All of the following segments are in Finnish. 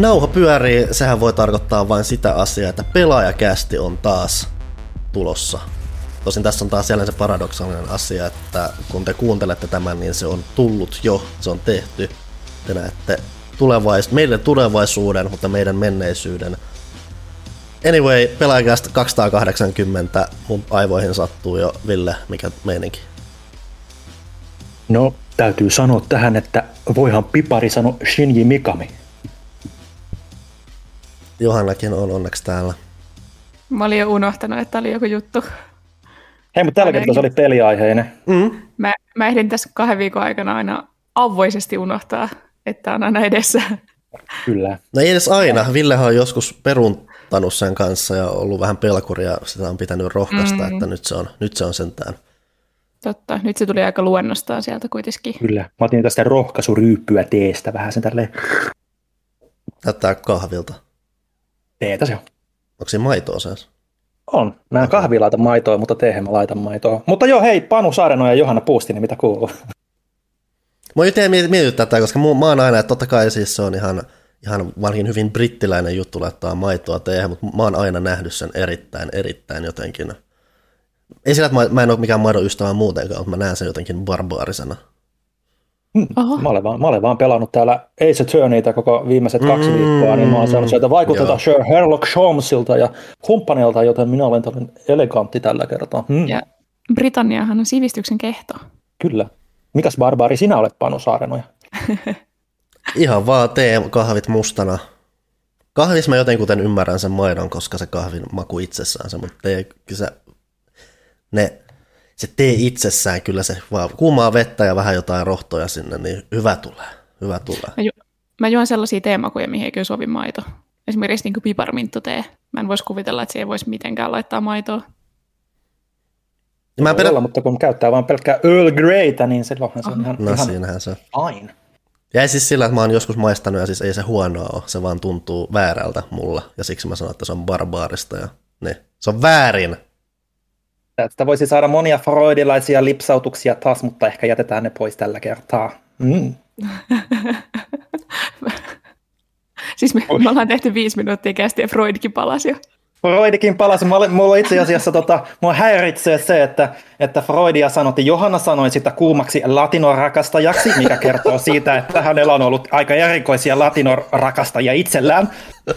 nauha pyörii, sehän voi tarkoittaa vain sitä asiaa, että pelaajakästi on taas tulossa. Tosin tässä on taas jälleen se paradoksaalinen asia, että kun te kuuntelette tämän, niin se on tullut jo, se on tehty. Te näette tulevais- meidän tulevaisuuden, mutta meidän menneisyyden. Anyway, pelaajakästä 280, mun aivoihin sattuu jo Ville, mikä meininki. No, täytyy sanoa tähän, että voihan Pipari sanoa Shinji Mikami. Johannakin on onneksi täällä. Mä olin jo unohtanut, että oli joku juttu. Hei, mutta tällä kertaa se oli peliaiheinen. Mm. Mä, mä ehdin tässä kahden viikon aikana aina avoisesti unohtaa, että on aina edessä. Kyllä. No ei edes aina. Villehan on joskus peruntanut sen kanssa ja ollut vähän pelkuria. Sitä on pitänyt rohkaista, mm. että nyt se on, nyt se on sentään. Totta, nyt se tuli aika luennostaan sieltä kuitenkin. Kyllä. Mä otin tästä rohkaisuryyppyä teestä vähän sen tälleen. Näyttää kahvilta. Teetä se on. Onko siinä maitoa seassa? On. Mä en kahvia laita maitoa, mutta teehen mä laitan maitoa. Mutta joo, hei, Panu Saareno ja Johanna Puustinen, mitä kuuluu? Mä mietin, mietin tätä, koska mä oon aina, että totta kai siis se on ihan, ihan vanhin hyvin brittiläinen juttu laittaa maitoa teehen, mutta mä oon aina nähnyt sen erittäin, erittäin jotenkin. Ei sillä, että mä, mä en ole mikään maidon ystävä muutenkaan, mutta mä näen sen jotenkin barbaarisena. Oho. Mä olen, vaan, mä olen vaan pelannut täällä Ace Attorneyta koko viimeiset kaksi mm, viikkoa, niin mä oon saanut sieltä vaikutteita Sir Sherlock Holmesilta ja kumppanilta, joten minä olen tällainen elegantti tällä kertaa. Hmm. Ja Britanniahan on sivistyksen kehto. Kyllä. Mikäs barbaari sinä olet, Panu Saarenoja? Ihan vaan tee kahvit mustana. Kahvis mä jotenkuten ymmärrän sen maidon, koska se kahvin maku itsessään se, mutta tee, kyllä se, ne, se tee itsessään kyllä se vaan kuumaa vettä ja vähän jotain rohtoja sinne, niin hyvä tulee, hyvä tulee. Mä, ju- mä juon sellaisia teemakuja, mihin ei kyllä sovi maito. Esimerkiksi niin piparminttutee. Mä en voisi kuvitella, että siihen ei voisi mitenkään laittaa maitoa. Ja mä Voi pidä... olla, mutta kun käyttää vain pelkkää Earl Greytä, niin silloinhan se on ihan, No ihan siinähän se fine. Ja siis sillä, että mä oon joskus maistanut ja siis ei se huonoa ole, se vaan tuntuu väärältä mulla. Ja siksi mä sanon, että se on barbaarista ja niin. Se on väärin. Tästä voisi saada monia freudilaisia lipsautuksia taas, mutta ehkä jätetään ne pois tällä kertaa. Mm. Siis me, me ollaan tehty viisi minuuttia kästi ja Freudkin palasi jo. Freudikin palasi. Mulla, itse asiassa tota, mua häiritsee se, että, että Freudia että Johanna sanoi sitä kuumaksi latinorakastajaksi, mikä kertoo siitä, että hänellä on ollut aika erikoisia latinorrakastajia itsellään. Ö,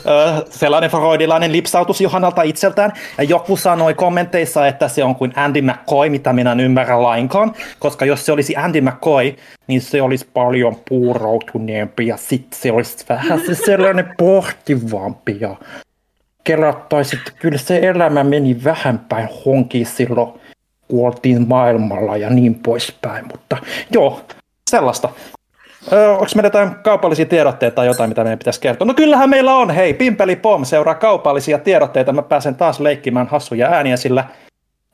sellainen freudilainen lipsautus Johannalta itseltään. Ja joku sanoi kommenteissa, että se on kuin Andy McCoy, mitä minä en ymmärrä lainkaan. Koska jos se olisi Andy McCoy, niin se olisi paljon puuroutuneempi ja sitten se olisi vähän se sellainen pohtivampi ja kelattaisi, että kyllä se elämä meni vähän päin honkiin silloin, kun oltiin maailmalla ja niin poispäin, mutta joo, sellaista. Onko meillä jotain kaupallisia tiedotteita tai jotain, mitä meidän pitäisi kertoa? No kyllähän meillä on, hei, Pimpeli Pom seuraa kaupallisia tiedotteita, mä pääsen taas leikkimään hassuja ääniä, sillä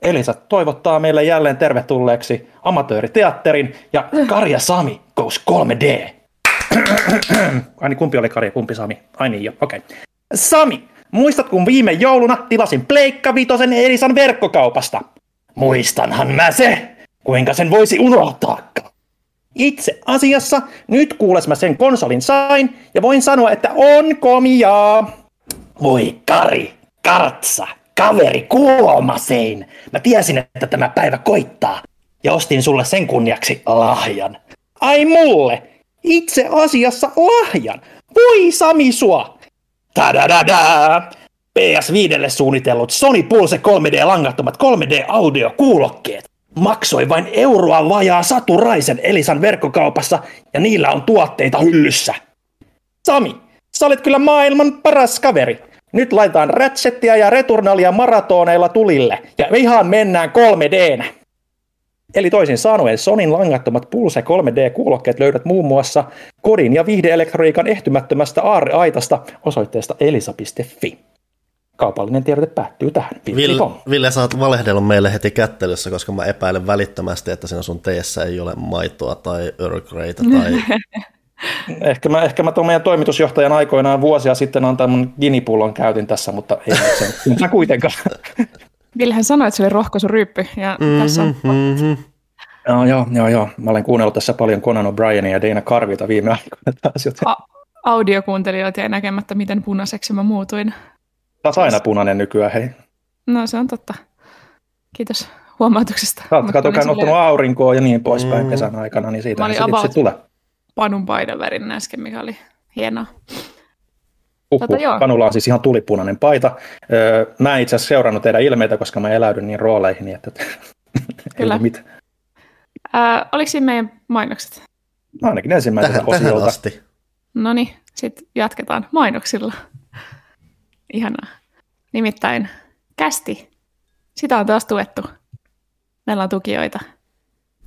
Elisa toivottaa meille jälleen tervetulleeksi amatööriteatterin ja Karja Sami goes 3D. Ai niin, kumpi oli Karja, kumpi Sami? Ai niin jo, okei. Okay. Sami, muistat kun viime jouluna tilasin Pleikka Vitosen Elisan verkkokaupasta? Muistanhan mä se, kuinka sen voisi unohtaakaan. Itse asiassa nyt kuules mä sen konsolin sain ja voin sanoa, että on komiaa. Voi Kari, Kartsa, kaveri kuomasein. Mä tiesin, että tämä päivä koittaa ja ostin sulle sen kunniaksi lahjan. Ai mulle, itse asiassa lahjan. Voi Sami sua, Tadadada! PS5 suunnitellut Sony Pulse 3D langattomat 3D audio kuulokkeet maksoi vain euroa vajaa Saturaisen Elisan verkkokaupassa ja niillä on tuotteita hyllyssä. Sami, sä olet kyllä maailman paras kaveri. Nyt laitetaan Ratchettia ja Returnalia maratoneilla tulille ja ihan mennään 3Dnä. Eli toisin sanoen Sonin langattomat Pulse 3D-kuulokkeet löydät muun muassa kodin ja viihdeelektroniikan ehtymättömästä aarreaitasta osoitteesta elisa.fi. Kaupallinen tiedote päättyy tähän. Ville, Ville, sä oot valehdellut meille heti kättelyssä, koska mä epäilen välittömästi, että siinä sun teessä ei ole maitoa tai Earl Greytä tai... ehkä, mä, ehkä mä tuon meidän toimitusjohtajan aikoinaan vuosia sitten antaa mun ginipullon käytin tässä, mutta ei sen, mutta kuitenkaan. Villehän sanoi, että se oli rohkaisuryyppy, ja mm-hmm, tässä on... Mm-hmm. No, joo, joo, joo. Mä olen kuunnellut tässä paljon Conan O'Brienia ja Dana Carvilta viime aikoina taas, joten... A- audiokuuntelijoita ja näkemättä, miten punaiseksi mä muutuin. Taas aina punainen nykyään, hei. No se on totta. Kiitos huomautuksesta. Kato, kato kannuttanut aurinkoa ja niin poispäin mm. kesän aikana, niin siitä se tulee. Panun paidan värin äsken, mikä oli hienoa. Uhuh, tota, Panulla on siis ihan tulipunainen paita. Öö, mä en itse asiassa seurannut teidän ilmeitä, koska mä eläydyn niin rooleihin, että Kyllä. mitä. Äh, oliko siinä meidän mainokset? No ainakin ensimmäiseltä tähän, osiolta. Tähän asti. No niin, sitten jatketaan mainoksilla. Ihanaa. Nimittäin kästi. Sitä on taas tuettu. Meillä on tukijoita.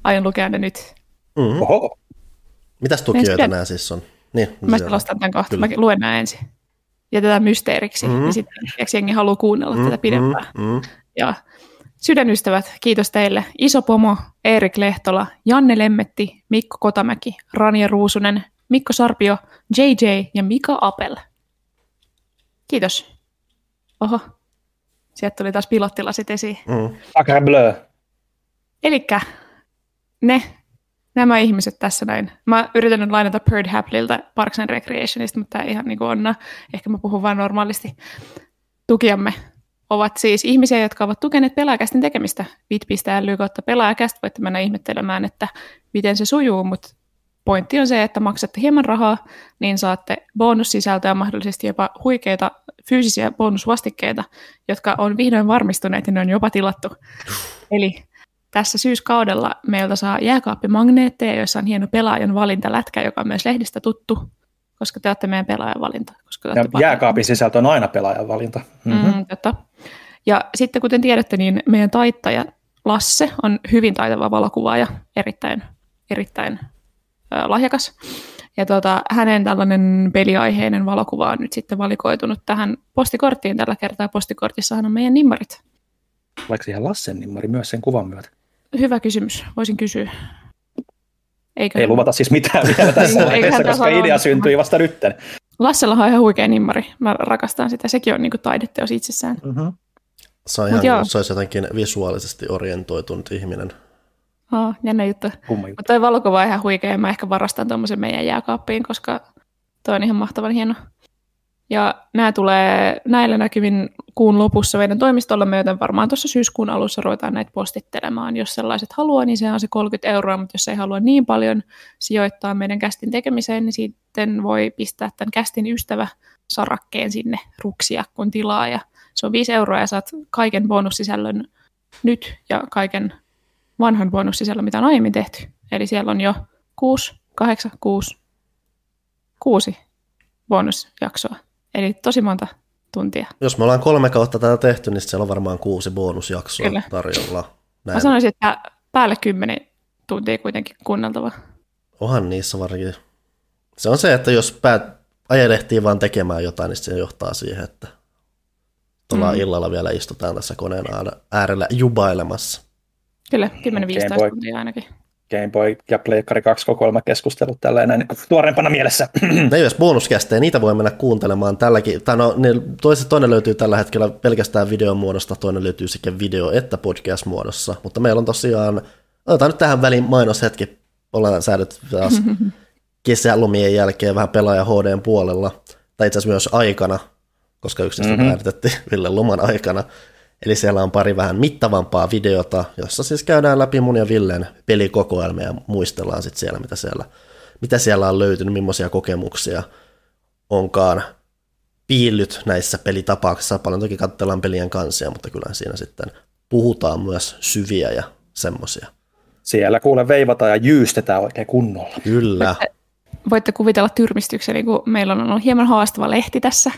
Aion lukea ne nyt. Mm-hmm. Oho. Mitäs tukijoita nämä siis on? Niin, mä selostan tämän kohta. Mä luen nämä ensin. Jätetään mysteeriksi. Mm-hmm. Ja sitten jengi haluaa kuunnella mm-hmm. tätä pidempään. Mm-hmm. Ja Sydänystävät, kiitos teille. Iso Pomo, Erik Lehtola, Janne Lemmetti, Mikko Kotamäki, Rania Ruusunen, Mikko Sarpio, JJ ja Mika Apel. Kiitos. Oho, sieltä tuli taas pilottilasit esiin. Mm. Sacre bleu. Elikkä ne, nämä ihmiset tässä näin. Mä yritän nyt lainata Bird Haplilta Parks and Recreationista, mutta tämä ihan niin kuin on. Ehkä mä puhun vain normaalisti. Tukiamme ovat siis ihmisiä, jotka ovat tukeneet pelaajakästin tekemistä. bit.ly kautta pelaajakäst voitte mennä ihmettelemään, että miten se sujuu, mutta pointti on se, että maksatte hieman rahaa, niin saatte bonussisältöä, mahdollisesti jopa huikeita fyysisiä bonusvastikkeita, jotka on vihdoin varmistuneet ja ne on jopa tilattu. Eli tässä syyskaudella meiltä saa jääkaappimagneetteja, joissa on hieno pelaajan valintalätkä, joka on myös lehdistä tuttu koska te olette meidän pelaajan valinta. Koska ja jääkaapin sisältö on aina pelaajan valinta. Mm-hmm. Mm, totta. Ja sitten kuten tiedätte, niin meidän taittaja Lasse on hyvin taitava valokuvaaja, erittäin, erittäin äh, lahjakas. Ja tota, hänen tällainen peliaiheinen valokuva on nyt sitten valikoitunut tähän postikorttiin tällä kertaa. Postikortissahan on meidän nimmarit. Oliko siihen Lassen nimmari myös sen kuvan myötä? Hyvä kysymys, voisin kysyä. Eikö Ei luvata siis mitään vielä tässä vaiheessa, koska idea syntyi vasta nytten. Lassella on ihan huikea nimmari. Mä rakastan sitä. Sekin on niin kuin taideteos itsessään. Mm-hmm. Se, on ihan, se olisi jotenkin visuaalisesti orientoitunut ihminen. Oh, jännä juttu. Mutta toi valokuva on ihan huikea. Mä ehkä varastan tuommoisen meidän jääkaappiin, koska toi on ihan mahtavan hieno. Ja nämä tulee näillä näkyvin kuun lopussa meidän toimistolla, joten varmaan tuossa syyskuun alussa ruvetaan näitä postittelemaan. Jos sellaiset haluaa, niin se on se 30 euroa, mutta jos ei halua niin paljon sijoittaa meidän kästin tekemiseen, niin sitten voi pistää tämän kästin ystävä sarakkeen sinne ruksia, kun tilaa. Ja se on 5 euroa ja saat kaiken bonussisällön nyt ja kaiken vanhan bonussisällön, mitä on aiemmin tehty. Eli siellä on jo 6, 8, 6, 6 bonusjaksoa Eli tosi monta tuntia. Jos me ollaan kolme kautta tätä tehty, niin siellä on varmaan kuusi bonusjaksoa Kyllä. tarjolla. Näin. Mä sanoisin, että päälle kymmenen tuntia kuitenkin kuunneltava. Onhan niissä varsinkin. Se on se, että jos päät ajelehtii vaan tekemään jotain, niin se johtaa siihen, että tuolla mm. illalla vielä istutaan tässä koneen äärellä jubailemassa. Kyllä, 10-15 tuntia ainakin. Game Boy ja Pleikkari 2 kokoelma keskustelut tällä näin tuorempana mielessä. Ne jos bonuskästejä, niitä voi mennä kuuntelemaan tälläkin. Tai no, ne, toiset, toinen löytyy tällä hetkellä pelkästään videon muodosta, toinen löytyy sekä video- että podcast-muodossa. Mutta meillä on tosiaan, otetaan nyt tähän väliin mainoshetki, ollaan säädetty taas kesälomien jälkeen vähän pelaaja HDn puolella, tai itse asiassa myös aikana, koska yksi mm-hmm. äänitettiin Ville loman aikana. Eli siellä on pari vähän mittavampaa videota, jossa siis käydään läpi mun ja Villen pelikokoelmia ja muistellaan sitten siellä, mitä siellä, mitä siellä on löytynyt, millaisia kokemuksia onkaan piillyt näissä pelitapauksissa. Paljon toki katsellaan pelien kansia, mutta kyllä siinä sitten puhutaan myös syviä ja semmoisia. Siellä kuule veivataan ja jyystetään oikein kunnolla. Kyllä. Voitte kuvitella tyrmistykseni, kun meillä on ollut hieman haastava lehti tässä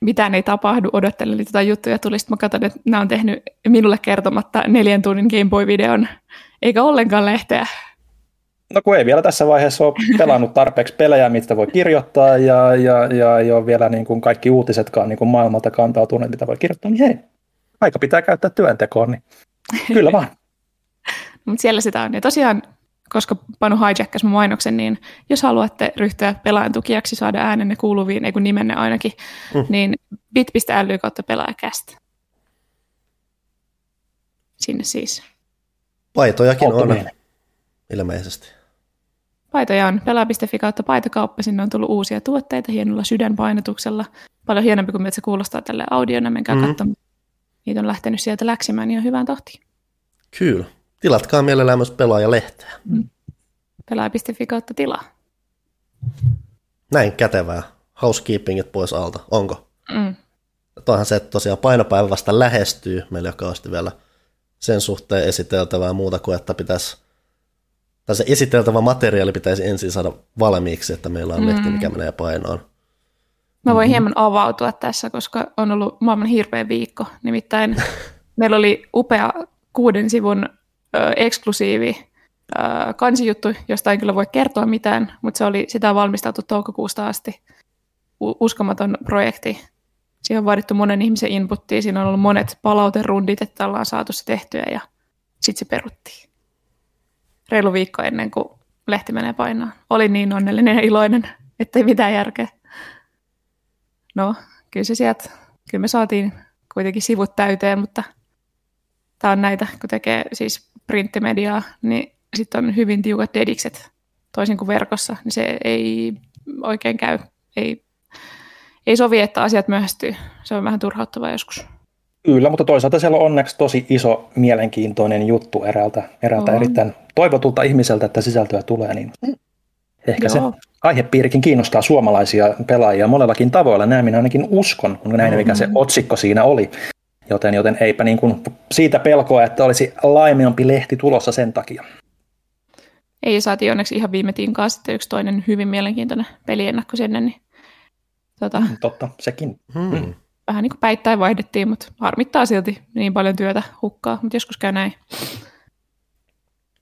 mitään ei tapahdu, odottelin, että juttuja tuli. Sitten mä katsoin, että nämä on tehnyt minulle kertomatta neljän tunnin Game Boy-videon, eikä ollenkaan lehteä. No kun ei vielä tässä vaiheessa ole pelannut tarpeeksi pelejä, mitä voi kirjoittaa, ja, ja, ja ei ole vielä niin kuin kaikki uutisetkaan niin kuin maailmalta kantautuneet, mitä voi kirjoittaa, niin hei, aika pitää käyttää työntekoon, niin kyllä vaan. Mutta siellä sitä on. Ja tosiaan koska Panu hijackas mun mainoksen, niin jos haluatte ryhtyä pelaajan tukijaksi, saada äänenne kuuluviin, ei kun nimenne ainakin, mm. niin bit.ly kautta pelaajakästä. Sinne siis. Paitojakin on ilmeisesti. paitoja on pelaa.fi kautta paitokauppa, sinne on tullut uusia tuotteita hienolla sydänpainotuksella. Paljon hienompi kuin se kuulostaa tälle audiona, menkää mm-hmm. katsomaan. Niitä on lähtenyt sieltä läksimään ihan hyvään tahtiin. Kyllä. Tilatkaa mielellään myös pelaajalehteä. Mm. Pelaaja.fi kautta tilaa. Näin kätevää. Housekeepingit pois alta. Onko? Mm. Toihan se, että tosiaan painopäivä vasta lähestyy. Meillä joka vielä sen suhteen esiteltävää muuta kuin, että pitäisi tai se esiteltävä materiaali pitäisi ensin saada valmiiksi, että meillä on lehti, mikä mm. menee painoon. Mä voin mm-hmm. hieman avautua tässä, koska on ollut maailman hirveä viikko. Nimittäin meillä oli upea kuuden sivun ö, eksklusiivi ö, kansijuttu, josta ei kyllä voi kertoa mitään, mutta se oli sitä valmisteltu toukokuusta asti. U- uskomaton projekti. Siihen on vaadittu monen ihmisen inputtia, siinä on ollut monet palauterundit, että ollaan saatu se tehtyä ja sitten se peruttiin. Reilu viikko ennen kuin lehti menee painaa. Olin niin onnellinen ja iloinen, ettei mitään järkeä. No, kyllä se sieltä, kyllä me saatiin kuitenkin sivut täyteen, mutta tämä on näitä, kun tekee siis printtimediaa, niin sitten on hyvin tiukat dedikset, toisin kuin verkossa, niin se ei oikein käy. Ei, ei sovi, että asiat myöhästyy. Se on vähän turhauttavaa joskus. Kyllä, mutta toisaalta siellä on onneksi tosi iso, mielenkiintoinen juttu eräältä, eräältä erittäin toivotulta ihmiseltä, että sisältöä tulee, niin ehkä Joo. se aihepiirikin kiinnostaa suomalaisia pelaajia monellakin tavoilla. Näin minä ainakin uskon, kun näin, mikä se mm-hmm. otsikko siinä oli. Joten, joten eipä niin kuin siitä pelkoa, että olisi laimeampi lehti tulossa sen takia. Ei, saatiin onneksi ihan viime tinkaan sitten yksi toinen hyvin mielenkiintoinen peliennakko sinne. Niin, tota, mm, Totta, sekin. Hmm. Vähän niin kuin päittäin vaihdettiin, mutta harmittaa silti niin paljon työtä hukkaa, mutta joskus käy näin.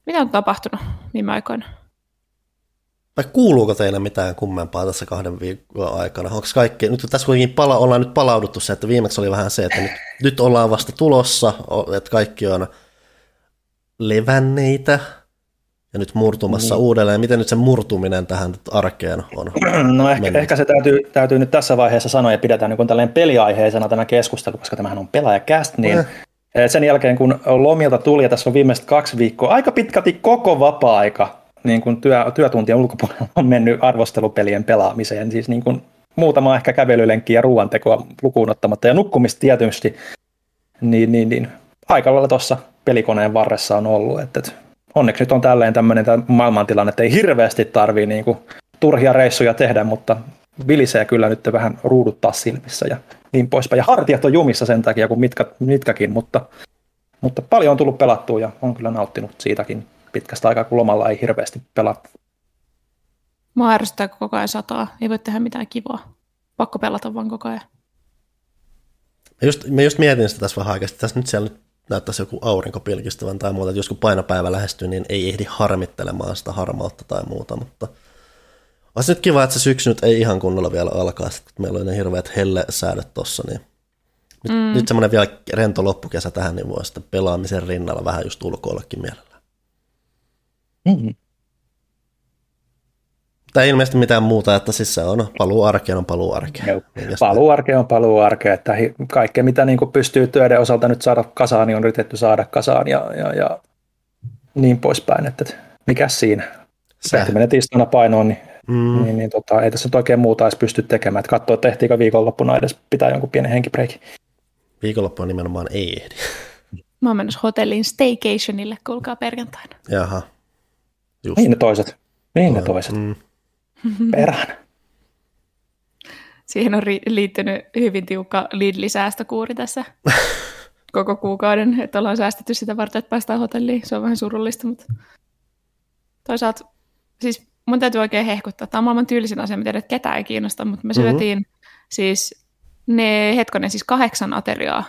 Mitä on tapahtunut viime aikoina? Vai kuuluuko teille mitään kummempaa tässä kahden viikon aikana? Onko kaikki, nyt tässä kuitenkin pala, ollaan nyt palauduttu se, että viimeksi oli vähän se, että nyt, nyt ollaan vasta tulossa, että kaikki on levänneitä ja nyt murtumassa niin. uudelleen. Miten nyt se murtuminen tähän arkeen on? No ehkä, ehkä se täytyy, täytyy nyt tässä vaiheessa sanoa ja pidetään niin tällainen peliaiheisena tämä keskustelu, koska tämähän on pelaajakäst, niin eh. sen jälkeen kun lomilta tuli ja tässä on viimeiset kaksi viikkoa, aika pitkälti koko vapaa-aika niin kuin työ, työtuntien ulkopuolella on mennyt arvostelupelien pelaamiseen, siis niin kuin muutama ehkä kävelylenkki ja ruoantekoa lukuun ottamatta ja nukkumista tietysti, niin, niin, niin aika lailla tuossa pelikoneen varressa on ollut, että, että onneksi nyt on tälleen tämmöinen maailmantilanne, että ei hirveästi tarvii niin kuin turhia reissuja tehdä, mutta vilisee kyllä nyt vähän ruuduttaa silmissä ja niin poispäin. Ja hartiat on jumissa sen takia kuin mitkä, mitkäkin, mutta, mutta paljon on tullut pelattua ja on kyllä nauttinut siitäkin pitkästä aikaa, kun lomalla ei hirveästi pelata. Mä ärsyttää, kun koko ajan sataa. Ei voi tehdä mitään kivaa. Pakko pelata vaan koko ajan. Mä just, mä just mietin sitä tässä vähän aikaa. Tässä nyt siellä nyt näyttäisi joku aurinko pilkistävän tai muuta, että jos kun painopäivä lähestyy, niin ei ehdi harmittelemaan sitä harmautta tai muuta, mutta olisi nyt kiva, että se syksy nyt ei ihan kunnolla vielä alkaa, kun meillä on ne hirveät helle-säädöt tossa, niin nyt, mm. nyt semmoinen vielä rento loppukesä tähän, niin voi sitten pelaamisen rinnalla vähän just ulkoillakin mielellä. Mm-hmm. Tai ilmeisesti mitään muuta, että siis se on paluu arkeen on paluu arkeen. Paluu arkeen on paluu arkeen, että kaikkea mitä niin kuin pystyy töiden osalta nyt saada kasaan, niin on yritetty saada kasaan ja, ja, ja niin poispäin, että mikä siinä. Se menee tiistaina painoon, niin, mm. niin, niin tota, ei tässä nyt oikein muuta edes pysty tekemään. Että katsoa, että tehtiinkö viikonloppuna edes pitää jonkun pienen henkibreikin. Viikonloppuna nimenomaan ei ehdi. Mä oon menossa hotellin staycationille, kuulkaa perjantaina. Jaha. Just. Niin ne toiset. Niin ne toiset. Mm. Perään. Siihen on ri- liittynyt hyvin tiukka Lidli-säästökuuri tässä koko kuukauden, että ollaan säästetty sitä varten, että päästään hotelliin. Se on vähän surullista, mutta toisaalta siis mun täytyy oikein hehkuttaa. Tämä on maailman tyylisin asia, mä tiedän, että ketään ei kiinnosta, mutta me mm-hmm. syötiin siis ne hetkonen siis kahdeksan ateriaa,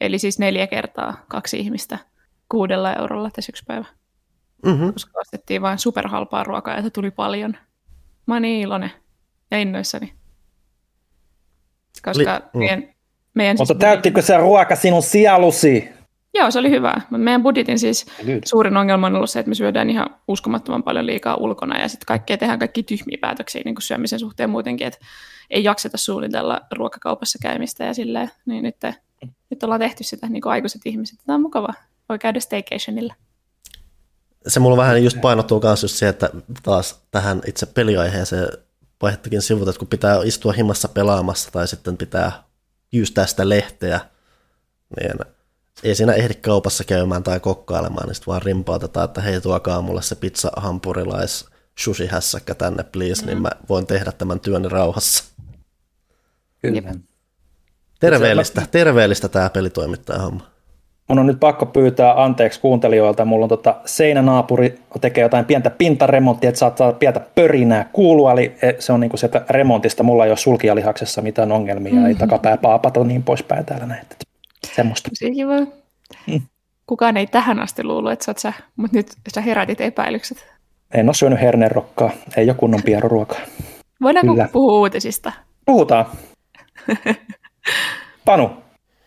eli siis neljä kertaa kaksi ihmistä kuudella eurolla tässä yksi päivä mm-hmm. koska ostettiin vain superhalpaa ruokaa ja se tuli paljon. Mä oon niin iloinen ja innoissani. Koska Li- meidän, mm. meidän Mutta siis täyttikö se ruoka sinun sielusi? Joo, se oli hyvä. Meidän budjetin siis Nyt. suurin ongelma on ollut se, että me syödään ihan uskomattoman paljon liikaa ulkona ja sitten kaikkea tehdään kaikki tyhmiä päätöksiä niin kuin syömisen suhteen muutenkin, että ei jakseta suunnitella ruokakaupassa käymistä ja silleen, niin nyt, nyt ollaan tehty sitä niin kuin aikuiset ihmiset. Tämä on mukava. Voi käydä staycationilla. Se mulla vähän just painottuu myös just se, että taas tähän itse peliaiheeseen vaihtakin sivut, että kun pitää istua himmassa pelaamassa tai sitten pitää jyystää sitä lehteä, niin ei siinä ehdi kaupassa käymään tai kokkailemaan, niin sitten vaan rimpautetaan, että hei tuokaa mulle se pizza hampurilais sushi hässäkkä tänne please, mm. niin mä voin tehdä tämän työn rauhassa. Kyllä. Terveellistä, terveellistä tämä pelitoimittaja homma. Mun on nyt pakko pyytää anteeksi kuuntelijoilta. Mulla on tota seinänaapuri tekee jotain pientä pintaremonttia, että saattaa pientä pörinää kuulua. Eli e, se on niinku sieltä remontista. Mulla ei ole sulkijalihaksessa mitään ongelmia, mm-hmm. ei takapää paapata niin poispäin täällä näin. Semmoista. kiva. Mm. Kukaan ei tähän asti luullut, että sä oot sä, mutta nyt sä herätit epäilykset. En ole syönyt hernerokkaa, ei ole kunnon pieruruokaa. Voidaanko Kyllä. puhua uutisista? Puhutaan. Panu,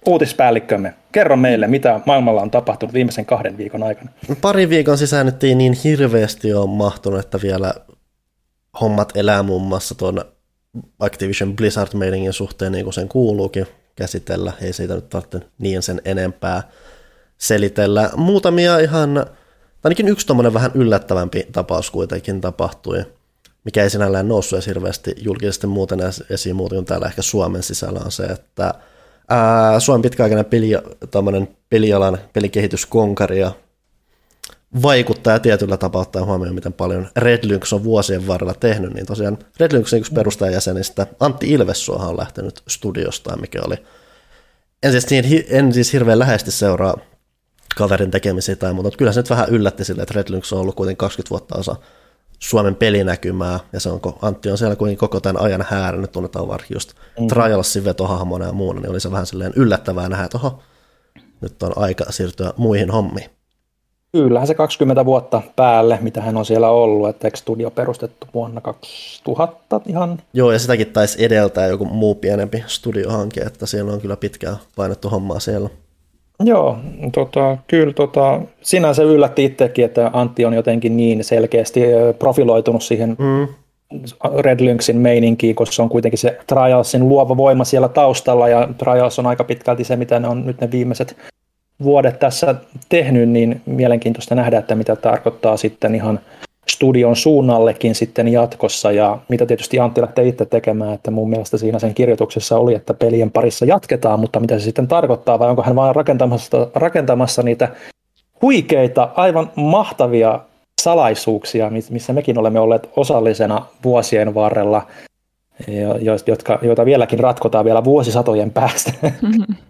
uutispäällikkömme, kerro meille, mitä maailmalla on tapahtunut viimeisen kahden viikon aikana. Pari viikon sisään nyt ei niin hirveästi ole mahtunut, että vielä hommat elää muun muassa tuon Activision Blizzard mailingin suhteen niin kuin sen kuuluukin käsitellä. Ei siitä nyt tarvitse niin sen enempää selitellä. Muutamia ihan, ainakin yksi tuommoinen vähän yllättävämpi tapaus kuitenkin tapahtui, mikä ei sinällään noussut edes hirveästi julkisesti muuten esiin muuten kuin täällä ehkä Suomen sisällä on se, että ää, Suomen pitkäaikainen peli, pelialan pelikehityskonkari ja vaikuttaja tietyllä tapaa ottaa huomioon, miten paljon Red Lynx on vuosien varrella tehnyt, niin tosiaan Red Lynxin yksi perustajajäsenistä. Antti Ilvessuohan on lähtenyt studiostaan, mikä oli en siis, niin, en siis hirveän läheisesti seuraa kaverin tekemisiä tai muuta, mutta kyllä se nyt vähän yllätti sille, että Red Lynx on ollut kuitenkin 20 vuotta osa Suomen pelinäkymää, ja se on, Antti on siellä kuitenkin koko tämän ajan häärännyt, tunnetaan varsinkin just mm-hmm. Trialsin vetohahmona ja muuna, niin oli se vähän silleen yllättävää nähdä, että oho, nyt on aika siirtyä muihin hommiin. Kyllähän se 20 vuotta päälle, mitä hän on siellä ollut, että eikö studio perustettu vuonna 2000 ihan? Joo, ja sitäkin taisi edeltää joku muu pienempi studiohanke, että siellä on kyllä pitkään painettu hommaa siellä. Joo, tota, kyllä tota, sinänsä yllätti itsekin, että Antti on jotenkin niin selkeästi profiloitunut siihen mm. Red Lynxin meininkiin, koska se on kuitenkin se Trialsin luova voima siellä taustalla, ja Trials on aika pitkälti se, mitä ne on nyt ne viimeiset vuodet tässä tehnyt, niin mielenkiintoista nähdä, että mitä tarkoittaa sitten ihan studion suunnallekin sitten jatkossa ja mitä tietysti Antti lähtee itse tekemään, että mun mielestä siinä sen kirjoituksessa oli, että pelien parissa jatketaan, mutta mitä se sitten tarkoittaa vai onko hän vain rakentamassa, rakentamassa niitä huikeita, aivan mahtavia salaisuuksia, missä mekin olemme olleet osallisena vuosien varrella – jotka, joita vieläkin ratkotaan vielä vuosisatojen päästä.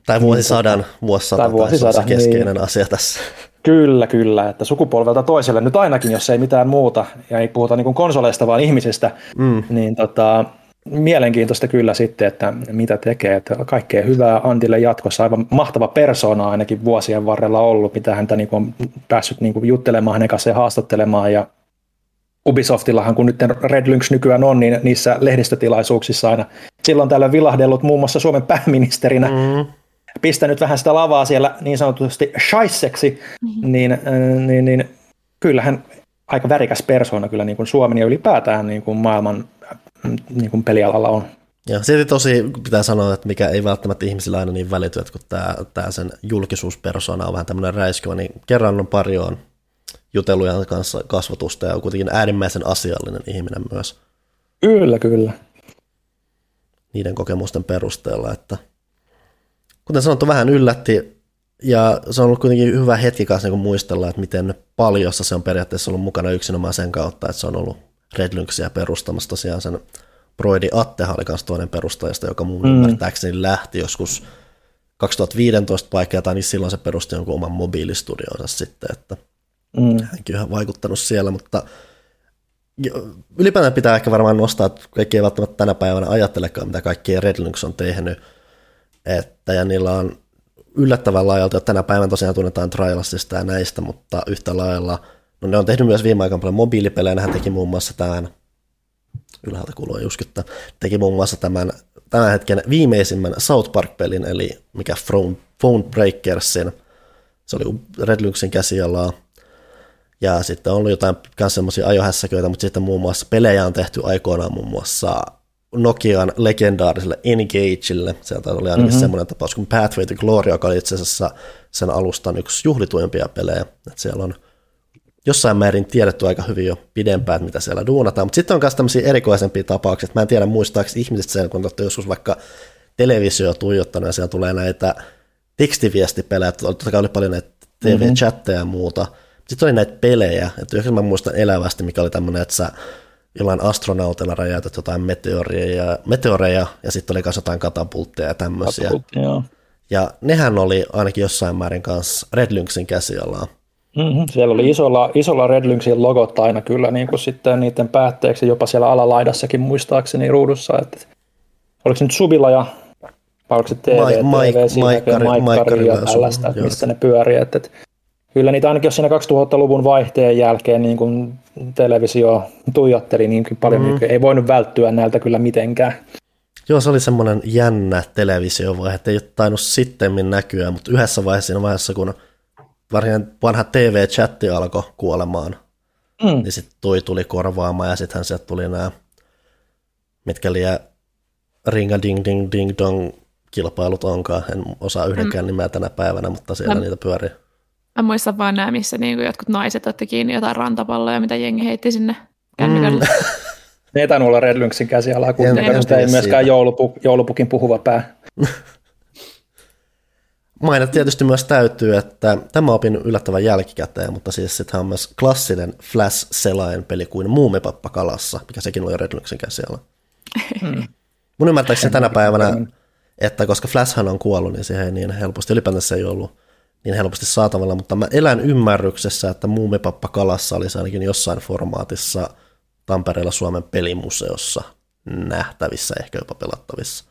Tai vuosisadan, vuosisata, tai vuosisadan, se keskeinen niin. asia tässä. Kyllä, kyllä, että sukupolvelta toiselle nyt ainakin, jos ei mitään muuta, ja ei puhuta niin konsoleista, vaan ihmisistä, mm. niin tota, mielenkiintoista kyllä sitten, että mitä tekee. Että kaikkea hyvää Antille jatkossa. Aivan mahtava persona ainakin vuosien varrella ollut, mitä häntä niin on päässyt niin juttelemaan hänen kanssaan ja haastattelemaan ja Ubisoftillahan, kun nyt Red Lynx nykyään on, niin niissä lehdistötilaisuuksissa aina silloin täällä vilahdellut muun muassa Suomen pääministerinä, mm. Pistänyt vähän sitä lavaa siellä niin sanotusti shaisseksi, mm. niin, äh, niin, niin kyllähän aika värikäs persoona kyllä niin kuin Suomen ja ylipäätään niin kuin maailman niin kuin pelialalla on. Joo, silti tosi pitää sanoa, että mikä ei välttämättä ihmisillä aina niin välity, että kun tämä, tämä sen julkisuuspersona on vähän tämmöinen räiskyvä, niin kerran on pari on jutelujen kanssa kasvatusta ja on kuitenkin äärimmäisen asiallinen ihminen myös. Kyllä, kyllä. Niiden kokemusten perusteella, että kuten sanottu, vähän yllätti ja se on ollut kuitenkin hyvä hetki kanssa niin muistella, että miten paljossa se on periaatteessa ollut mukana yksinomaan sen kautta, että se on ollut Red Lynxia perustamassa tosiaan sen Broidi Atteha oli myös toinen perustajasta, joka mun mm. ymmärtääkseni lähti joskus 2015 paikkaa, tai niin silloin se perusti jonkun oman mobiilistudionsa sitten, että Mm. Hänkin on vaikuttanut siellä, mutta ylipäätään pitää ehkä varmaan nostaa, että kaikki ei välttämättä tänä päivänä ajattelekaan, mitä kaikki Red Lynx on tehnyt. Että, ja niillä on yllättävän laajalta, että tänä päivänä tosiaan tunnetaan Trialsista ja näistä, mutta yhtä lailla, no ne on tehnyt myös viime aikoina paljon mobiilipelejä, hän teki muun muassa tämän, ylhäältä kuuluu juskyttä, teki muun muassa tämän, tämän hetken viimeisimmän South Park-pelin, eli mikä Phone, Phone Breakersin, se oli Red Lynxin käsialaa, ja sitten on ollut jotain myös semmoisia ajohässäköitä, mutta sitten muun muassa pelejä on tehty aikoinaan muun muassa Nokian legendaariselle Engageille. Sieltä oli ainakin mm-hmm. semmoinen tapaus kuin Pathway to Glory, joka oli itse asiassa sen alustan yksi juhlituimpia pelejä. Että siellä on jossain määrin tiedetty aika hyvin jo pidempään, että mitä siellä duunataan, mutta sitten on myös tämmöisiä erikoisempia tapauksia, mä en tiedä muistaako ihmiset sen, kun olette joskus vaikka televisio tuijottanut ja siellä tulee näitä tekstiviestipelejä, totta kai oli paljon näitä TV-chatteja ja muuta, sitten oli näitä pelejä, että jos mä muistan elävästi, mikä oli tämmöinen, että sä jollain astronautilla räjäytät jotain meteoreja, meteoreja ja sitten oli myös jotain katapultteja ja tämmöisiä. Ja nehän oli ainakin jossain määrin kanssa Red Lynxin käsialaa. Mm-hmm. Siellä oli isolla, isolla Red Lynxin logot aina kyllä niin kuin sitten niiden päätteeksi, jopa siellä alalaidassakin muistaakseni ruudussa. Että oliko se nyt Subilla ja oliko se TV, Maik, TV, Maik, Maikkari, Maikkari ja tällaista, että missä ne pyörii. Että, että kyllä niitä ainakin jos siinä 2000-luvun vaihteen jälkeen niin kuin televisio tuijotteli niin paljon, mm. niin ei voinut välttyä näiltä kyllä mitenkään. Joo, se oli semmoinen jännä televisiovaihe, että ei ole tainnut sitten näkyä, mutta yhdessä vaiheessa siinä vaiheessa, kun varsinainen vanha TV-chatti alkoi kuolemaan, mm. niin sitten toi tuli korvaamaan ja sittenhän sieltä tuli nämä, mitkä liian ringa ding ding ding dong kilpailut onkaan. En osaa yhdenkään mm. nimeä tänä päivänä, mutta siellä mä, niitä pyörii. Mä muistan vaan nämä, missä niinku jotkut naiset otti kiinni jotain rantapalloja, mitä jengi heitti sinne kännykälle. Mm. Ne ei tainnut olla Red Lynxin käsialaa, kun ei myöskään joulupu, joulupukin puhuva pää. Mainita tietysti myös täytyy, että tämä opin yllättävän jälkikäteen, mutta siis sitten on myös klassinen Flash-selain peli kuin Muumipappa kalassa, mikä sekin oli Red Lynxin käsiala. Hmm. Mun ymmärtääkseni tänä päivänä, että koska Flashhan on kuollut, niin siihen ei niin helposti, ylipäätään se ei ollut niin helposti saatavilla, mutta mä elän ymmärryksessä, että Muumipappa kalassa olisi ainakin jossain formaatissa Tampereella Suomen pelimuseossa nähtävissä, ehkä jopa pelattavissa.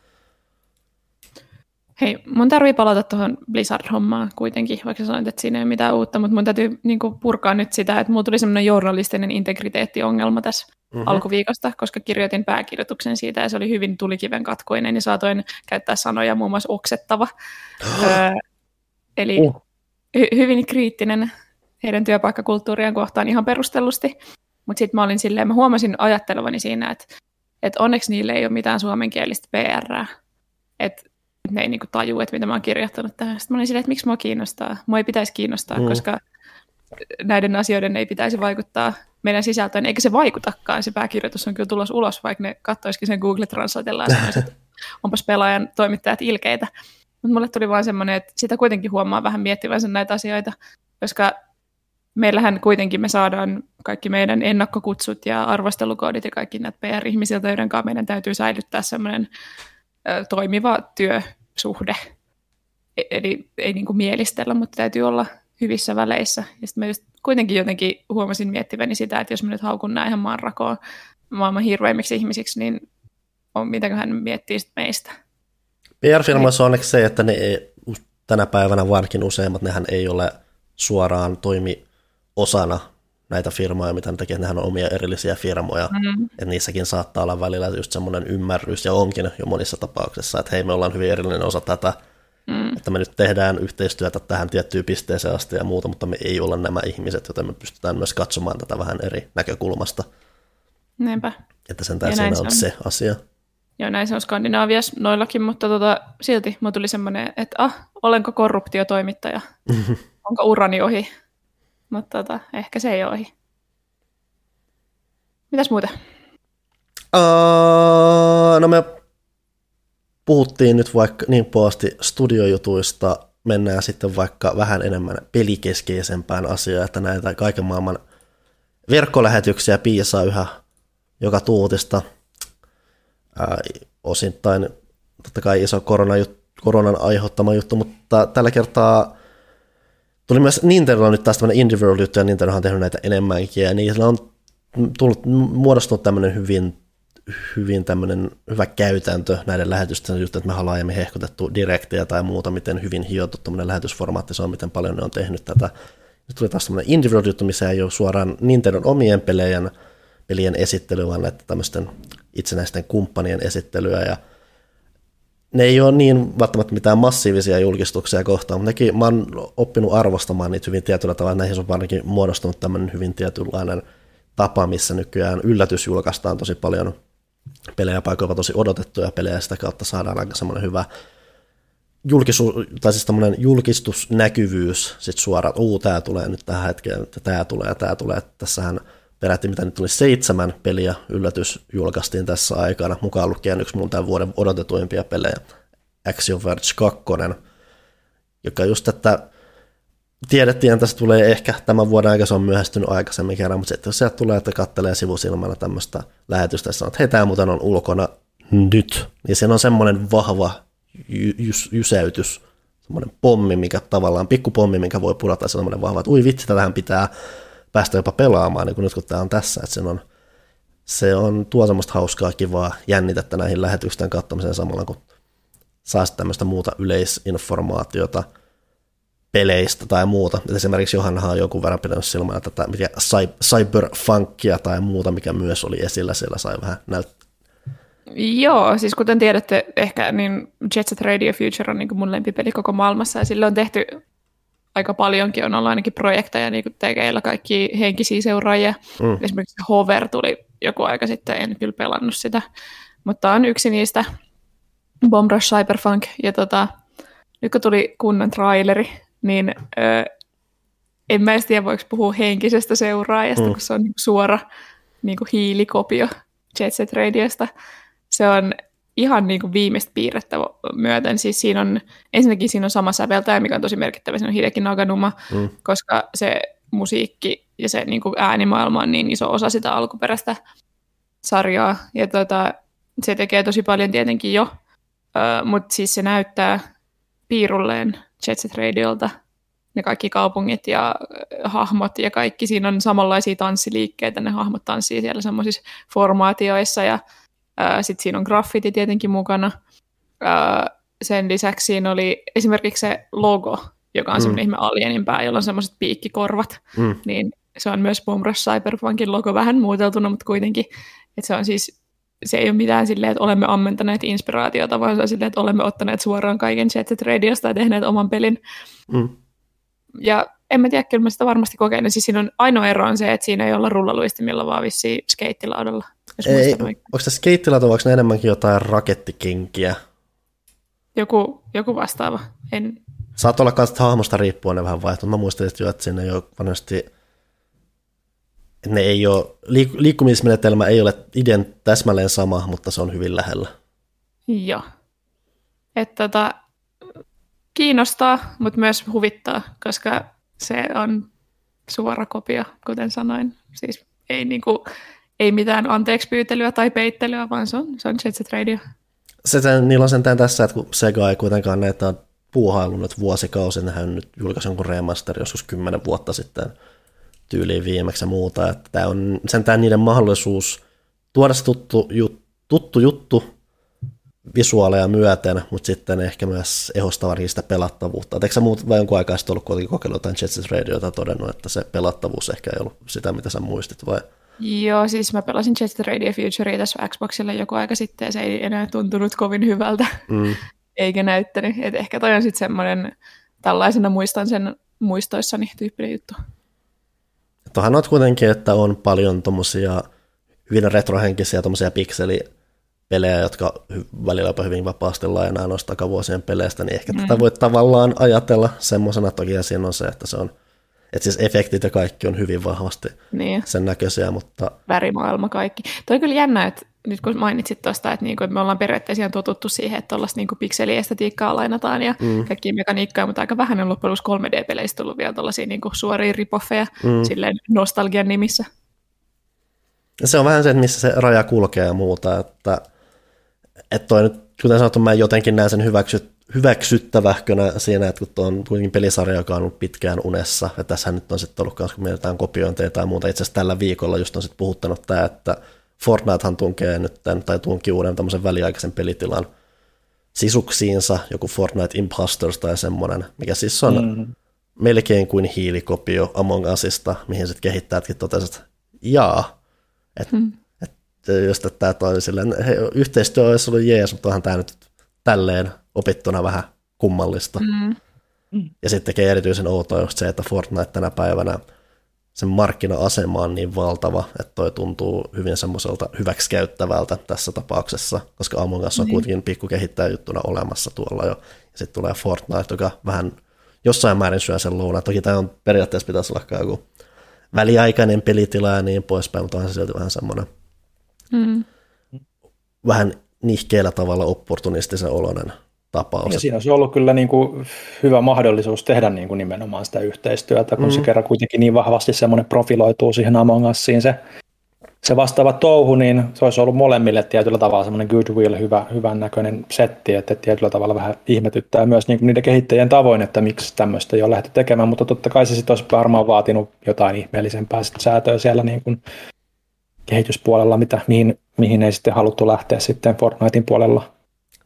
Hei, mun tarvii palata tuohon Blizzard-hommaan kuitenkin, vaikka sanoit, että siinä ei ole mitään uutta, mutta mun täytyy niin kuin, purkaa nyt sitä, että mulla tuli semmoinen journalistinen integriteettiongelma tässä mm-hmm. alkuviikosta, koska kirjoitin pääkirjoituksen siitä ja se oli hyvin tulikiven katkoinen ja saatoin käyttää sanoja muun muassa oksettava. öö, eli uh. hy- hyvin kriittinen heidän työpaikkakulttuuriaan kohtaan ihan perustellusti. Mutta sitten mä olin silleen, mä huomasin ajattelevani siinä, että, että onneksi niille ei ole mitään suomenkielistä PR. Että ne ei niinku taju, että mitä mä oon kirjoittanut tähän. Sitten mä olin silleen, että miksi mua kiinnostaa. Mua ei pitäisi kiinnostaa, mm. koska näiden asioiden ei pitäisi vaikuttaa meidän sisältöön, eikä se vaikutakaan. Se pääkirjoitus on kyllä tulos ulos, vaikka ne kattoisikin sen Google Translatella ja sanoisivat, että onpas pelaajan toimittajat ilkeitä. Mutta mulle tuli vaan semmoinen, että sitä kuitenkin huomaa vähän miettivänsä näitä asioita, koska meillähän kuitenkin me saadaan kaikki meidän ennakkokutsut ja arvostelukoodit ja kaikki näitä PR-ihmisiltä, joiden kanssa meidän täytyy säilyttää semmoinen toimiva työsuhde. E-, eli ei niin kuin mielistellä, mutta täytyy olla hyvissä väleissä. Ja sitten mä just kuitenkin jotenkin huomasin miettiväni sitä, että jos mä nyt haukun näin ihan maanrakoon maailman hirveimmiksi ihmisiksi, niin on, mitäköhän miettii sitten meistä. PR-firmoissa on onneksi se, että ne ei, tänä päivänä varsinkin useimmat, nehän ei ole suoraan toimi osana näitä firmoja, mitä ne tekee, nehän on omia erillisiä firmoja, mm. että niissäkin saattaa olla välillä just semmoinen ymmärrys, ja onkin jo monissa tapauksissa, että hei, me ollaan hyvin erillinen osa tätä, mm. että me nyt tehdään yhteistyötä tähän tiettyyn pisteeseen asti ja muuta, mutta me ei olla nämä ihmiset, joten me pystytään myös katsomaan tätä vähän eri näkökulmasta. Näinpä. Että sen tässä on, on se asia. Joo, näin se on Skandinaaviassa noillakin, mutta tota, silti mulla tuli semmoinen, että ah, olenko korruptiotoimittaja? Onko urani ohi? Mutta tota, ehkä se ei ole ohi. Mitäs muuta? Uh, no me puhuttiin nyt vaikka niin puolesti studiojutuista, mennään sitten vaikka vähän enemmän pelikeskeisempään asiaan, että näitä kaiken maailman verkkolähetyksiä piisaa yhä joka tuutista. Ää, osittain totta kai iso korona, koronan aiheuttama juttu, mutta tällä kertaa Tuli myös Nintendo nyt taas tämmöinen Indie World juttu, ja Nintendo on tehnyt näitä enemmänkin, ja niillä on tullut, muodostunut tämmöinen hyvin, hyvin tämmöinen hyvä käytäntö näiden lähetysten just, että me ollaan aiemmin hehkutettu direktiä tai muuta, miten hyvin hiottu tämmöinen lähetysformaatti se on, miten paljon ne on tehnyt tätä. Nyt tuli taas tämmöinen Indie World juttu, missä ei ole suoraan Nintendon omien pelien, pelien esittelyä, vaan näitä tämmöisten itsenäisten kumppanien esittelyä, ja ne ei ole niin välttämättä mitään massiivisia julkistuksia kohtaan, mutta nekin, mä oon oppinut arvostamaan niitä hyvin tietyllä tavalla, näihin on varsinkin muodostunut tämmöinen hyvin tietynlainen tapa, missä nykyään yllätys julkaistaan tosi paljon pelejä, paikoilla tosi odotettuja pelejä, ja sitä kautta saadaan aika semmoinen hyvä julkisu, tai siis julkistusnäkyvyys sit suoraan, uu, tämä tulee nyt tähän hetkeen, tämä tulee, tämä tulee. Tässähän peräti mitä nyt tuli seitsemän peliä yllätys julkaistiin tässä aikana, mukaan lukien yksi mun tämän vuoden odotetuimpia pelejä, Action Verge 2, joka just, että tiedettiin, että se tulee ehkä tämän vuoden aikana, se on myöhästynyt aikaisemmin kerran, mutta sitten jos sieltä tulee, että kattelee sivusilmalla tämmöistä lähetystä ja sanoo, että hei, tämä muuten on ulkona nyt, niin siinä on semmoinen vahva jys, jysäytys, semmoinen pommi, mikä tavallaan, pikkupommi, mikä voi pudata semmoinen vahva, että ui vitsi, tähän pitää päästä jopa pelaamaan, niin kuin nyt kun tämä on tässä, että sen on, se on tuo semmoista hauskaa, kivaa jännitettä näihin lähetysten katsomiseen samalla, kun saa tämmöistä muuta yleisinformaatiota peleistä tai muuta. Et esimerkiksi Johannahan on jonkun verran pitänyt silmällä tätä mikä cyberfunkia tai muuta, mikä myös oli esillä, siellä sai vähän näyttää Joo, siis kuten tiedätte ehkä, niin Jet Set Radio Future on niin mun lempipeli koko maailmassa ja sille on tehty aika paljonkin, on ollut ainakin projekteja niin tekeillä kaikki henkisiä seuraajia. Mm. Esimerkiksi Hover tuli joku aika sitten, en kyllä pelannut sitä, mutta on yksi niistä, Bomb Rush Cyberpunk, ja tota, nyt kun tuli kunnan traileri, niin ö, en mä edes tiedä, voiko puhua henkisestä seuraajasta, mm. kun se on niin suora niin kuin hiilikopio Jet Set Radiosta se on ihan niin kuin viimeistä piirrettä myöten. Siis siinä on, ensinnäkin siinä on sama säveltäjä, mikä on tosi merkittävä, siinä on Hideki Naganuma, mm. koska se musiikki ja se niin kuin äänimaailma on niin iso osa sitä alkuperäistä sarjaa. Ja tota, se tekee tosi paljon tietenkin jo, uh, mutta siis se näyttää piirulleen Jet Set Radiolta ne kaikki kaupungit ja hahmot ja kaikki. Siinä on samanlaisia tanssiliikkeitä, ne hahmot tanssii siellä semmoisissa formaatioissa ja sitten siinä on graffiti tietenkin mukana. Sen lisäksi siinä oli esimerkiksi se logo, joka on mm. semmoinen ihme alienin pää, jolla on semmoiset piikkikorvat. Mm. Niin se on myös Boomrush Cyberpunkin logo vähän muuteltuna, mutta kuitenkin. Että se on siis se ei ole mitään silleen, että olemme ammentaneet inspiraatiota, vaan se on silleen, että olemme ottaneet suoraan kaiken Jet Set Radiosta ja tehneet oman pelin. Mm. Ja en mä tiedä, kyllä mä sitä varmasti kokeilin. Siis siinä on ainoa ero on se, että siinä ei olla rullaluistimilla, vaan vissiin skeittilaudalla. Ei, onko se skeittilauta, onko ne enemmänkin jotain rakettikenkiä? Joku, joku vastaava. En... Saat olla kanssa hahmosta riippuen ne vähän vaihtunut. Mä muistelin, että sinne ei ole vanhasti ne ei ole, liik- liikkumismenetelmä ei ole ident täsmälleen sama, mutta se on hyvin lähellä. Joo. Että tota, kiinnostaa, mutta myös huvittaa, koska se on suora kopio, kuten sanoin. Siis ei, niinku, ei mitään anteeksi pyytelyä tai peittelyä, vaan se on, se on Jet Set Radio. Se, niillä on sentään tässä, että kun Sega ei kuitenkaan näitä puuhaillut nyt vuosikausi, nehän nyt julkaisi jonkun remaster joskus kymmenen vuotta sitten tyyliin viimeksi ja muuta. Että tämä on sentään niiden mahdollisuus tuoda se tuttu, jut, tuttu juttu visuaaleja myöten, mutta sitten ehkä myös ehostava sitä pelattavuutta. Et eikö sä muut vai jonkun aikaa sitten ollut kuitenkin kokeillut jotain Jet Set Radiota todennut, että se pelattavuus ehkä ei ollut sitä, mitä sä muistit vai? Joo, siis mä pelasin Jet Radio Future tässä Xboxilla joku aika sitten ja se ei enää tuntunut kovin hyvältä, mm. eikä näyttänyt. Et ehkä toi on sitten semmoinen, tällaisena muistan sen muistoissani tyyppinen juttu. Tuohan on kuitenkin, että on paljon tuommoisia hyvin retrohenkisiä tuommoisia pikseli pelejä, jotka välillä jopa hyvin vapaasti lainaa noista takavuosien peleistä, niin ehkä mm. tätä voi tavallaan ajatella semmoisena. Toki siinä on se, että se on, että siis efektit ja kaikki on hyvin vahvasti niin. sen näköisiä, mutta... Värimaailma kaikki. Toi on kyllä jännä, että nyt kun mainitsit tuosta, että, niinku, että me ollaan periaatteessa ihan totuttu siihen, että tuollaista niinku pikseliestetiikkaa lainataan ja mm. kaikki mekaniikkaa, mutta aika vähän on loppujen 3D-peleistä tullut vielä tuollaisia niinku suoria ripoffeja mm. silleen nostalgian nimissä. Se on vähän se, että missä se raja kulkee ja muuta, että että toi nyt, kuten sanottu, mä jotenkin näen sen hyväksyt, hyväksyttävähkönä siinä, että kun tuo on kuitenkin pelisarja, joka on ollut pitkään unessa, ja tässä nyt on sitten ollut kanssa, kun mietitään kopiointeja tai muuta, itse asiassa tällä viikolla just on sitten puhuttanut tämä, että Fortnitehan tunkee nyt tämän, tai tunki uuden tämmöisen väliaikaisen pelitilan sisuksiinsa, joku Fortnite Imposters tai semmoinen, mikä siis on mm-hmm. melkein kuin hiilikopio Among Usista, mihin sitten kehittäjätkin totesivat, jaa, että mm just, että tämä toi silleen, he, yhteistyö olisi ollut jees, mutta onhan tämä nyt tälleen opittuna vähän kummallista. Mm. Mm. Ja sitten tekee erityisen outoa just se, että Fortnite tänä päivänä, sen markkina-asema on niin valtava, että toi tuntuu hyvin semmoiselta hyväksikäyttävältä tässä tapauksessa, koska Among Us on niin. kuitenkin pikkukehittäjäjuttuna olemassa tuolla jo. Ja sitten tulee Fortnite, joka vähän jossain määrin syö sen lounaan. Toki tämä on periaatteessa pitäisi olla joku väliaikainen pelitila ja niin poispäin, mutta on se silti vähän semmoinen mm. vähän nihkeellä tavalla opportunistisen oloinen tapaus. Ja siinä olisi ollut kyllä niin kuin hyvä mahdollisuus tehdä niin kuin nimenomaan sitä yhteistyötä, kun mm. se kerran kuitenkin niin vahvasti semmoinen profiloituu siihen Among Usiin se, se vastaava touhu, niin se olisi ollut molemmille tietyllä tavalla semmoinen goodwill, hyvä, hyvän näköinen setti, että tietyllä tavalla vähän ihmetyttää myös niin kuin niiden kehittäjien tavoin, että miksi tämmöistä ei ole lähdetty tekemään, mutta totta kai se sitten olisi varmaan vaatinut jotain ihmeellisempää säätöä siellä niin kuin kehityspuolella, mitä, mihin, mihin ei sitten haluttu lähteä sitten Fortnitein puolella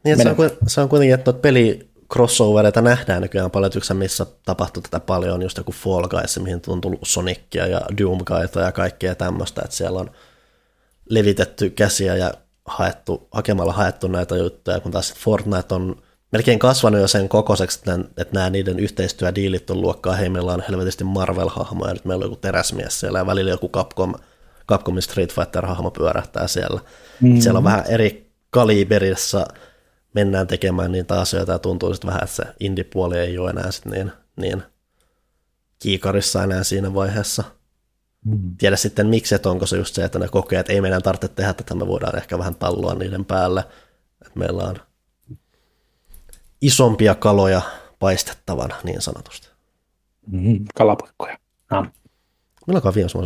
niin, se, on, se on kuitenkin, että peli crossovereita nähdään nykyään paljon, että missä tapahtuu tätä paljon, just joku Fall Guys, mihin on tullut Sonicia ja Doomgaita ja kaikkea tämmöistä, että siellä on levitetty käsiä ja haettu, hakemalla haettu näitä juttuja, kun taas Fortnite on melkein kasvanut jo sen kokoiseksi, että nämä niiden yhteistyödiilit on luokkaa, hei meillä on helvetisti Marvel-hahmoja, nyt meillä on joku teräsmies siellä ja välillä joku Capcom, Capcomin Street Fighter-hahmo pyörähtää siellä. Mm. Siellä on vähän eri kaliberissa mennään tekemään niitä asioita ja tuntuu sitten vähän, että se indie-puoli ei ole enää sit niin, niin kiikarissa enää siinä vaiheessa. Mm. Tiedä sitten miksi, että onko se just se, että ne kokee, että ei meidän tarvitse tehdä tätä, me voidaan ehkä vähän tallua niiden päälle, että meillä on isompia kaloja paistettavana niin sanotusti. Mm, kalapuikkoja. Ah. Milloinkaan viimeksi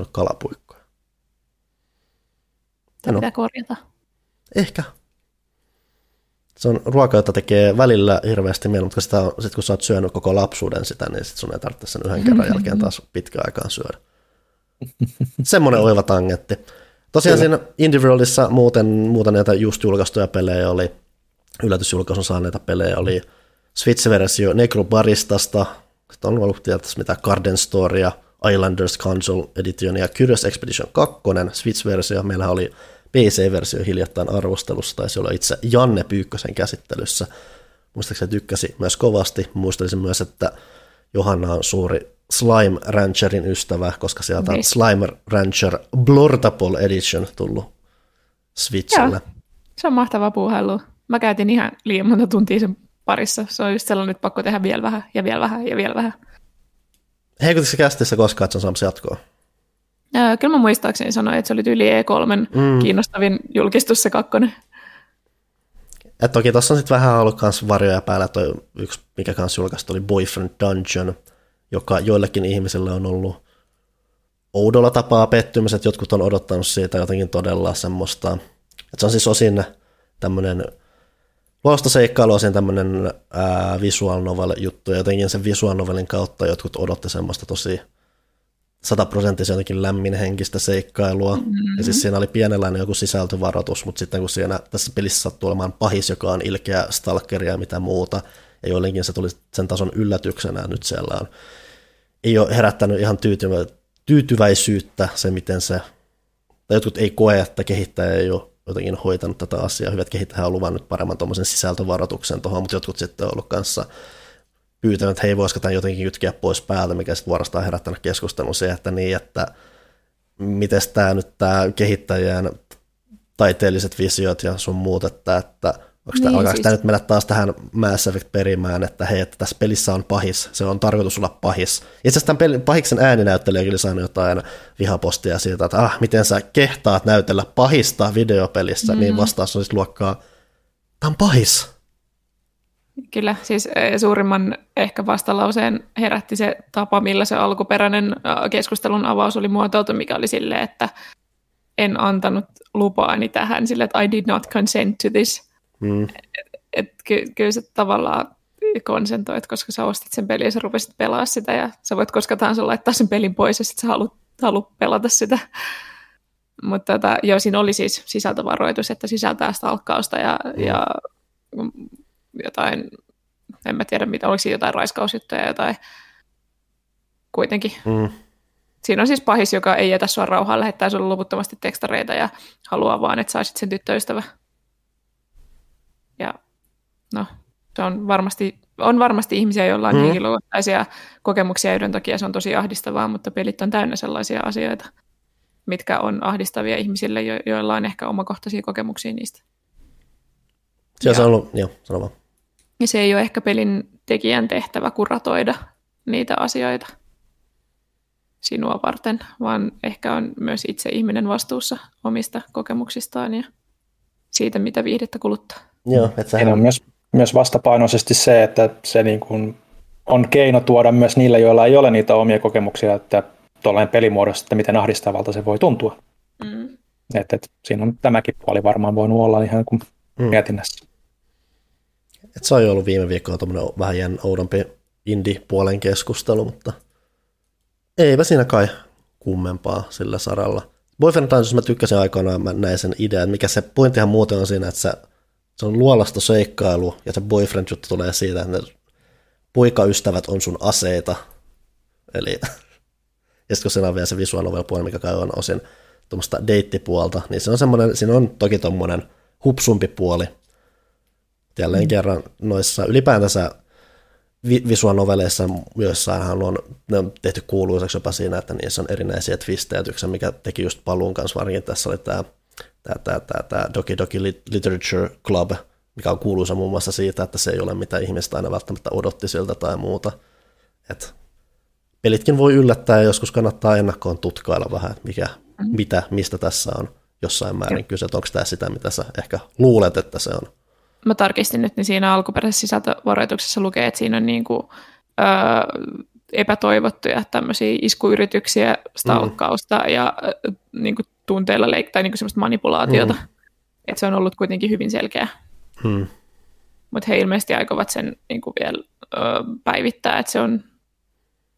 kalapuikkoja? Tämä pitää korjata. Ehkä se on ruoka, jota tekee välillä hirveästi mieli, mutta sitä on, sit kun sä oot syönyt koko lapsuuden sitä, niin sit sun ei tarvitse sen yhden kerran jälkeen taas pitkään aikaan syödä. Semmoinen oiva tangetti. Tosiaan Kyllä. siinä Indie Worldissa muuten, muuten näitä just julkaistuja pelejä oli, yllätysjulkaisun saaneita pelejä oli Switch-versio Necrobaristasta, sitten on ollut tietysti mitä Garden Storya, Islanders Console Edition ja Curious Expedition 2, Switch-versio. Meillä oli PC-versio hiljattain arvostelussa, taisi olla itse Janne Pyykkösen käsittelyssä. Muistaakseni tykkäsi myös kovasti. Muistelisin myös, että Johanna on suuri Slime Rancherin ystävä, koska sieltä on niin. Slime Rancher Blortable Edition tullut Switchille. Joo, se on mahtava puhelu. Mä käytin ihan liian monta tuntia sen parissa. Se on just sellainen, että pakko tehdä vielä vähän ja vielä vähän ja vielä vähän. Heikutiko se kästissä koskaan, että se on saamassa jatkoa? Ää, kyllä mä muistaakseni sanoin, että se oli yli E3 mm. kiinnostavin julkistus se kakkonen. Et toki tuossa on sitten vähän ollut myös varjoja päällä, toi yksi, mikä kanssa julkaistu oli Boyfriend Dungeon, joka joillekin ihmisille on ollut oudolla tapaa pettymys, että jotkut on odottanut siitä jotenkin todella semmoista, että se on siis osin tämmöinen seikkailu osin tämmöinen visual novel juttu, ja jotenkin sen visual novelin kautta jotkut odotti semmoista tosi sataprosenttisen jotenkin lämminhenkistä seikkailua. Mm-hmm. Ja siis siinä oli pienenlainen joku sisältövaroitus, mutta sitten kun siinä tässä pelissä sattuu olemaan pahis, joka on ilkeä stalkeria ja mitä muuta, ja joillekin se tuli sen tason yllätyksenä nyt siellä on. Ei ole herättänyt ihan tyytyvä, tyytyväisyyttä se, miten se, tai jotkut ei koe, että kehittäjä ei ole jotenkin hoitanut tätä asiaa. Hyvät kehittäjät on luvannut paremman tuommoisen sisältövaroituksen tuohon, mutta jotkut sitten on ollut kanssa pyytänyt, että hei, voisiko tämän jotenkin kytkeä pois päältä, mikä sitten vuorostaan herättänyt keskustelun se, että niin, että miten tämä nyt tämä kehittäjien taiteelliset visiot ja sun muut, että, että onko niin, tämä, siis... tämä nyt mennä taas tähän Mass Effect-perimään, että hei, että tässä pelissä on pahis, se on tarkoitus olla pahis. Itse asiassa tämän pelin, pahiksen ääninäyttelijä oli saanut jotain vihapostia siitä, että ah, miten sä kehtaat näytellä pahista videopelissä, niin mm-hmm. niin vastaus on siis luokkaa, tämä on pahis. Kyllä, siis suurimman ehkä vastalauseen herätti se tapa, millä se alkuperäinen keskustelun avaus oli muotoiltu, mikä oli silleen, että en antanut lupaani tähän, sille että I did not consent to this. Mm. Et, et, ky, kyllä se tavallaan konsentoit, koska sä ostit sen pelin ja sä rupesit pelaa sitä ja sä voit koska tahansa laittaa sen pelin pois ja sit sä haluat, haluat pelata sitä. Mutta tota, joo, siinä oli siis sisältövaroitus, että sisältää stalkkausta ja, mm. ja jotain, en mä tiedä mitä, oliko siinä jotain raiskausjuttuja ja jotain kuitenkin. Mm. Siinä on siis pahis, joka ei jätä sua rauhaan, lähettää sulle loputtomasti tekstareita ja haluaa vaan, että saisit sen tyttöystävä. Ja no. Se on varmasti, on varmasti ihmisiä, joilla on mm. henkilökohtaisia kokemuksia, joiden takia se on tosi ahdistavaa, mutta pelit on täynnä sellaisia asioita, mitkä on ahdistavia ihmisille, jo- joilla on ehkä omakohtaisia kokemuksia niistä. Se on ollut, joo, sano vaan. Ja se ei ole ehkä pelin tekijän tehtävä kuratoida niitä asioita sinua varten, vaan ehkä on myös itse ihminen vastuussa omista kokemuksistaan ja siitä, mitä viihdettä kuluttaa. Joo, että sehän on myös, myös vastapainoisesti se, että se niin kuin on keino tuoda myös niille, joilla ei ole niitä omia kokemuksia, että tuollainen pelimuodossa, että miten ahdistavalta se voi tuntua. Mm. Et, et, siinä on tämäkin puoli varmaan voinut olla ihan kuin mm. mietinnässä. Et se on ollut viime viikolla vähän jään oudompi indie-puolen keskustelu, mutta eipä siinä kai kummempaa sillä saralla. Boyfriend Times, mä tykkäsin aikanaan, mä näin sen idean, mikä se pointtihan muuten on siinä, että se, se on luolasta seikkailu ja se boyfriend-juttu tulee siitä, että ne poikaystävät on sun aseita. Eli, ja sitten kun siinä on vielä se visual novel puoli, mikä kai on osin tuommoista deittipuolta, niin se on semmoinen, siinä on toki tuommoinen hupsumpi puoli. Jälleen mm. kerran noissa ylipäätänsä visual noveleissa joissainhan on, ne on tehty kuuluisaksi jopa siinä, että niissä on erinäisiä twistejä, mikä teki just paluun kanssa, varsinkin tässä oli tämä, tämä, tämä, tämä, tämä Doki Doki Literature Club, mikä on kuuluisa muun muassa siitä, että se ei ole mitä ihmistä aina välttämättä odotti siltä tai muuta. Et pelitkin voi yllättää ja joskus kannattaa ennakkoon tutkailla vähän, mikä, mm-hmm. mitä, mistä tässä on jossain määrin kyse, että onko tämä sitä, mitä sä ehkä luulet, että se on. Mä tarkistin nyt, niin siinä alkuperäisessä sisältövaroituksessa lukee, että siinä on niin kuin, öö, epätoivottuja tämmöisiä iskuyrityksiä, stalkkausta mm. ja äh, niin kuin tunteilla leik- tai niin kuin semmoista manipulaatiota. Mm. Että se on ollut kuitenkin hyvin selkeä. Hmm. Mutta he ilmeisesti aikovat sen niin kuin vielä ö, päivittää, että se on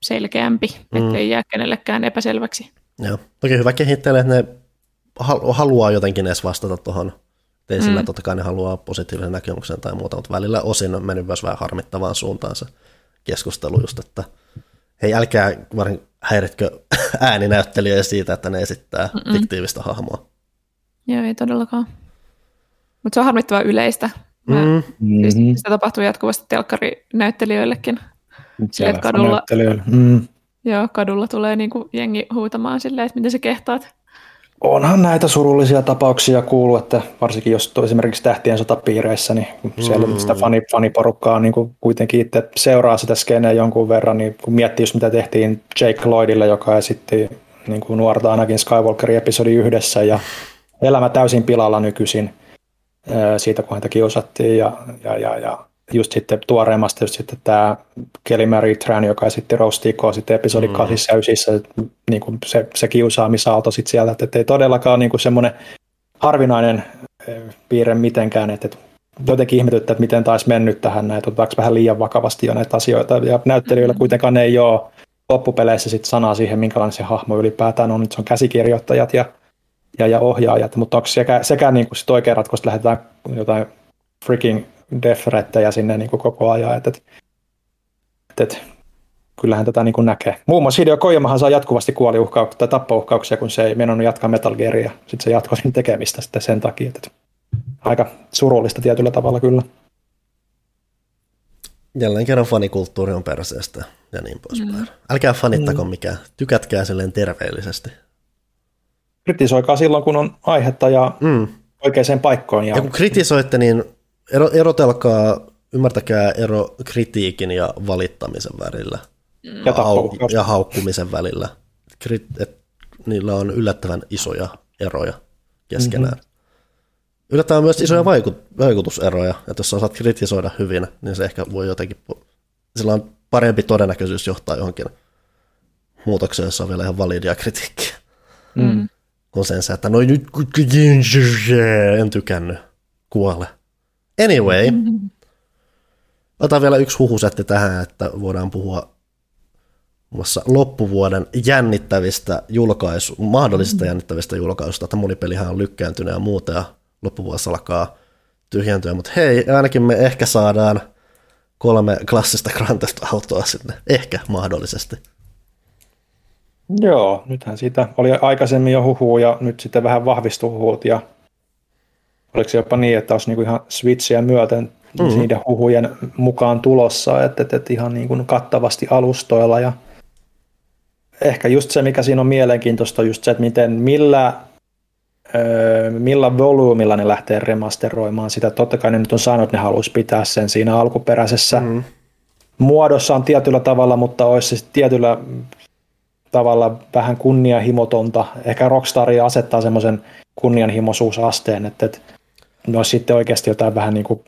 selkeämpi, hmm. ettei jää kenellekään epäselväksi. Joo, toki hyvä kehittää, että ne haluaa jotenkin edes vastata tuohon. Ei mm. sillä totta kai ne haluaa positiivisen näkemyksen tai muuta, mutta välillä osin on mennyt myös vähän harmittavaan suuntaan se keskustelu just, että hei älkää varin häiritkö ääninäyttelijöitä siitä, että ne esittää Mm-mm. fiktiivistä hahmoa. Joo, ei todellakaan. Mutta se on harmittavaa yleistä. Mm. Siis mm-hmm. Sitä tapahtuu jatkuvasti telkkarinäyttelijöillekin. Sille, että kadulla, mm. joo, kadulla tulee niinku jengi huutamaan silleen, että miten sä kehtaat. Onhan näitä surullisia tapauksia kuulu, että varsinkin jos esimerkiksi tähtien sotapiireissä, niin siellä mm. sitä fani, faniporukkaa niin kuin kuitenkin itse seuraa sitä skeneä jonkun verran, niin kun miettii just mitä tehtiin Jake Lloydille, joka esitti niin kuin nuorta ainakin Skywalkerin episodi yhdessä ja elämä täysin pilalla nykyisin, siitä, kun häntä kiusattiin ja, ja, ja, ja just sitten tuoreemmasta just sitten tämä Kelly Mary Tran, joka sitten Rostiko sitten episodi mm. 8 ja 9, niin kuin se, se kiusaamisaalto sitten sieltä, että ei todellakaan niin kuin semmoinen harvinainen piirre mitenkään, että, että jotenkin ihmetyttää, että miten taisi mennyt tähän näin, otetaanko vähän liian vakavasti jo näitä asioita, ja näyttelijöillä mm. kuitenkaan ei ole loppupeleissä sit sanaa siihen, minkälainen se hahmo ylipäätään on, nyt se on käsikirjoittajat ja ja, ja ohjaajat, mutta onko sekä, sekä niin kuin sit oikea ratkaisu, että lähdetään jotain freaking death sinne niin kuin koko ajan, että, että, että kyllähän tätä niin kuin näkee. Muun muassa Hideo Kojamahan saa jatkuvasti kuoliuhkauksia tai tappouhkauksia, kun se ei mennyt jatkaa Metal Gearia. Sitten se jatkoi sen tekemistä sitten sen takia. Että aika surullista tietyllä tavalla kyllä. Jälleen kerran fanikulttuuri on perseestä ja niin poispäin. Mm. Älkää fanittako mm. mikään, tykätkää silleen terveellisesti kritisoikaa silloin, kun on aihetta ja mm. oikeaan paikkoon. Ja... ja kun kritisoitte, niin erotelkaa, ymmärtäkää ero kritiikin ja valittamisen välillä. Mm. Ja, hau- ja haukkumisen välillä. Krit- et, niillä on yllättävän isoja eroja keskenään. Mm-hmm. Yllättävän myös isoja vaikut- vaikutuseroja, että jos osaat kritisoida hyvin, niin se ehkä voi jotenkin, sillä on parempi todennäköisyys johtaa johonkin muutokseen, jossa on vielä ihan validia kritiikkiä. Mm kuin sen että no nyt en tykännyt, kuole. Anyway, otan vielä yksi huhusetti tähän, että voidaan puhua muassa loppuvuoden jännittävistä julkaisu, mahdollisista jännittävistä julkaisuista, että monipelihän on lykkääntynyt ja muuta, ja loppuvuosi alkaa tyhjentyä, mutta hei, ainakin me ehkä saadaan kolme klassista Grand Theft Autoa sinne, ehkä mahdollisesti. Joo, nythän siitä oli aikaisemmin jo huhu ja nyt sitten vähän vahvistui huhut ja oliko se jopa niin, että olisi niinku ihan Switchiä myöten mm-hmm. niiden huhujen mukaan tulossa, että, että, että ihan niin kuin kattavasti alustoilla ja ehkä just se, mikä siinä on mielenkiintoista, just se, että miten, millä, öö, millä volyymilla ne lähtee remasteroimaan sitä. Totta kai ne nyt on sanonut, että ne haluaisi pitää sen siinä alkuperäisessä mm. muodossaan tietyllä tavalla, mutta olisi se tietyllä tavalla vähän kunnianhimotonta. Ehkä Rockstar asettaa semmoisen kunnianhimoisuusasteen, että, että ne olisi sitten oikeasti jotain vähän niin kuin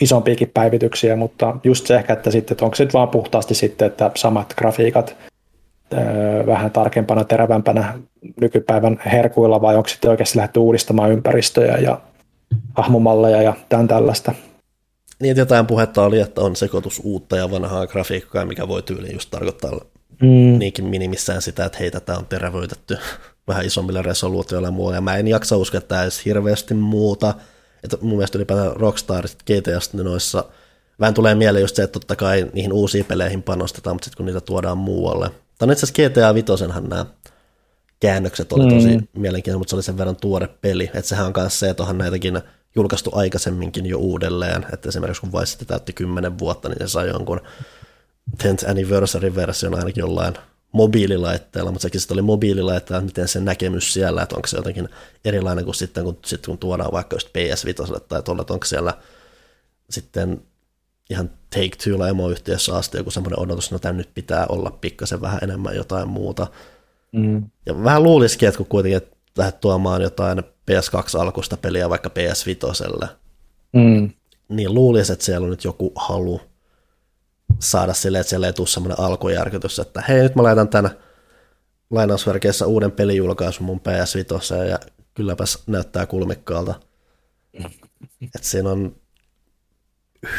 isompiakin päivityksiä, mutta just se ehkä, että sitten, että onko se vaan puhtaasti sitten, että samat grafiikat vähän tarkempana, terävämpänä nykypäivän herkuilla, vai onko sitten oikeasti lähdetty uudistamaan ympäristöjä ja hahmomalleja ja tämän tällaista. Niin, että jotain puhetta oli, että on sekoitus uutta ja vanhaa grafiikkaa, mikä voi tyyliin just tarkoittaa mm. niinkin minimissään sitä, että hei, tätä on terävöitetty vähän isommilla resoluutioilla ja muualla, ja mä en jaksa uskoa, että tämä edes hirveästi muuta, että mun mielestä ylipäätään Rockstarit GTAsta noissa vähän tulee mieleen just se, että totta kai niihin uusiin peleihin panostetaan, mutta sitten kun niitä tuodaan muualle, on itse asiassa GTA Vitosenhan nämä käännökset oli tosi mm. mielenkiintoisia, mutta se oli sen verran tuore peli, että sehän on myös se, että onhan näitäkin julkaistu aikaisemminkin jo uudelleen, että esimerkiksi kun Vice täytti 10 vuotta, niin se sai jonkun 10th anniversary-version ainakin jollain mobiililaitteella, mutta sekin sitten oli mobiililaitteella, miten se näkemys siellä, että onko se jotenkin erilainen kuin sitten, kun, sitten kun tuodaan vaikka just PS5 tai tuolla, että onko siellä sitten ihan Take-Twolla emoyhtiössä asti joku semmoinen odotus, no nyt pitää olla pikkasen vähän enemmän jotain muuta. Mm. Ja vähän luulisikin, että kun kuitenkin lähdet tuomaan jotain PS2-alkuista peliä vaikka PS5, mm. niin luulisi, että siellä on nyt joku halu saada silleen, että siellä ei tule semmoinen alkujärkytys, että hei, nyt mä laitan tämän lainausverkeissä uuden pelijulkaisun mun PS5 ja kylläpäs näyttää kulmikkaalta. Että siinä on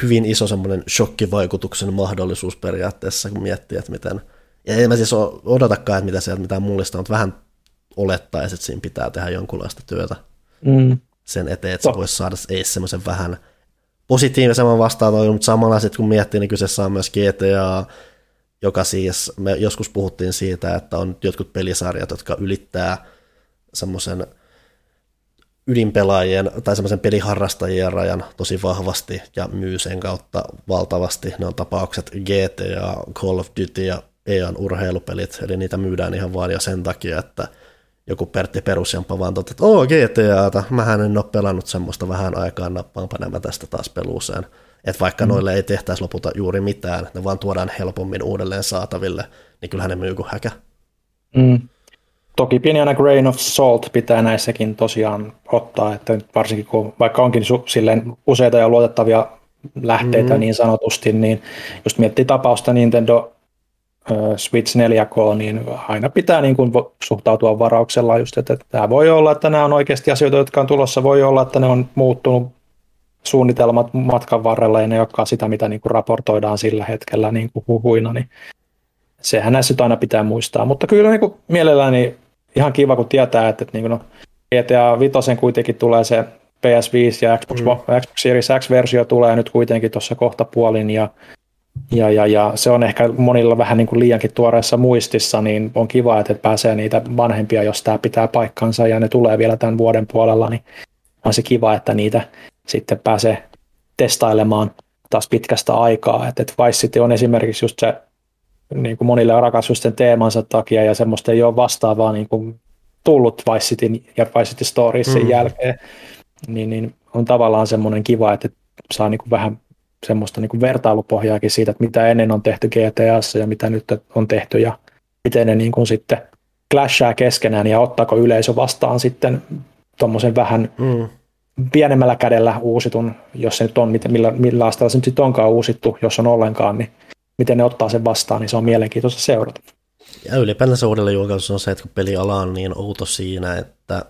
hyvin iso semmoinen shokkivaikutuksen mahdollisuus periaatteessa, kun miettii, että miten, ja ei mä siis odotakaan, että mitä sieltä mitään mullista, mutta vähän olettaisi, että siinä pitää tehdä jonkunlaista työtä mm. sen eteen, että se voisi saada ei semmoisen vähän positiivisemman vastaanoton, mutta samalla sitten kun miettii, niin kyseessä on myös GTA, joka siis, me joskus puhuttiin siitä, että on jotkut pelisarjat, jotka ylittää semmoisen ydinpelaajien tai semmoisen peliharrastajien rajan tosi vahvasti ja myy sen kautta valtavasti. Ne on tapaukset GTA, Call of Duty ja EAN urheilupelit, eli niitä myydään ihan vaan jo sen takia, että joku Pertti Perusjampa vaan totta, että oo GTAta, mähän en ole pelannut semmoista vähän aikaa, nappaanpa nämä tästä taas peluuseen. Että vaikka mm. noille ei tehtäisi lopulta juuri mitään, ne vaan tuodaan helpommin uudelleen saataville, niin kyllähän ne myy kuin häkä. Mm toki pieni aina grain of salt pitää näissäkin tosiaan ottaa, että varsinkin kun vaikka onkin su- silleen useita ja luotettavia lähteitä mm-hmm. niin sanotusti, niin just miettii tapausta Nintendo Switch 4K, niin aina pitää niin kuin suhtautua varauksella just, että, tämä voi olla, että nämä on oikeasti asioita, jotka on tulossa, voi olla, että ne on muuttunut suunnitelmat matkan varrella ja ne olekaan sitä, mitä niin kuin raportoidaan sillä hetkellä niin kuin huhuina, niin sehän näissä aina pitää muistaa, mutta kyllä niin kuin mielelläni ihan kiva, kun tietää, että, että niin no, GTA 5 kuitenkin tulee se PS5 ja Xbox, mm. Xbox Series X-versio tulee nyt kuitenkin tuossa kohta puolin ja, ja, ja, ja, se on ehkä monilla vähän niin kuin liiankin tuoreessa muistissa, niin on kiva, että pääsee niitä vanhempia, jos tämä pitää paikkansa ja ne tulee vielä tämän vuoden puolella, niin on se kiva, että niitä sitten pääsee testailemaan taas pitkästä aikaa. Että et Vice City on esimerkiksi just se niin kuin monille on rakas just sen teemansa takia ja semmoista ei ole vastaavaa niin kuin tullut Vice City ja Vice City Stories sen mm. jälkeen, niin, niin on tavallaan semmoinen kiva, että saa niin kuin vähän semmoista niin kuin vertailupohjaakin siitä, että mitä ennen on tehty GTAssa ja mitä nyt on tehty ja miten ne niin kuin sitten clashaa keskenään ja ottaako yleisö vastaan sitten tuommoisen vähän mm. pienemmällä kädellä uusitun, jos se nyt on, millä, millä asteella se nyt sitten onkaan uusittu, jos on ollenkaan, niin miten ne ottaa sen vastaan, niin se on mielenkiintoista seurata. Ja ylipäänsä uudelleen julkaisussa on se, että kun peliala on niin outo siinä, että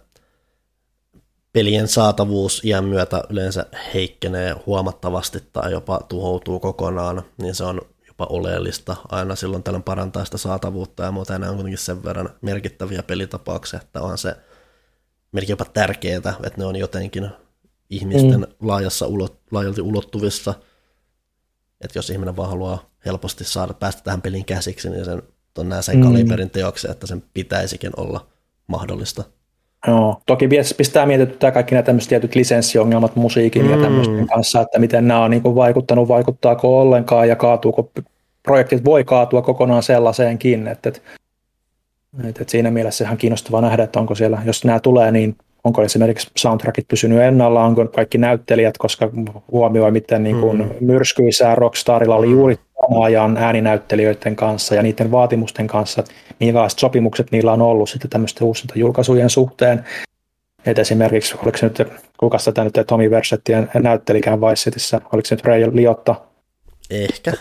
pelien saatavuus iän myötä yleensä heikkenee huomattavasti tai jopa tuhoutuu kokonaan, niin se on jopa oleellista aina silloin tällöin parantaa sitä saatavuutta ja muuten nämä on kuitenkin sen verran merkittäviä pelitapauksia, että on se melkein jopa tärkeää, että ne on jotenkin ihmisten mm. laajassa ulot, laajalti ulottuvissa – että jos ihminen vaan haluaa helposti saada päästä tähän peliin käsiksi, niin sen on nämä sen mm. kaliberin teoksia, että sen pitäisikin olla mahdollista. Joo, toki pistää mietityttää kaikki nämä tämmöiset tietyt lisenssiongelmat musiikin mm. ja tämmöisten kanssa, että miten nämä on niin vaikuttanut, vaikuttaako ollenkaan ja kaatuuko, projektit voi kaatua kokonaan sellaiseenkin, että, että, että, siinä mielessä ihan kiinnostavaa nähdä, että onko siellä, jos nämä tulee, niin onko esimerkiksi soundtrackit pysynyt ennalla, onko kaikki näyttelijät, koska huomioi, miten niin kuin mm. myrskyisää Rockstarilla oli juuri ajan ääninäyttelijöiden kanssa ja niiden vaatimusten kanssa, minkälaiset sopimukset niillä on ollut sitten tämmöisten uusien julkaisujen suhteen. Et esimerkiksi, oliko se nyt, kuka tätä nyt Tomi Versettien näyttelikään Vice Cityssä, oliko se nyt Ray Liotta? Ehkä.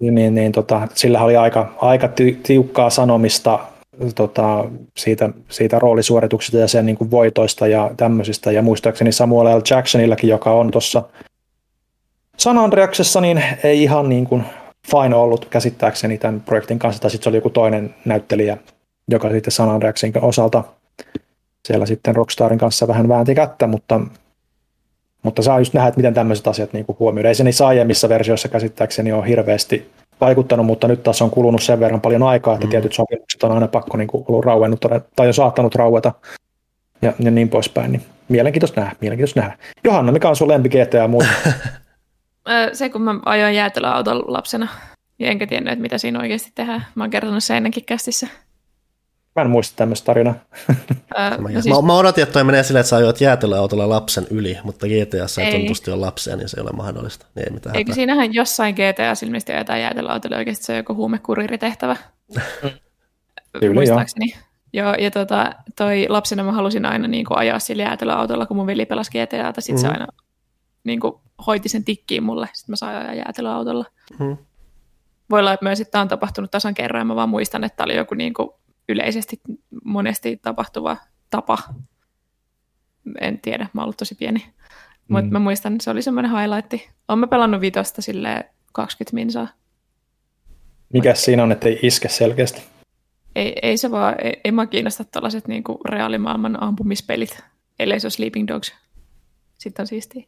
Niin, niin tota, sillä oli aika, aika tiukkaa sanomista tota, siitä, siitä roolisuorituksesta ja sen niin kuin voitoista ja tämmöisistä. Ja muistaakseni Samuel L. Jacksonillakin, joka on tuossa San Andreaksessa, niin ei ihan niin kuin fine ollut käsittääkseni tämän projektin kanssa, tai sitten se oli joku toinen näyttelijä, joka sitten San Andreasin osalta siellä sitten Rockstarin kanssa vähän väänti kättä, mutta, mutta saa just nähdä, että miten tämmöiset asiat niin huomioidaan. Ei se niissä aiemmissa versioissa käsittääkseni ole hirveästi vaikuttanut, mutta nyt taas on kulunut sen verran paljon aikaa, että mm. tietyt sopimukset on aina pakko niin kuin ollut rauennut tai jo saattanut raueta ja, ja niin poispäin. Niin mielenkiintoista nähdä, mielenkiintoista nähdä. Johanna, mikä on sun lempi GTA ja muuta? se, kun mä ajoin jäätelöauton lapsena, ja enkä tiennyt, että mitä siinä oikeasti tehdään. Mä oon kertonut sen ennenkin kästissä. Mä en muista tämmöistä tarinaa. Ää, no siis... mä, mä odotin, että toi menee silleen, että sä ajoit jäätelöautolla lapsen yli, mutta GTA ei tuntusti ole lapsia, niin se ei ole mahdollista. Niin ei mitään Eikö siinähän jossain GTA ilmeisesti ajetaan jäätelöautolla oikeasti se on joku huumekuriritehtävä? Kyllä, Muistaakseni. Joo, ja tota, toi lapsena mä halusin aina niin kuin ajaa sillä jäätelöautolla, kun mun veli pelasi GTAta, sit mm. se aina niin kuin, hoiti sen tikkiin mulle, sitten mä sain ajaa jäätelöautolla. Mm. Voi olla, että myös että tämä on tapahtunut tasan kerran, mä vaan muistan, että tämä oli joku niin kuin, yleisesti monesti tapahtuva tapa. En tiedä, mä oon ollut tosi pieni. Mm. Mutta mä muistan, että se oli semmoinen highlight. Olen mä pelannut vitosta sille 20 minsaa. Mikä siinä on, että ei iske selkeästi? Ei, ei se vaan, ei, ei mä kiinnosta tällaiset niinku reaalimaailman ampumispelit, ellei se ole Sleeping Dogs. Sitten on siistiä.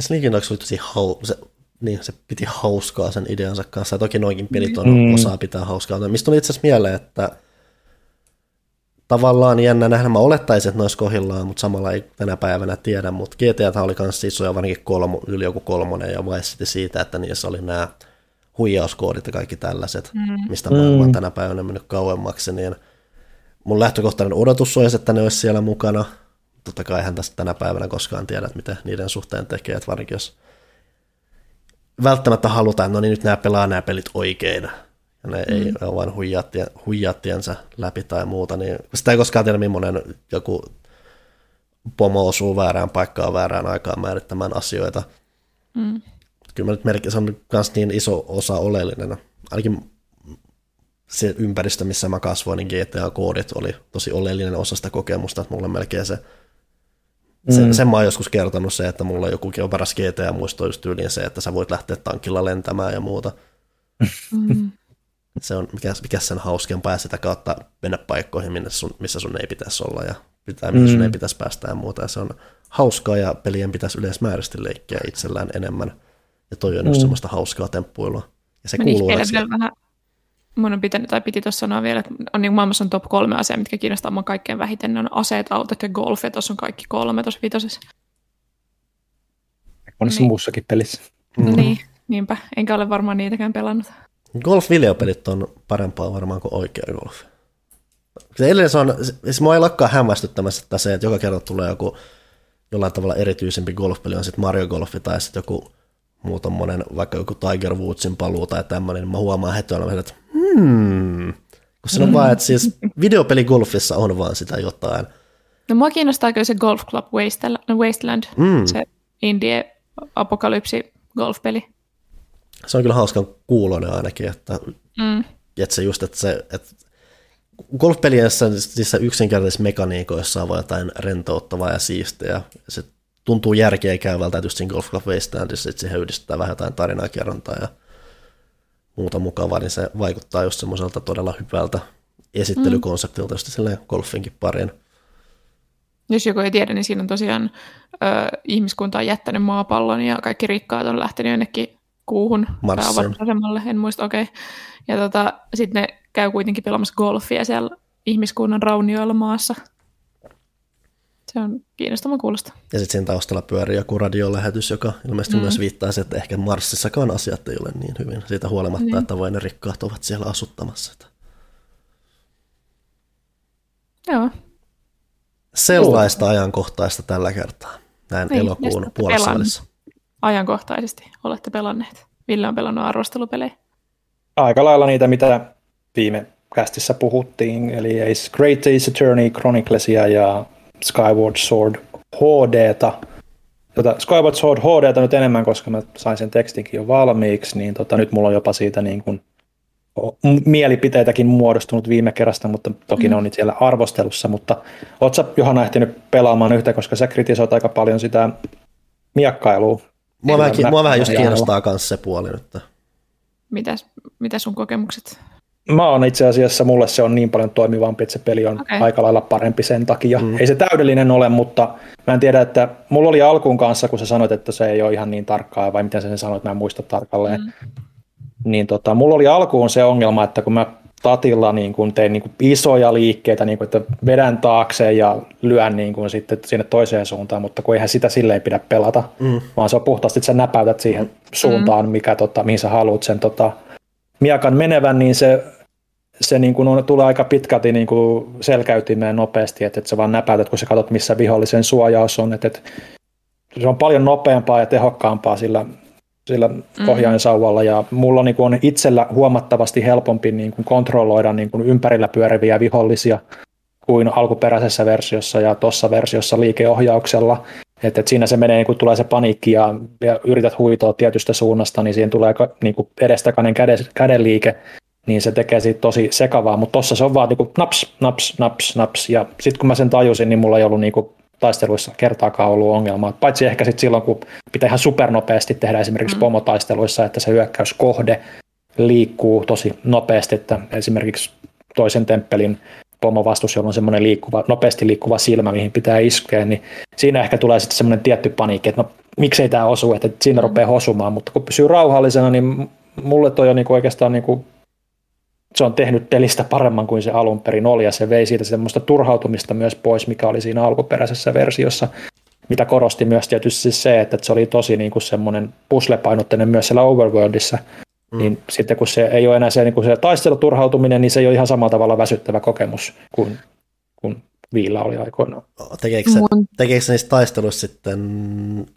Sleeping Dogs oli tosi hau, se, niin, se piti hauskaa sen ideansa kanssa. Ja toki noinkin pelit on mm. osaa pitää hauskaa. Mistä tuli itse asiassa mieleen, että tavallaan jännä nähdä. Mä olettaisin, että ne olisi kohillaan, mutta samalla ei tänä päivänä tiedä. Mutta GTA oli myös isoja, varsinkin kolmo, yli joku kolmonen ja vai sitten siitä, että niissä oli nämä huijauskoodit ja kaikki tällaiset, mm. mistä maailma on tänä päivänä mennyt kauemmaksi, niin mun lähtökohtainen odotus olisi, että ne olisi siellä mukana. Totta kai hän tästä tänä päivänä koskaan tiedä, että mitä niiden suhteen tekee, että varsinkin jos välttämättä halutaan, no niin nyt nämä pelaa nämä pelit oikein, ja ne mm. ei ole vain huijattiensa läpi tai muuta, niin sitä ei koskaan tiedä, millainen joku pomo osuu väärään paikkaan väärään aikaan määrittämään asioita. Mm. Kyllä nyt merkin, se on myös niin iso osa oleellinen. Ainakin se ympäristö, missä mä kasvoin, niin GTA-koodit oli tosi oleellinen osa sitä kokemusta, että mulla melkein se sen, mm. sen mä oon joskus kertonut se, että mulla joku on paras GTA muisto just tyyliin se, että sä voit lähteä tankilla lentämään ja muuta. Mm. Se on, mikä, mikä sen hauskempaa ja sitä kautta mennä paikkoihin, minne sun, missä sun ei pitäisi olla ja pitää, missä mm. sun ei pitäisi päästä ja muuta. Ja se on hauskaa ja pelien pitäisi yleismääräisesti leikkiä itsellään enemmän. Ja toi on mm. just semmoista hauskaa temppuilua. Ja se kuuluu vähän mun on pitänyt, tai piti tuossa sanoa vielä, että on, niin maailmassa on top kolme asiaa, mitkä kiinnostaa mua kaikkein vähiten. Ne on aseet, autot ja golf, ja tuossa on kaikki kolme tuossa vitosessa. Monessa niin. muussakin pelissä. Mm. Niin, niinpä. Enkä ole varmaan niitäkään pelannut. Golf-videopelit on parempaa varmaan kuin oikea golf. Se edelleen se on, siis mua ei lakkaa hämmästyttämässä että se, että joka kerta tulee joku jollain tavalla erityisempi golfpeli, on sitten Mario Golfi tai sitten joku muu tommonen, vaikka joku Tiger Woodsin paluu tai tämmöinen, niin mä huomaan heti että hmm, kun se on vaan, että siis videopeli golfissa on vaan sitä jotain. No mua kiinnostaa kyllä se Golf Club Wasteland, mm. se indie apokalypsi golfpeli. Se on kyllä hauskan kuulonen ainakin, että, mm. että se just, että se, että golfpeliessä niissä yksinkertaisissa mekaniikoissa on vaan jotain rentouttavaa ja siistiä. Se tuntuu järkeä käyvältä, että just siinä Golf Club Wastelandissa, että siihen yhdistetään vähän jotain tarinaa kerrontaa ja muuta mukavaa, niin se vaikuttaa just semmoiselta todella hyvältä esittelykonseptilta, just silleen golfinkin parin. Jos joku ei tiedä, niin siinä on tosiaan ö, ihmiskunta on jättänyt maapallon ja kaikki rikkaat on lähtenyt jonnekin kuuhun pääavaruusasemalle, en muista, okei. Okay. Ja tota, sitten ne käy kuitenkin pelaamassa golfia siellä ihmiskunnan raunioilla maassa. Se on kiinnostava kuulosta. Ja sitten siinä taustalla pyörii joku radiolähetys, joka ilmeisesti mm. myös viittaa siihen, että ehkä Marsissakaan asiat ei ole niin hyvin. Siitä huolimatta, niin. että vain ne rikkaat ovat siellä asuttamassa. Joo. Sellaista Joo. ajankohtaista tällä kertaa, näin niin, elokuun puolessa välissä. Ajankohtaisesti olette pelanneet. Ville on pelannut arvostelupelejä. Aika lailla niitä, mitä viime kästissä puhuttiin, eli Ace Great Ace Attorney Chroniclesia ja Skyward Sword HDta. Tota, Skyward Sword HDta nyt enemmän, koska mä sain sen tekstinkin jo valmiiksi, niin tota, nyt mulla on jopa siitä niin kuin mielipiteitäkin muodostunut viime kerrasta, mutta toki mm. ne on nyt siellä arvostelussa, mutta ootko Johanna ehtinyt pelaamaan yhtä, koska sä kritisoit aika paljon sitä miakkailua? Mua vähän, mua vähän just kiinnostaa myös se puoli nyt. Mitäs, mitä sun kokemukset? Mä oon itse asiassa, mulle se on niin paljon toimivampi, että se peli on okay. aika lailla parempi sen takia. Mm. Ei se täydellinen ole, mutta mä en tiedä, että mulla oli alkuun kanssa, kun sä sanoit, että se ei ole ihan niin tarkkaa, vai miten sä sen sanoit, mä en muista tarkalleen. Mm. Niin tota, mulla oli alkuun se ongelma, että kun mä tatilla niin kun tein niin kun isoja liikkeitä, niin kun, että vedän taakse ja lyön niin kun sitten sinne toiseen suuntaan, mutta kun eihän sitä silleen pidä pelata, mm. vaan se on puhtaasti, että sä näpäytät siihen suuntaan, mm. mikä, tota, mihin sä haluat sen tota, miakan menevän, niin se se niin kuin on, tulee aika pitkälti niin kuin selkäytimeen nopeasti, että, että sä vaan näpäytät, kun sä katsot, missä vihollisen suojaus on. Että, että se on paljon nopeampaa ja tehokkaampaa sillä, sillä mm-hmm. ohjainsauvalla ja mulla niin kuin on itsellä huomattavasti helpompi niin kuin kontrolloida niin kuin ympärillä pyöriviä vihollisia kuin alkuperäisessä versiossa ja tuossa versiossa liikeohjauksella. Että, että siinä se menee, kun tulee se paniikki ja, ja yrität huitoa tietystä suunnasta, niin siihen tulee niin kuin edestakainen käden, käden liike, niin se tekee siitä tosi sekavaa, mutta tossa se on vaan niinku naps, naps, naps, naps, ja sitten kun mä sen tajusin, niin mulla ei ollut niinku taisteluissa kertaakaan ollut ongelmaa, paitsi ehkä sitten silloin, kun pitää ihan supernopeasti tehdä esimerkiksi mm. pomotaisteluissa, että se hyökkäyskohde liikkuu tosi nopeasti, että esimerkiksi toisen temppelin pomovastus, jolla on semmoinen liikkuva, nopeasti liikkuva silmä, mihin pitää iskeä, niin siinä ehkä tulee sitten semmoinen tietty paniikki, että no miksei tämä osu, että siinä mm. rupeaa hosumaan, mutta kun pysyy rauhallisena, niin mulle toi on niinku oikeastaan niinku se on tehnyt pelistä paremman kuin se alun perin oli, ja se vei siitä semmoista turhautumista myös pois, mikä oli siinä alkuperäisessä versiossa, mitä korosti myös tietysti se, että se oli tosi niin kuin semmoinen puslepainotteinen myös siellä Overworldissa, mm. niin sitten kun se ei ole enää se, niin kuin se taisteluturhautuminen, niin se ei ole ihan samalla tavalla väsyttävä kokemus kuin, kuin Viillä oli aikoinaan. Tekeekö, se, tekeekö se niistä taisteluista sitten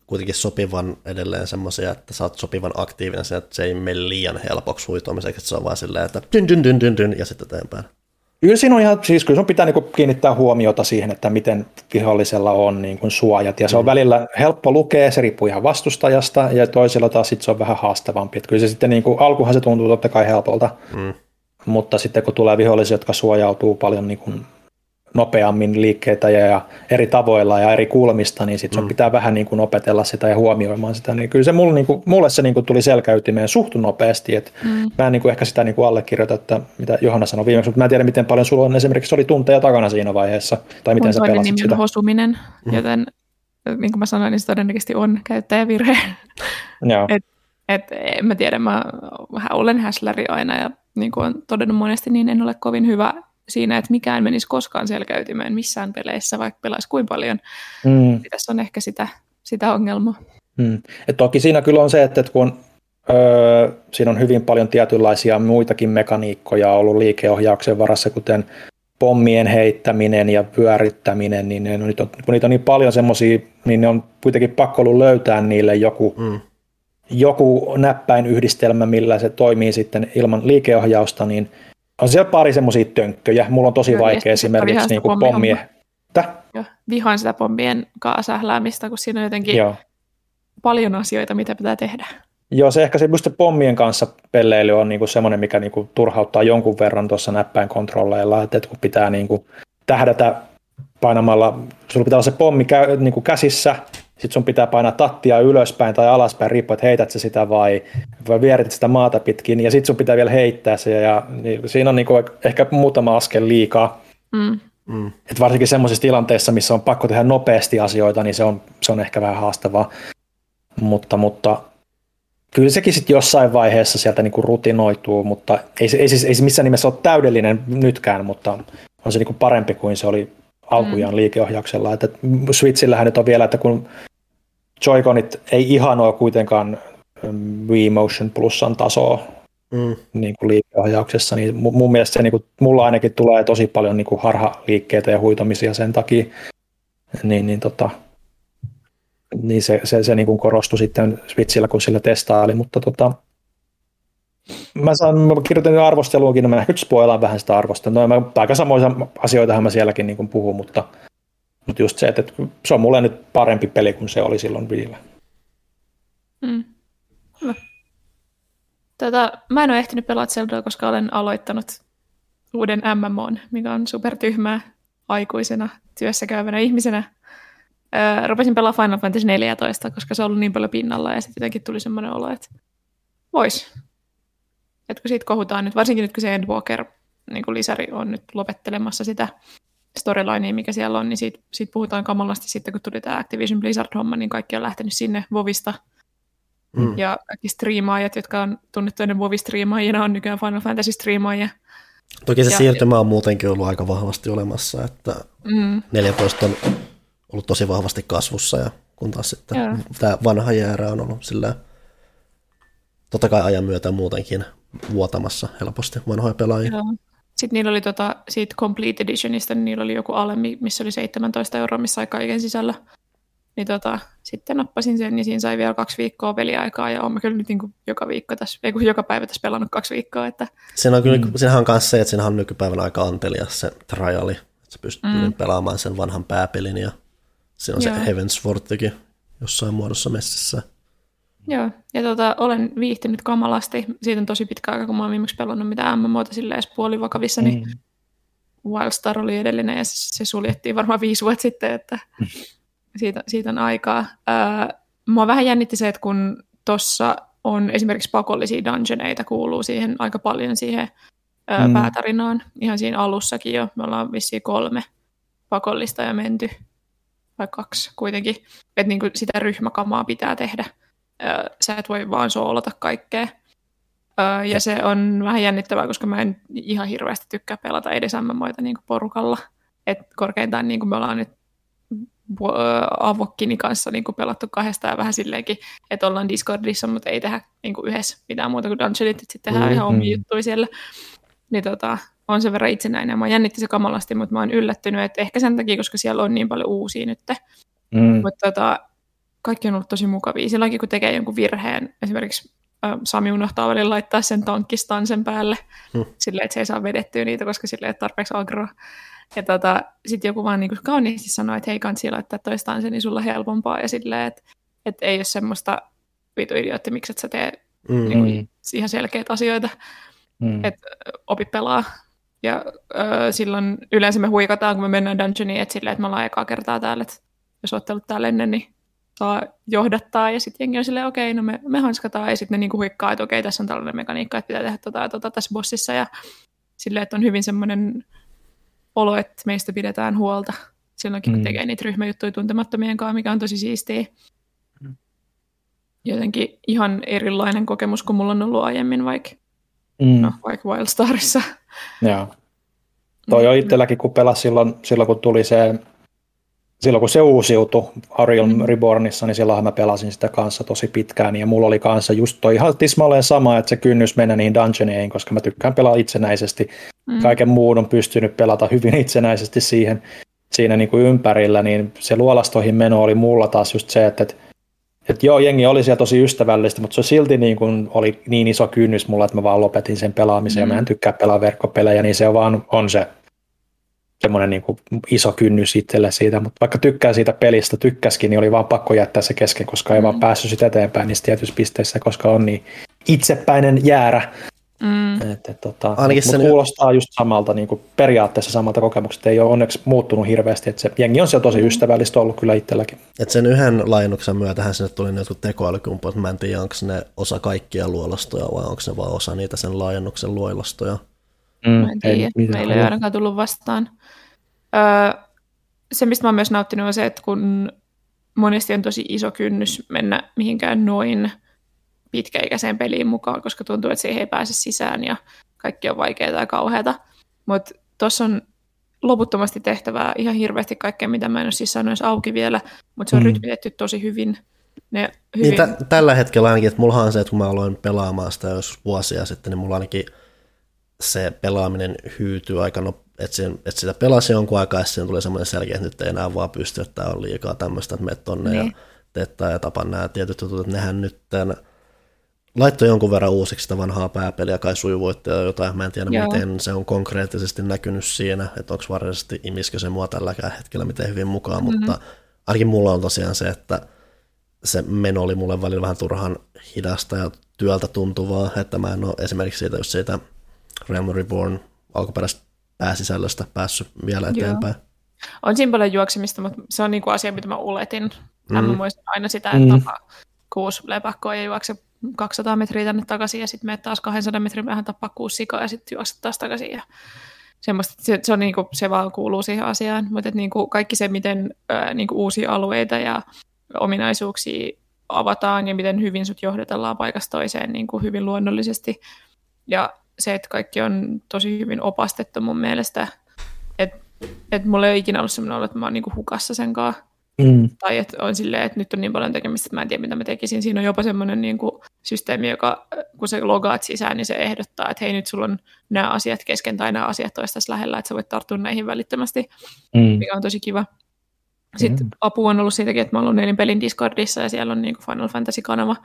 kuitenkin sopivan edelleen semmoisia, että sä oot sopivan aktiivinen se, että se ei mene liian helpoksi huitoamiseksi, että se on vaan silleen, että dyn, dyn, dyn, dyn, dyn ja sitten eteenpäin. Kyllä siinä on ihan, siis kyllä sun pitää niinku kiinnittää huomiota siihen, että miten vihollisella on niinku suojat, ja se on mm. välillä helppo lukea, se riippuu ihan vastustajasta, ja toisella taas sit se on vähän haastavampi. Että kyllä se sitten niinku, alkuhan se tuntuu totta kai helpolta, mm. mutta sitten kun tulee vihollisia, jotka suojautuu paljon niinku nopeammin liikkeitä ja, ja eri tavoilla ja eri kulmista, niin sitten mm. pitää vähän niin kuin opetella sitä ja huomioimaan sitä. Niin kyllä se mulle, niin kuin, mulle se niin kuin tuli selkäytimeen suht nopeasti, että mm. mä en niin kuin ehkä sitä niin kuin allekirjoita, että mitä Johanna sanoi viimeksi, mutta mä en tiedä, miten paljon sulla on esimerkiksi oli tunteja takana siinä vaiheessa, tai miten sä pelasit nimi sitä. hosuminen, mm. joten niin kuin mä sanoin, niin se todennäköisesti on käyttäjävirhe. Joo. et, et, en mä tiedä, mä vähän olen häsläri aina ja niin kuin olen todennut monesti, niin en ole kovin hyvä siinä, että mikään menisi koskaan selkäytimeen missään peleissä, vaikka pelaisi kuin paljon. Mm. Tässä on ehkä sitä, sitä ongelmaa. Mm. Et toki siinä kyllä on se, että kun öö, siinä on hyvin paljon tietynlaisia muitakin mekaniikkoja ollut liikeohjauksen varassa, kuten pommien heittäminen ja pyörittäminen, niin ne, on, kun niitä on niin paljon semmoisia, niin ne on kuitenkin pakko ollut löytää niille joku, mm. joku näppäin yhdistelmä, millä se toimii sitten ilman liikeohjausta, niin on siellä pari semmoisia tönkköjä. Mulla on tosi Kyllä, vaikea esimerkiksi niin kuin pommien... Joo, vihaan sitä pommien kaasähläämistä, kun siinä on jotenkin Joo. paljon asioita, mitä pitää tehdä. Joo, se ehkä se, se pommien kanssa pelleily on niinku semmoinen, mikä niinku turhauttaa jonkun verran tuossa näppäin kontrolleilla, että kun pitää niinku tähdätä painamalla, sulla pitää olla se pommi kä, niinku käsissä, sitten sun pitää painaa tattia ylöspäin tai alaspäin, riippuu, että heität se sitä vai, vai vierit sitä maata pitkin, ja sitten sun pitää vielä heittää se, ja niin, siinä on niinku ehkä muutama askel liikaa. Mm. Mm. Et varsinkin semmoisissa tilanteissa, missä on pakko tehdä nopeasti asioita, niin se on, se on ehkä vähän haastavaa. Mutta, mutta kyllä sekin sitten jossain vaiheessa sieltä niinku rutinoituu, mutta ei, ei, siis, ei se missään nimessä ole täydellinen nytkään, mutta on se niinku parempi kuin se oli alkujaan mm. liikeohjauksella. Että Switchillähän nyt on vielä, että kun Joy-Conit ei ihan ole kuitenkaan Wii Motion Plusan tasoa mm. niin kuin liikeohjauksessa, niin mun mielestä se niin kuin, mulla ainakin tulee tosi paljon niin kuin harhaliikkeitä ja huitomisia sen takia, niin, niin, tota, niin se, se, se niin kuin korostui sitten Switchillä, kun sillä testaili, mutta tota, mä, saan, mä kirjoitin arvosteluunkin, no mä ehkä spoilaan vähän sitä arvostelua. No, mä, aika samoja asioita mä sielläkin niin kuin puhun, mutta, mutta just se, että, se on mulle nyt parempi peli kuin se oli silloin Wiillä. Mm. Hyvä. Tätä, mä en ole ehtinyt pelata Zeldaa, koska olen aloittanut uuden MMOn, mikä on supertyhmää aikuisena työssä käyvänä ihmisenä. Öö, rupesin pelaamaan Final Fantasy 14, koska se on ollut niin paljon pinnalla ja sitten jotenkin tuli semmoinen olo, että vois. Että kun siitä kohutaan nyt, varsinkin nyt kun se Endwalker niin lisäri on nyt lopettelemassa sitä storylinea, mikä siellä on, niin siitä, siitä puhutaan kamalasti sitten, kun tuli tämä Activision Blizzard-homma, niin kaikki on lähtenyt sinne Vovista – Mm. Ja kaikki striimaajat, jotka on tunnettu ennen Vovi-striimaajina, on nykyään Final Fantasy-striimaajia. Toki se ja, siirtymä on muutenkin ollut aika vahvasti olemassa, että mm. 14 on ollut tosi vahvasti kasvussa, ja kun taas sitten Joo. tämä vanha jäärä on ollut sillä totta kai ajan myötä muutenkin vuotamassa helposti vanhoja pelaajia. Joo. Sitten niillä oli tota, siitä Complete Editionista, niin niillä oli joku alemmi, missä oli 17 euroa, missä sai kaiken sisällä niin tota, sitten nappasin sen, niin siinä sai vielä kaksi viikkoa peliaikaa, ja olen kyllä nyt niin kuin joka viikko tässä, ei kun joka päivä tässä pelannut kaksi viikkoa. Että... Siinä on kyllä, mm. siinähän on myös se, että siinä on nykypäivänä aika antelia se triali, että sä pystyt mm. pelaamaan sen vanhan pääpelin, ja siinä on Joo. se Heavensworthikin jossain muodossa messissä. Joo, ja tota, olen viihtynyt kamalasti. Siitä on tosi pitkä aika, kun mä oon viimeksi pelannut mitään MMOta silleen edes puolivakavissa, niin mm. Wildstar oli edellinen ja se, se suljettiin varmaan viisi vuotta sitten, että siitä, siitä on aikaa. Ää, mua vähän jännitti se, että kun tuossa on esimerkiksi pakollisia dungeoneita, kuuluu siihen aika paljon siihen ää, mm. päätarinaan. Ihan siinä alussakin jo. Me ollaan vissiin kolme pakollista ja menty, vai kaksi kuitenkin. Että niin sitä ryhmäkamaa pitää tehdä. Sä et voi vaan soolata kaikkea. Ja se on vähän jännittävää, koska mä en ihan hirveästi tykkää pelata edes MMOita niin porukalla. Et korkeintaan niin me ollaan nyt avokkini kanssa niin pelattu kahdestaan vähän silleenkin, että ollaan Discordissa, mutta ei tehdä niin yhdessä mitään muuta kuin dungeonit, että sitten tehdään mm-hmm. ihan omia juttuja siellä. Niin tota, on sen verran itsenäinen. Mä jännitti se kamalasti, mutta mä oon yllättynyt, että ehkä sen takia, koska siellä on niin paljon uusia nyt. Mm. Mutta tota, kaikki on ollut tosi mukavia. Silloinkin, kun tekee jonkun virheen, esimerkiksi Sami unohtaa välillä laittaa sen tankkistan sen päälle, mm. silleen, että se ei saa vedettyä niitä, koska sille ei ole tarpeeksi agroa. Ja tota, sitten joku vaan niin kuin kauniisti sanoi, että hei kansi laittaa toistaan se, niin sulla helpompaa. Ja silleen, että, että ei ole semmoista vitu idiootti, miksi et sä tee mm-hmm. niin kuin, ihan selkeitä asioita, mm. että opi pelaa. Ja ö, silloin yleensä me huikataan, kun me mennään dungeoniin, että silleen, että me ollaan ekaa kertaa täällä, että jos ottelut täällä ennen, niin saa johdattaa, ja sitten jengi on silleen, okei, okay, no me, me hanskataan, ja sitten ne niinku huikkaa, että okei, okay, tässä on tällainen mekaniikka, että pitää tehdä tota tota tässä bossissa, ja silleen, että on hyvin semmoinen olo, että meistä pidetään huolta silloinkin, kun mm. tekee niitä ryhmäjuttuja tuntemattomien kanssa, mikä on tosi siistiä. Mm. Jotenkin ihan erilainen kokemus kuin mulla on ollut aiemmin, vaikka, mm. no, vaikka Wildstarissa. Joo. Toi on itselläkin, kun pelasi silloin, silloin kun tuli se silloin kun se uusiutui Ariel mm. Rebornissa, niin silloinhan mä pelasin sitä kanssa tosi pitkään, ja mulla oli kanssa just toi ihan tismalleen sama, että se kynnys mennä niihin dungeoneihin, koska mä tykkään pelaa itsenäisesti. Mm. Kaiken muun on pystynyt pelata hyvin itsenäisesti siihen, siinä niin kuin ympärillä, niin se luolastoihin meno oli mulla taas just se, että, että, että joo, jengi oli siellä tosi ystävällistä, mutta se silti niin kuin oli niin iso kynnys mulla, että mä vaan lopetin sen pelaamisen, mm. ja mä en tykkää pelaa verkkopelejä, niin se vaan on se semmoinen niin iso kynnys itselle siitä, mutta vaikka tykkää siitä pelistä, tykkäskin, niin oli vaan pakko jättää se kesken, koska ei mm. vaan päässyt sitä eteenpäin niissä tietyissä pisteissä, koska on niin itsepäinen jäärä. Mm. Et, et, tota, Ainakin sen kuulostaa just samalta, niin kuin periaatteessa samalta kokemukselta, ei ole onneksi muuttunut hirveästi, että se jengi on siellä tosi ystävällistä ollut kyllä itselläkin. Et sen yhden laajennuksen myötähän sinne tuli ne jotkut tekoälykumput, mä en tiedä, onko ne osa kaikkia luolastoja vai onko ne vaan osa niitä sen laajennuksen luolastoja. Mm, mä en tiedä, ei, meillä ei ainakaan tullut vastaan. Öö, se, mistä mä oon myös nauttinut, on se, että kun monesti on tosi iso kynnys mennä mihinkään noin pitkäikäiseen peliin mukaan, koska tuntuu, että siihen ei pääse sisään ja kaikki on vaikeaa ja kauheata. Mutta tuossa on loputtomasti tehtävää, ihan hirveästi kaikkea, mitä mä en ole siis sanoisi auki vielä, mutta se on mm. rytmitetty tosi hyvin. Ne hyvin... Niin t- tällä hetkellä ainakin, että mulla on se, että kun mä aloin pelaamaan sitä jos vuosia sitten, niin mulla ainakin se pelaaminen hyytyy aika no, että, sen, että sitä pelasi jonkun aikaa, ja siihen tuli semmoinen selkeä, että nyt ei enää vaan pysty, että on liikaa tämmöistä, että menet tonne niin. ja teet ja tapan nämä tietyt jutut, että nehän nyt tämän, laittoi jonkun verran uusiksi sitä vanhaa pääpeliä, kai sujuvoitti ja jotain, mä en tiedä Joo. miten se on konkreettisesti näkynyt siinä, että onko varsinaisesti imiskö se mua tälläkään hetkellä miten hyvin mukaan, mm-hmm. mutta ainakin mulla on tosiaan se, että se meno oli mulle välillä vähän turhan hidasta ja työltä tuntuvaa, että mä en ole esimerkiksi siitä, jos siitä Realm Reborn alkuperäisestä pääsisällöstä päässyt vielä eteenpäin. Joo. On siinä paljon juoksemista, mutta se on niinku asia, mitä mä oletin. Mm. Mä muistan aina sitä, että mm. kuusi lepakkoa ja juokse 200 metriä tänne takaisin ja sitten menet taas 200 metrin vähän tappaa kuusi sikaa ja sitten juokset taas takaisin. Ja semmoista, se, se, on niinku, se vaan kuuluu siihen asiaan, mutta niinku kaikki se, miten ää, niinku uusia alueita ja ominaisuuksia avataan ja miten hyvin sut johdatellaan paikasta toiseen niin kuin hyvin luonnollisesti. Ja se, että kaikki on tosi hyvin opastettu mun mielestä, että et mulla ei ole ikinä ollut sellainen olo, että mä oon niinku hukassa sen kanssa. Mm. Tai että on silleen, että nyt on niin paljon tekemistä, että mä en tiedä, mitä mä tekisin. Siinä on jopa semmoinen niin kuin systeemi, joka kun se logaat sisään, niin se ehdottaa, että hei, nyt sulla on nämä asiat kesken tai nämä asiat toistaiseksi lähellä, että sä voit tarttua näihin välittömästi, mm. mikä on tosi kiva. Sitten mm. apu on ollut siitäkin, että mä oon ollut pelin Discordissa ja siellä on niin kuin Final Fantasy-kanava,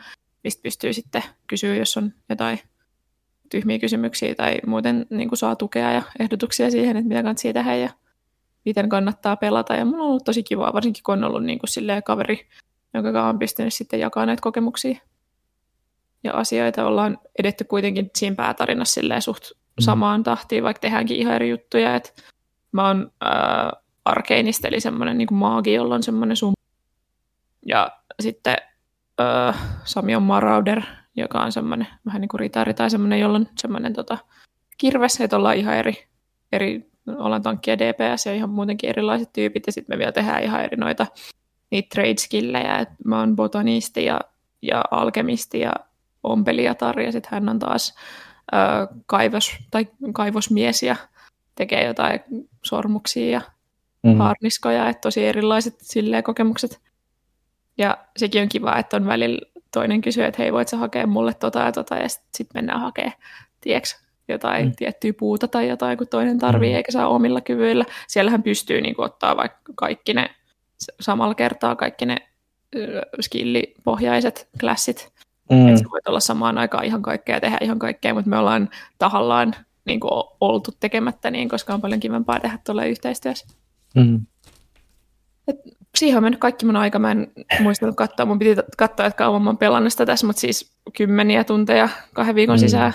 mistä pystyy sitten kysyä, jos on jotain tyhmiä kysymyksiä tai muuten niin kuin saa tukea ja ehdotuksia siihen, että mitä kannattaa tehdä ja miten kannattaa pelata. Ja mulla on ollut tosi kivaa, varsinkin kun on ollut niin kuin kaveri, jonka kanssa on pystynyt sitten jakamaan näitä kokemuksia ja asioita. Ollaan edetty kuitenkin siinä päätarinassa suht mm. samaan tahtiin, vaikka tehdäänkin ihan eri juttuja. Et mä oon äh, arkeinista, eli semmoinen niin maagi, jolla on semmoinen sum. Ja sitten äh, Sami on Marauder, joka on semmoinen vähän niin kuin ritari tai semmoinen, jolla on semmoinen tota, kirves, että ollaan ihan eri, eri ollaan tankki ja DPS ja ihan muutenkin erilaiset tyypit, ja sitten me vielä tehdään ihan eri noita niitä trade skillejä, että mä oon botanisti ja, ja alkemisti ja ompelijatar, ja sitten hän on taas ö, kaivos, tai kaivosmies ja tekee jotain sormuksia ja mm. harniskoja, että tosi erilaiset silleen kokemukset. Ja sekin on kiva, että on välillä toinen kysyy, että hei, voit sä hakea mulle tota ja tota, ja sitten sit mennään hakemaan, tieks, jotain mm. tiettyä puuta tai jotain, kun toinen tarvii, mm. eikä saa omilla kyvyillä. Siellähän pystyy niin kuin, ottaa vaikka kaikki ne, samalla kertaa kaikki ne skillipohjaiset klassit. Mm. Että voit olla samaan aikaan ihan kaikkea ja tehdä ihan kaikkea, mutta me ollaan tahallaan niin kuin, oltu tekemättä niin, koska on paljon kivempaa tehdä tuolla yhteistyössä. Mm. Et siihen on mennyt kaikki mun aika. Mä en muistanut katsoa. Mun piti katsoa, että kauan mä oon pelannut sitä tässä, mutta siis kymmeniä tunteja kahden viikon mm. sisään.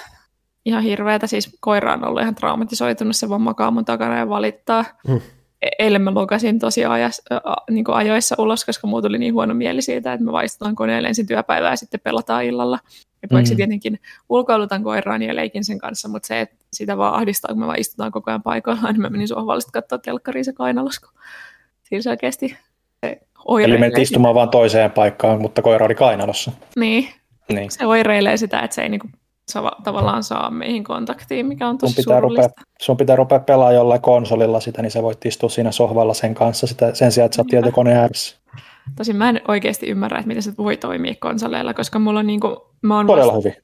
Ihan hirveätä. Siis koira on ollut ihan traumatisoitunut. Se vaan makaa mun takana ja valittaa. Mm. E- eilen mä lukasin tosi ajas, a, niin ajoissa ulos, koska mulla tuli niin huono mieli siitä, että me vaistutaan koneelle ensin työpäivää ja sitten pelataan illalla. Ja vaikka mm. tietenkin ulkoilutan koiraan ja leikin sen kanssa, mutta se, että sitä vaan ahdistaa, kun me vaan istutaan koko ajan paikallaan, niin mä menin sohvalle katsoa telkkariin se kainalos, kun siinä oikeasti Eli menet istumaan vaan toiseen paikkaan, mutta koira oli kainalossa. Niin. niin. Se oireilee sitä, että se ei niinku saa, tavallaan saa meihin kontaktiin, mikä on tosi sun pitää rupea, sun pitää rupea pelaamaan jollain konsolilla sitä, niin sä voit istua siinä sohvalla sen kanssa sitä, sen sijaan, että sä oot tietokoneen ääressä. Tosin mä en oikeasti ymmärrä, että miten se voi toimia konsoleilla, koska mulla on niinku... Mä oon Todella vasta... hyvin.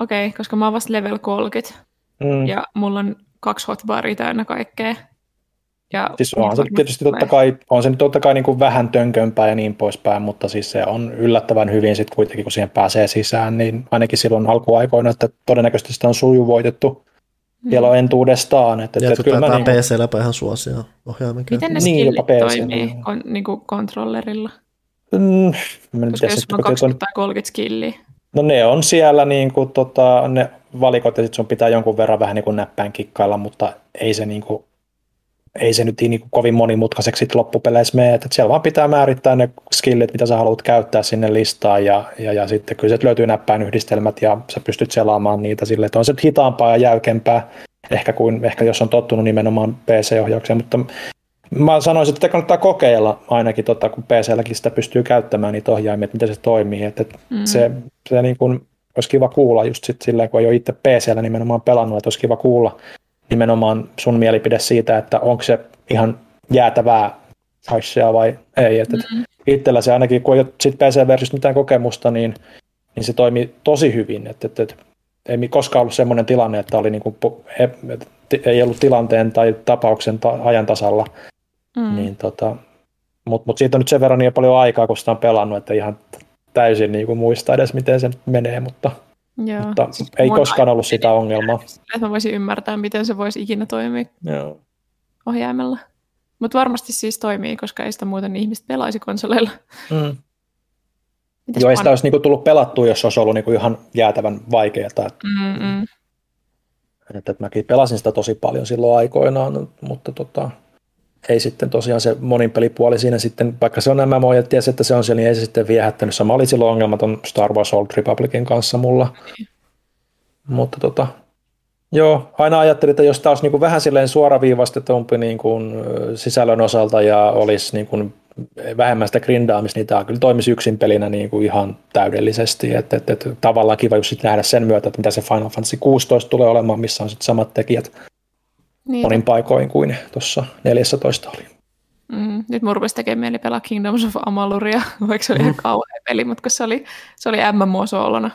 Okei, okay, koska mä oon vasta level 30 mm. ja mulla on kaksi hotbaria täynnä kaikkea. Ja siis on se tietysti totta kai, on se nyt totta kai niin kuin vähän tönkömpää ja niin poispäin, mutta siis se on yllättävän hyvin sitten kuitenkin, kun siihen pääsee sisään, niin ainakin silloin alkuaikoina, että todennäköisesti sitä on sujuvoitettu mm. vielä entuudestaan. Että, ja että kyllä mä niin PC-läpä ihan suosia ohjaimenkin. Miten ne niin, skillit PC, toimii niin. kon, niin kuin kontrollerilla? Mm, Koska jos on 20 tai 30 skilliä. No ne on siellä niin kuin, tota, ne valikot ja sitten sun pitää jonkun verran vähän niin kuin näppäin kikkailla, mutta ei se niin kuin, ei se nyt niin kuin kovin monimutkaiseksi sit loppupeleissä mene, että siellä vaan pitää määrittää ne skillit, mitä sä haluat käyttää sinne listaan ja, ja, ja sitten kyllä se löytyy näppäin yhdistelmät ja sä pystyt selaamaan niitä sille, että on se hitaampaa ja jäykempää ehkä kuin ehkä jos on tottunut nimenomaan PC-ohjaukseen, mutta mä sanoisin, että kannattaa kokeilla ainakin, tota, kun PC-lläkin sitä pystyy käyttämään niitä ohjaimia, että miten se toimii, että, mm. se, se niin kuin, olisi kiva kuulla just sit silleen, kun ei ole itse PC-llä nimenomaan pelannut, että olisi kiva kuulla, nimenomaan sun mielipide siitä, että onko se ihan jäätävää hashia vai ei. Et, mm-hmm. Itsellä se ainakin, kun ei ole sit PC-versiosta mitään kokemusta, niin, niin se toimi tosi hyvin. Et, et, et, ei koskaan ollut sellainen tilanne, että oli niinku, ei ollut tilanteen tai tapauksen ta- ajan tasalla. Mm. Niin tota, mutta mut siitä on nyt sen verran niin paljon aikaa, kun sitä on pelannut, että ihan täysin niin kuin muista edes, miten se menee, mutta, Joo. mutta siis ei koskaan ollut sitä ongelmaa. Että mä voisin ymmärtää, miten se voisi ikinä toimia Joo. ohjaimella. Mutta varmasti siis toimii, koska ei sitä muuten ihmiset pelaisi konsoleilla. Mm. Joo, ei sitä olisi niinku tullut pelattua, jos olisi ollut niinku ihan jäätävän vaikeaa. Mm-mm. Että, että mäkin pelasin sitä tosi paljon silloin aikoinaan, mutta tota, ei sitten tosiaan se monin pelipuoli siinä sitten, vaikka se on MMO ja tiesi, että se on siellä, niin ei se sitten viehättänyt. Sama oli silloin ongelmaton Star Wars Old Republicin kanssa mulla. Mm. Mutta tota, joo, aina ajattelin, että jos tämä olisi niin kuin vähän silleen suoraviivastetumpi niin kuin sisällön osalta ja olisi niin kuin vähemmän sitä grindaamista, niin tämä kyllä toimisi yksin pelinä niin kuin ihan täydellisesti. Että, että, että tavallaan kiva just nähdä sen myötä, että mitä se Final Fantasy 16 tulee olemaan, missä on sitten samat tekijät niin. monin paikoin kuin tuossa 14 oli. Mm, nyt mun rupesi tekemään mieli pelaa Kingdoms of Amaluria, vaikka se oli mm. ihan kauhea peli, mutta se oli, se oli MMO-soolona.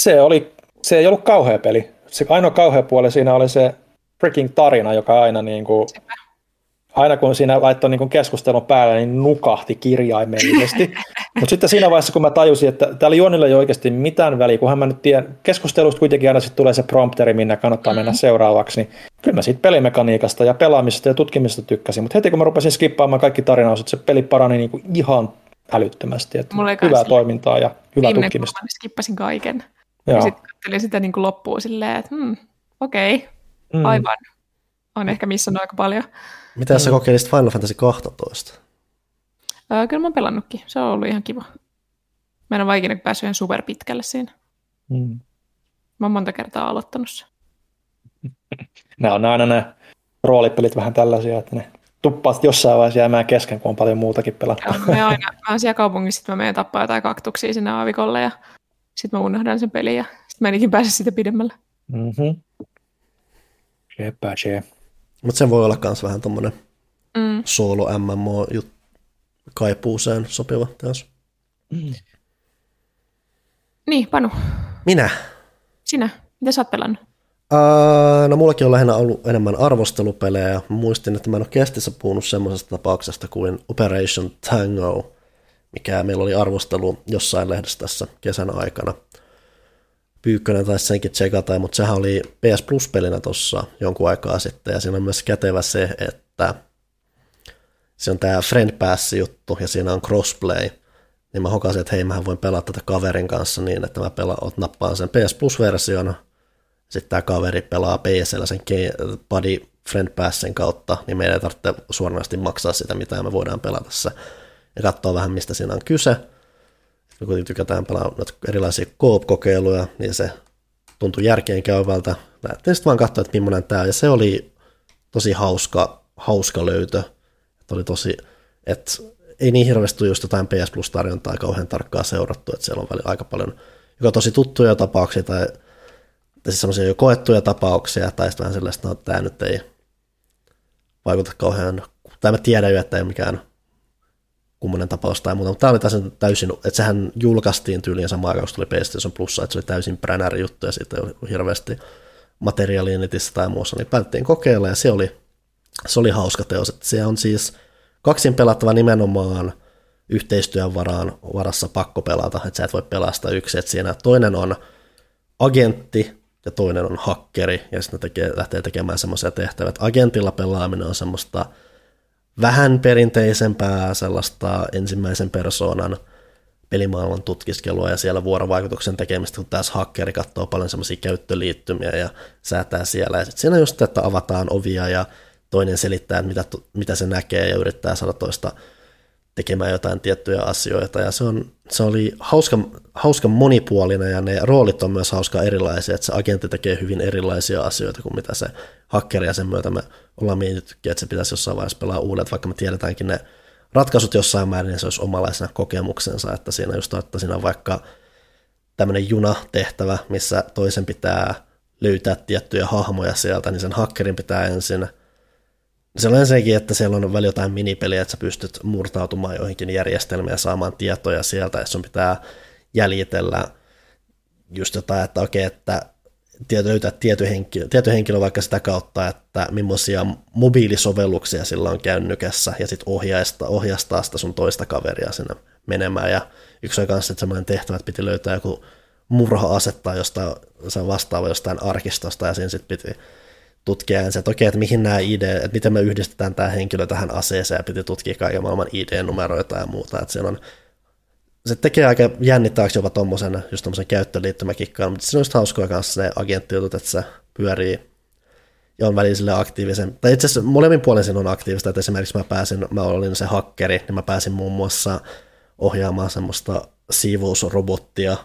Se, oli, se ei ollut kauhea peli. Se ainoa kauhea puoli siinä oli se freaking tarina, joka aina niin kuin, aina kun siinä laittoi niin keskustelun päälle, niin nukahti kirjaimellisesti. Mutta sitten siinä vaiheessa, kun mä tajusin, että täällä Juonilla ei oikeasti mitään väliä, kunhan mä nyt tiedän, keskustelusta kuitenkin aina sitten tulee se prompteri, minne kannattaa mm-hmm. mennä seuraavaksi, niin kyllä mä siitä pelimekaniikasta ja pelaamisesta ja tutkimisesta tykkäsin. Mutta heti kun mä rupesin skippaamaan kaikki tarinaosat, se peli parani niin kuin ihan älyttömästi. Että hyvää toimintaa ja hyvää tutkimista. Mä skippasin kaiken. Joo. Ja sitten katselin sitä niin kuin loppuun silleen, että hmm, okei, okay, mm. aivan. On ehkä missannut aika paljon. Mitä sä mm. kokeilisit Final Fantasy 12? Öö, kyllä mä oon pelannutkin. Se on ollut ihan kiva. Mä en ole vaikin päässyt ihan super pitkälle siinä. Mm. Mä oon monta kertaa aloittanut se. nämä on aina nämä roolipelit vähän tällaisia, että ne tuppaat jossain vaiheessa jäämään kesken, kun on paljon muutakin pelattu. Joo, mä, aina, mä oon siellä kaupungissa, sitten mä menen tappaa jotain kaktuksia sinne aavikolle ja sitten mä unohdan sen pelin ja sitten mä en pääse sitä pidemmälle. Mm-hmm. Jepä, mutta se voi olla myös vähän tuommoinen mm. solo MMO kaipuuseen sopiva teos. Mm. Niin, Panu. Minä. Sinä. Mitä sä oot pelannut? Uh, no mullakin on lähinnä ollut enemmän arvostelupelejä. Muistin, että mä en ole kestissä puhunut semmoisesta tapauksesta kuin Operation Tango, mikä meillä oli arvostelu jossain lehdessä tässä kesän aikana. Pyykkönen taisi senkin tsekata, mutta sehän oli PS Plus-pelinä tuossa jonkun aikaa sitten, ja siinä on myös kätevä se, että se on tämä Friend Pass-juttu, ja siinä on crossplay, niin mä hokasin, että hei, mä voin pelata tätä kaverin kanssa niin, että mä pelaan, nappaan sen PS Plus-version, sitten tämä kaveri pelaa PCllä sen Buddy Friend Passin kautta, niin meidän ei tarvitse suoranaisesti maksaa sitä, mitä me voidaan pelata se, ja katsoa vähän, mistä siinä on kyse, kun tykätään pelaa erilaisia koop-kokeiluja, niin se tuntui järkeen käyvältä. Lähdettiin sitten vaan katsoa, että millainen tämä, ja se oli tosi hauska, hauska löytö. Että oli tosi, että ei niin hirveästi just jotain PS Plus-tarjontaa kauhean tarkkaan seurattu, että siellä on välillä aika paljon joko tosi tuttuja tapauksia tai, tai siis semmoisia jo koettuja tapauksia, tai sitten vähän sellaista, että tämä nyt ei vaikuta kauhean, tai mä tiedän jo, että ei mikään kummonen tapaus tai muuta, mutta tämä oli täysin, täysin, että sehän julkaistiin tyyliin samaan aikaan, tuli PlayStation Plus, että se oli täysin bränäri juttu ja siitä oli hirveästi materiaalia netissä tai muussa, niin päätettiin kokeilla ja se oli, se oli hauska teos, että se on siis kaksin pelattava nimenomaan yhteistyön varaan, varassa pakko pelata, että sä et voi pelastaa yksi, että siinä toinen on agentti ja toinen on hakkeri, ja sitten tekee, lähtee tekemään semmoisia tehtäviä, agentilla pelaaminen on semmoista vähän perinteisempää sellaista ensimmäisen persoonan pelimaailman tutkiskelua ja siellä vuorovaikutuksen tekemistä, kun taas hakkeri katsoo paljon semmoisia käyttöliittymiä ja säätää siellä. Ja sitten siinä just, että avataan ovia ja toinen selittää, mitä, mitä se näkee ja yrittää saada toista tekemään jotain tiettyjä asioita. Ja se, on, se oli hauska, hauska monipuolinen ja ne roolit on myös hauska erilaisia, että se agentti tekee hyvin erilaisia asioita kuin mitä se hakkeri ja sen myötä me ollaan mietittykin, että se pitäisi jossain vaiheessa pelaa uudet, vaikka me tiedetäänkin ne ratkaisut jossain määrin, niin se olisi omalaisena kokemuksensa, että siinä just että siinä on vaikka tämmöinen junatehtävä, missä toisen pitää löytää tiettyjä hahmoja sieltä, niin sen hakkerin pitää ensin se on ensinnäkin, että siellä on välillä jotain minipeliä, että sä pystyt murtautumaan joihinkin järjestelmiin ja saamaan tietoja sieltä, että sun pitää jäljitellä just jotain, että okei, että löytää tietty henkilö, tietty henkilö vaikka sitä kautta, että millaisia mobiilisovelluksia sillä on kännykässä ja sitten ohjaista, ohjastaa sitä sun toista kaveria sinne menemään. Ja yksi on kanssa semmoinen tehtävä, että piti löytää joku murha asettaa jostain, se vastaava jostain arkistosta ja siinä sitten piti tutkia ensin, että okei, että mihin nämä ID, että miten me yhdistetään tämä henkilö tähän aseeseen ja piti tutkia kaiken maailman ID-numeroita ja muuta, että siellä on se tekee aika jännittääksi jopa tuommoisen, just tuommoisen käyttöliittymäkikkaan, mutta se on just hauskoa kanssa ne agenttijutut, että se pyörii ja on välillä sille aktiivisen. Tai itse asiassa molemmin puolin siinä on aktiivista, että esimerkiksi mä pääsin, mä olin se hakkeri, niin mä pääsin muun muassa ohjaamaan semmoista siivousrobottia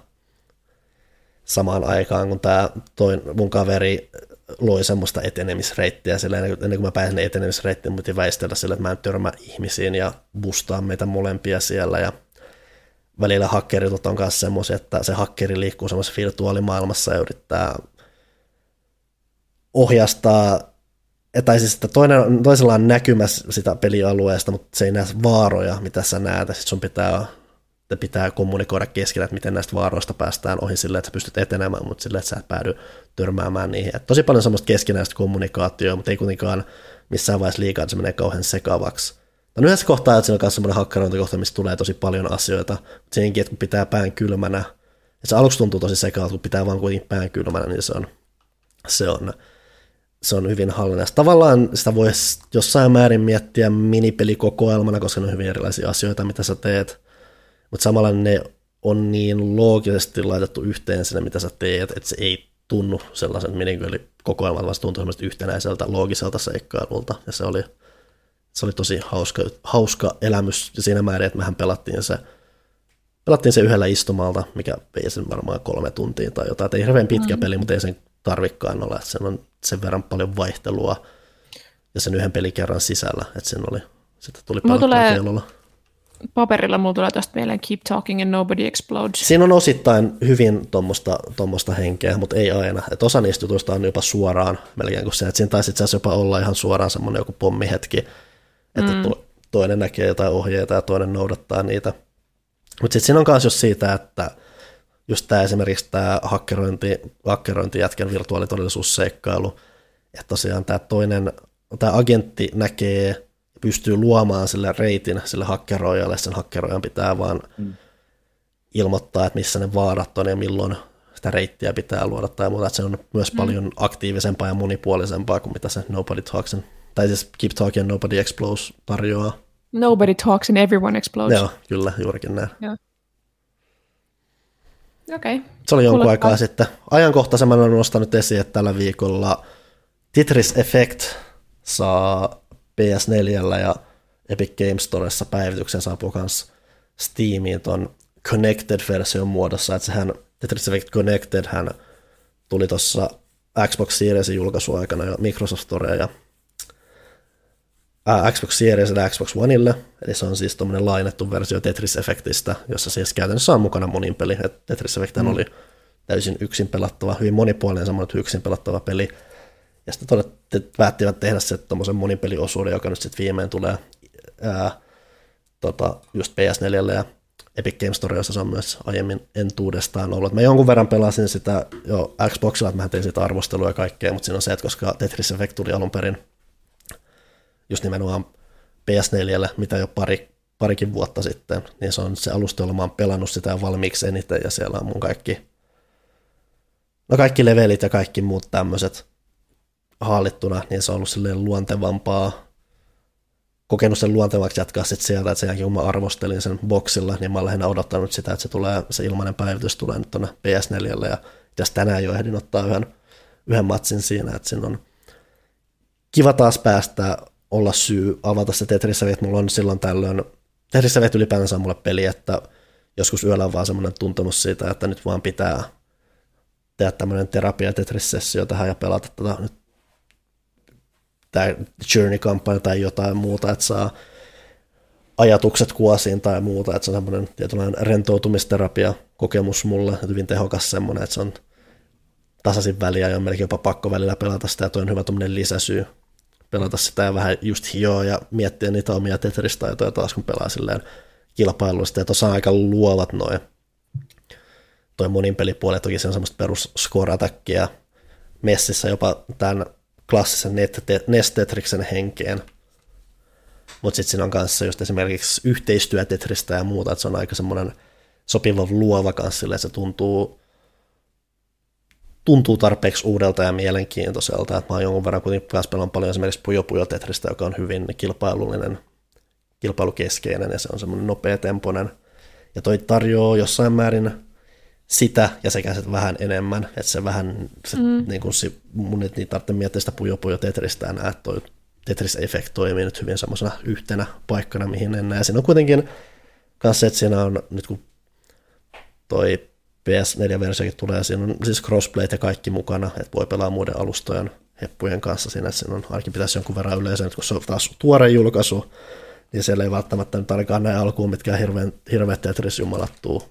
samaan aikaan, kun tämä toi mun kaveri loi semmoista etenemisreittiä, sillä ennen, ennen kuin mä pääsin etenemisreittiin, mutta väistellä sillä, että mä en törmää ihmisiin ja bustaa meitä molempia siellä ja välillä hakkerit on myös semmoisia, että se hakkeri liikkuu semmoisessa virtuaalimaailmassa ja yrittää ohjastaa, tai siis että toinen, toisella on näkymässä sitä pelialueesta, mutta se ei näe vaaroja, mitä sä näet, sitten sun pitää, pitää kommunikoida keskellä, että miten näistä vaaroista päästään ohi silleen, että sä pystyt etenemään, mutta silleen, että sä et päädy törmäämään niihin. Et tosi paljon semmoista keskinäistä kommunikaatioa, mutta ei kuitenkaan missään vaiheessa liikaa, että se menee kauhean sekavaksi. No yhdessä kohtaa, että siinä on myös semmoinen hakkerointikohta, missä tulee tosi paljon asioita, mutta senkin, että kun pitää pään kylmänä, ja se aluksi tuntuu tosi sekaalta, kun pitää vaan kuitenkin pään kylmänä, niin se on, se on, se on hyvin hallinnassa. Tavallaan sitä voisi jossain määrin miettiä minipelikokoelmana, koska ne on hyvin erilaisia asioita, mitä sä teet, mutta samalla ne on niin loogisesti laitettu yhteen sinne, mitä sä teet, että se ei tunnu sellaisen minipelikokoelman, vaan se tuntuu yhtenäiseltä loogiselta seikkailulta, ja se oli, se oli tosi hauska, hauska elämys siinä määrin, että mehän pelattiin se, pelattiin se yhdellä istumalta, mikä vei sen varmaan kolme tuntia tai jotain. Ei hirveän pitkä mm. peli, mutta ei sen tarvikkaan olla, että sen on sen verran paljon vaihtelua ja sen yhden pelikerran sisällä, että sen oli, sitten tuli paljon tulee. Paperilla mulla tulee tästä mieleen Keep Talking and Nobody Explodes. Siinä on osittain hyvin tuommoista henkeä, mutta ei aina. Et osa niistä jutuista on jopa suoraan melkein kuin se, että siinä taisi itse jopa olla ihan suoraan semmoinen joku pommihetki, että mm. toinen näkee jotain ohjeita ja toinen noudattaa niitä. Mutta sitten siinä on myös jos siitä, että just tämä esimerkiksi tämä hakkerointi, hakkerointi jätkän virtuaalitodellisuusseikkailu, että tosiaan tämä toinen, tämä agentti näkee pystyy luomaan sille reitin sille hakkeroijalle, sen hakkeroijan pitää vaan mm. ilmoittaa, että missä ne vaarat on ja milloin sitä reittiä pitää luoda tai muuta, että se on myös mm. paljon aktiivisempaa ja monipuolisempaa kuin mitä se Nobody Talksin tai siis Keep Talking Nobody Explodes tarjoaa. Nobody talks and everyone explodes. Joo, kyllä, juurikin näin. Joo. Okei. Okay. Se oli jonkun aikaa sitten. Ajankohtaisemman olen nostanut esiin, että tällä viikolla Tetris Effect saa PS4 ja Epic Games Storessa päivityksen saapuu myös Steamiin ton Connected-version muodossa, että sehän Tetris Effect Connected hän tuli tuossa Xbox Seriesin julkaisuaikana jo Microsoft Storea ja Xbox Series ja Xbox Oneille, eli se on siis tuommoinen lainettu versio Tetris Effectistä, jossa siis käytännössä on mukana monin peli. Et Tetris Effect mm. oli täysin yksin pelattava, hyvin monipuolinen samoin yksin pelattava peli. Ja sitten todettiin, päättivät tehdä se tuommoisen monipeliosuuden, joka nyt sitten viimein tulee ää, tota, just PS4 ja Epic Games Store, jossa se on myös aiemmin entuudestaan ollut. Mä jonkun verran pelasin sitä jo Xboxilla, että mä tein sitä arvostelua ja kaikkea, mutta siinä on se, että koska Tetris Effect tuli alun perin just nimenomaan PS4, mitä jo pari, parikin vuotta sitten, niin se on se alusta, jolla mä oon pelannut sitä valmiiksi eniten, ja siellä on mun kaikki, no kaikki levelit ja kaikki muut tämmöiset haalittuna, niin se on ollut silleen luontevampaa, kokenut sen luontevaksi jatkaa sitten sieltä, että sen jälkeen kun mä arvostelin sen boksilla, niin mä oon lähinnä odottanut sitä, että se, tulee, se ilmainen päivitys tulee nyt tuonne PS4, ja jos tänään jo ehdin ottaa yhden, yhden matsin siinä, että siinä on kiva taas päästä olla syy avata se Tetris että mulla on silloin tällöin, Tetris ylipäänsä on mulle peli, että joskus yöllä on vaan semmoinen tuntemus siitä, että nyt vaan pitää tehdä tämmöinen terapia Tetris-sessio tähän ja pelata tätä nyt tämä Journey-kampanja tai jotain muuta, että saa ajatukset kuosiin tai muuta, että se on semmoinen tietynlainen rentoutumisterapia kokemus mulle, hyvin tehokas semmoinen, että se on tasaisin väliä ja on melkein jopa pakko välillä pelata sitä, ja toi on hyvä tuommoinen lisäsyy pelata sitä ja vähän just hioa ja miettiä niitä omia Tetris-taitoja taas, kun pelaa silleen kilpailuista, ja tuossa on aika luovat noin toi monin pelipuoli, toki se on semmoista perus score messissä jopa tämän klassisen Nestetriksen henkeen, mutta sitten siinä on kanssa just esimerkiksi yhteistyötetristä ja muuta, että se on aika semmoinen sopiva luova kanssa, että se tuntuu, tuntuu tarpeeksi uudelta ja mielenkiintoiselta, että mä oon jonkun verran kuitenkin kanssa pelaan paljon esimerkiksi Puyo Puyo Tetristä, joka on hyvin kilpailullinen, kilpailukeskeinen ja se on semmoinen nopea temponen. Ja toi tarjoaa jossain määrin sitä ja sekä se vähän enemmän, että se vähän, se, mm. niin kuin se, mun ei tarvitse miettiä sitä Puyo Puyo Tetristä enää, että toi Tetris Effect toimii nyt hyvin semmoisena yhtenä paikkana, mihin en näe. Siinä on kuitenkin kanssa, että siinä on nyt kun toi PS4-versiokin tulee, siinä on siis crossplayt ja kaikki mukana, että voi pelaa muiden alustojen heppujen kanssa siinä, että siinä on ainakin pitäisi jonkun verran yleensä, kun se on taas tuore julkaisu, niin siellä ei välttämättä nyt ainakaan näin alkuun mitkä hirveän, hirveät Tetris-jumalattuu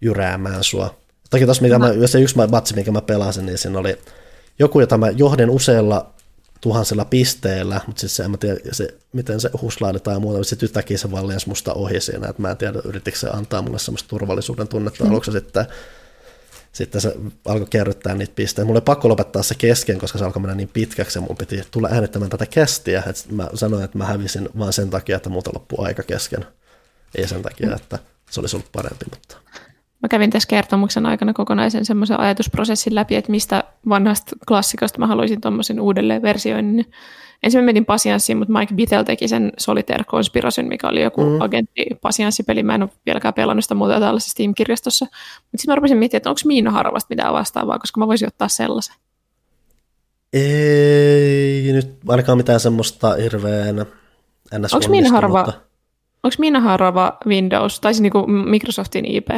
jyräämään sua. Toki tuossa, mikä mä, se yksi matsi, mikä mä pelasin, niin siinä oli joku, jota mä johdin useilla tuhansilla pisteillä, mutta sitten se, en mä tiedä, se, miten se huslaidetaan ja muuta, mutta sitten yhtäkkiä se lensi musta ohi siinä, että mä en tiedä, yritikö se antaa mulle semmoista turvallisuuden tunnetta mm. aluksi sitten, sitten se alkoi kerryttää niitä pisteitä. Mulla oli pakko lopettaa se kesken, koska se alkoi mennä niin pitkäksi ja mun piti tulla äänittämään tätä kästiä. että mä sanoin, että mä hävisin vaan sen takia, että muuta loppui aika kesken. Ei sen takia, että se olisi ollut parempi, mutta Mä kävin tässä kertomuksen aikana kokonaisen semmoisen ajatusprosessin läpi, että mistä vanhasta klassikosta mä haluaisin tuommoisen uudelleen versioinnin. Ensin mä menin Pasianssiin, mutta Mike Bittell teki sen Solitaire Conspiration, mikä oli joku mm. agentti Pasianssipeli. Mä en ole vieläkään pelannut sitä muuta tällaisessa Steam-kirjastossa. Mutta sitten mä rupesin miettimään, että onko Miina Harvasta mitään vastaavaa, koska mä voisin ottaa sellaisen. Ei nyt ainakaan mitään semmoista hirveän ns. Onko Miina Harva, onko Miina Harva Windows, tai siis niinku Microsoftin IP?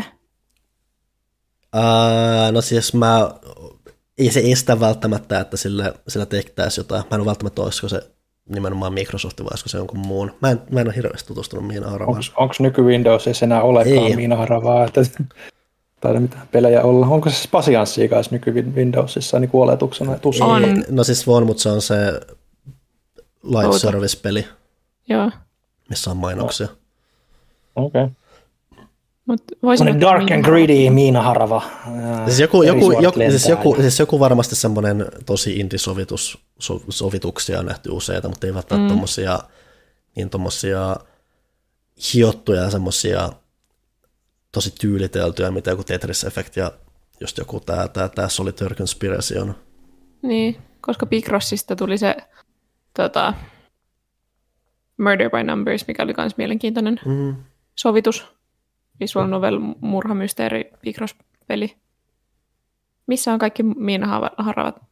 Uh, no siis mä, ei se estä välttämättä, että sillä, sillä tehtäisiin jotain. Mä en ole välttämättä olisiko se nimenomaan Microsoft vai olisiko se jonkun muun. Mä en, mä en ole hirveästi tutustunut Miina Haravaan. Onko nyky Windows enää olekaan ei. Miina Haravaa, että tai mitään pelejä olla. Onko se Spasianssia kanssa nyky Windowsissa niin oletuksena? On. No siis on, mutta se on se live service-peli, Joo. missä on mainoksia. Okei. Okay. Mut voisin dark and greedy Miina Harava. Siis joku, joku, joku, siis, joku, siis joku varmasti semmoinen tosi intisovitus, so, sovituksia on nähty useita, mutta ei välttämättä mm. tommosia, niin tommosia hiottuja semmosia tosi tyyliteltyjä, mitä joku Tetris Effect ja just joku tää, tää, tää Solitaire Conspiracy on. Niin, koska Picrossista tuli se tota, Murder by Numbers, mikä oli myös mielenkiintoinen mm. sovitus visual novel murhamysteeri Picross-peli. Missä on kaikki Miina Haravat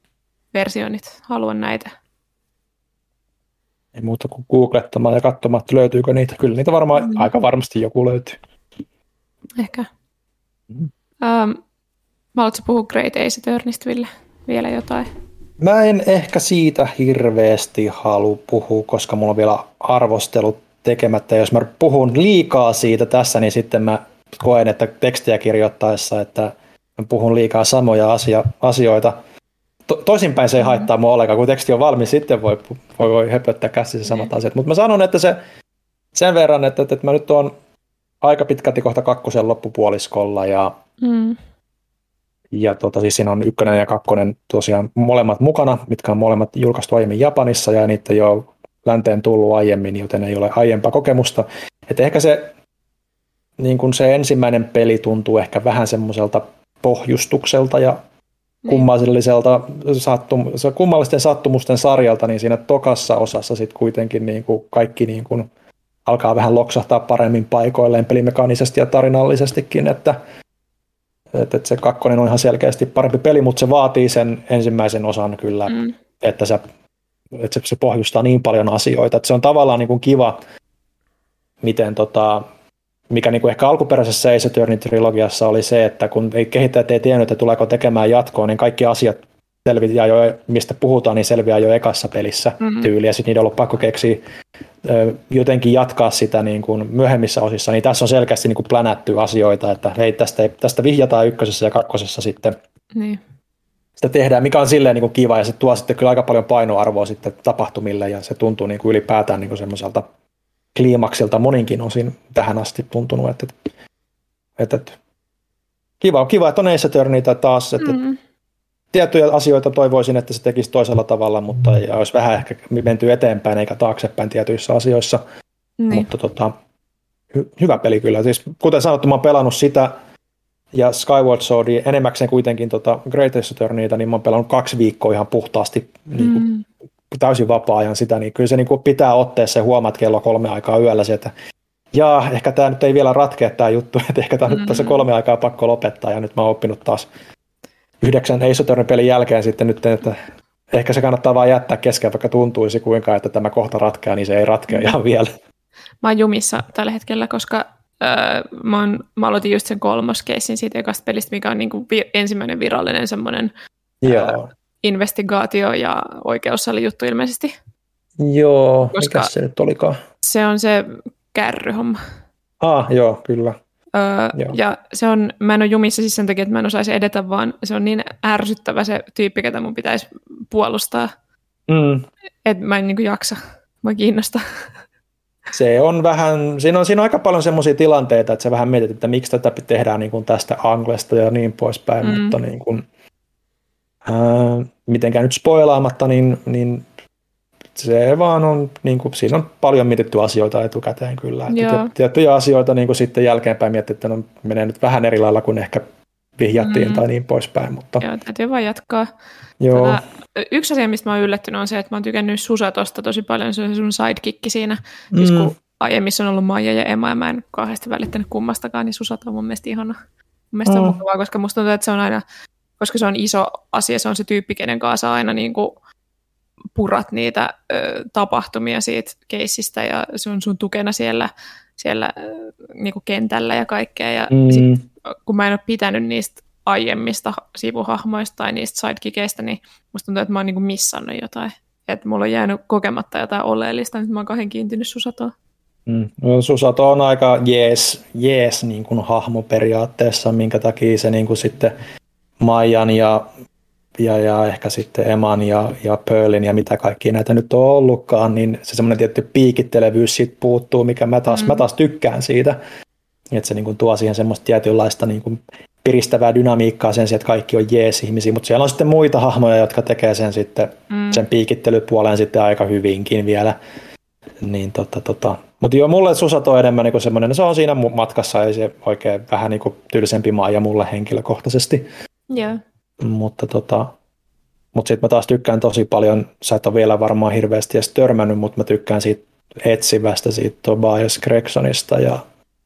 versioinnit? Haluan näitä. Ei muuta kuin googlettamaan ja katsomaan, että löytyykö niitä. Kyllä niitä varmaan mm. aika varmasti joku löytyy. Ehkä. Mm. Um, mä haluatko puhua Great Ace Attorneysta, Ville? Vielä jotain? Mä en ehkä siitä hirveästi halua puhua, koska mulla on vielä arvostelut tekemättä. Jos mä puhun liikaa siitä tässä, niin sitten mä koen, että tekstiä kirjoittaessa, että mä puhun liikaa samoja asia, asioita. To, toisinpäin se ei mm-hmm. haittaa mua ollenkaan, kun teksti on valmis, sitten voi, voi, voi höpöttää käsissä samat asiat. Mutta mä sanon, että se sen verran, että, että mä nyt on aika pitkälti kohta kakkosen loppupuoliskolla ja, mm. ja tota, siis siinä on ykkönen ja kakkonen tosiaan molemmat mukana, mitkä on molemmat julkaistu aiemmin Japanissa ja niitä jo länteen tullut aiemmin, joten ei ole aiempaa kokemusta. Että ehkä se, niin kuin se ensimmäinen peli tuntuu ehkä vähän semmoiselta pohjustukselta ja niin. kummalliselta sattum, kummallisten sattumusten sarjalta, niin siinä tokassa osassa sitten kuitenkin niin kuin kaikki niin kuin alkaa vähän loksahtaa paremmin paikoilleen pelimekaanisesti ja tarinallisestikin, että, että se kakkonen on ihan selkeästi parempi peli, mutta se vaatii sen ensimmäisen osan kyllä, mm. että sä että se, se pohjustaa niin paljon asioita, että se on tavallaan niin kuin kiva, miten tota, mikä niin kuin ehkä alkuperäisessä Ace Attorney-trilogiassa oli se, että kun ei kehittäjät ei tiennyt, että tuleeko tekemään jatkoa, niin kaikki asiat selviää jo, mistä puhutaan, niin selviää jo ekassa pelissä mm-hmm. tyyli, ja sitten niiden on ollut pakko keksiä jotenkin jatkaa sitä niin kuin myöhemmissä osissa, niin tässä on selkeästi niin kuin plänätty asioita, että hei, tästä, tästä vihjataan ykkösessä ja kakkosessa sitten niin. Sitä tehdään, mikä on silleen niin kuin kiva ja se tuo sitten kyllä aika paljon painoarvoa sitten tapahtumille ja se tuntuu niin kuin ylipäätään niin kuin semmoiselta kliimaksilta moninkin osin tähän asti tuntunut, että, että, että kiva, kiva, että on Ace Attorneyta taas, että mm-hmm. tiettyjä asioita toivoisin, että se tekisi toisella tavalla, mutta ei olisi vähän ehkä menty eteenpäin eikä taaksepäin tietyissä asioissa, niin. mutta tota, hy, hyvä peli kyllä. Siis, kuten sanottu, mä oon pelannut sitä ja Skyward Swordia enemmäkseen kuitenkin tota Greatest Attorneyta, niin mä oon pelannut kaksi viikkoa ihan puhtaasti niin kuin, mm. täysin vapaa-ajan sitä, niin kyllä se niin kuin pitää otteessa ja huomaat kello kolme aikaa yöllä se, että ja ehkä tämä nyt ei vielä ratkea tämä juttu, että ehkä tämä nyt tässä mm. kolme aikaa pakko lopettaa ja nyt mä oon oppinut taas yhdeksän Ace pelin jälkeen sitten nyt, että ehkä se kannattaa vaan jättää kesken, vaikka tuntuisi kuinka, että tämä kohta ratkeaa, niin se ei ratkea ihan vielä. Mä oon jumissa tällä hetkellä, koska öö, mä, oon, mä aloitin just sen kolmoskeissin siitä ekasta pelistä, mikä on niin kuin vi- ensimmäinen virallinen semmoinen öö, investigaatio- ja juttu ilmeisesti. Joo, koska mikä se nyt olikaan? Se on se kärryhomma. Ah, joo, kyllä. Öö, joo. Ja se on, mä en ole jumissa siis sen takia, että mä en osaisi edetä, vaan se on niin ärsyttävä se tyyppi, ketä mun pitäisi puolustaa, mm. että mä en niin kuin jaksa. Mä kiinnosta. Se on vähän, siinä on, siinä on aika paljon semmoisia tilanteita, että sä vähän mietit, että miksi tätä tehdään niin kuin tästä anglesta ja niin poispäin, mm. mutta niin kuin, ää, mitenkään nyt spoilaamatta, niin, niin se vaan on, niin kuin, siinä on paljon mietitty asioita etukäteen kyllä. Että tiettyjä asioita niin kuin sitten jälkeenpäin miettii, että no, menee nyt vähän eri lailla kuin ehkä vihjattiin mm. tai niin poispäin. Mutta... Joo, täytyy vaan jatkaa. Joo. Tätä, yksi asia, mistä mä oon yllättynyt, on se, että mä oon tykännyt Susatosta tosi paljon. Se on sun sidekick siinä. Mm. Siis kun aiemmissa on ollut Maija ja Emma, ja mä en kauheasti välittänyt kummastakaan, niin Susat on mun mielestä ihana. Mun mielestä mm. on mukavaa, koska musta tuntuu, että se on aina, koska se on iso asia, se on se tyyppi, kenen kanssa aina niin kuin purat niitä ö, tapahtumia siitä keissistä ja se on sun tukena siellä, siellä ö, niin kuin kentällä ja kaikkea. Ja mm. sit, kun mä en ole pitänyt niistä aiemmista sivuhahmoista tai niistä sidekickeistä, niin musta tuntuu, että mä oon niin missannut jotain. Että mulla on jäänyt kokematta jotain oleellista, nyt mä oon kahden kiintynyt Susatoon. Mm. No, Susato on aika jees, jees niin kuin hahmo periaatteessa, minkä takia se niin kuin sitten Maijan ja ja, ja ehkä sitten Eman ja, ja Pearlin ja mitä kaikki näitä nyt on ollutkaan, niin se semmoinen tietty piikittelevyys siitä puuttuu, mikä mä taas, mm. mä taas tykkään siitä. Että se niin kuin tuo siihen semmoista tietynlaista niin kuin piristävää dynamiikkaa sen sijaan, että kaikki on jees ihmisiä, mutta siellä on sitten muita hahmoja, jotka tekee sen sitten mm. sen piikittelypuoleen sitten aika hyvinkin vielä. Niin tota, tota. Mutta joo, mulle Susat on enemmän niin semmoinen, se on siinä matkassa ja se oikein vähän niin kuin tylsempi maa ja mulle henkilökohtaisesti. Joo. Yeah. Mutta tota, mut sitten mä taas tykkään tosi paljon, sä et ole vielä varmaan hirveästi edes törmännyt, mutta mä tykkään siitä etsivästä, siitä Tobias Gregsonista ja,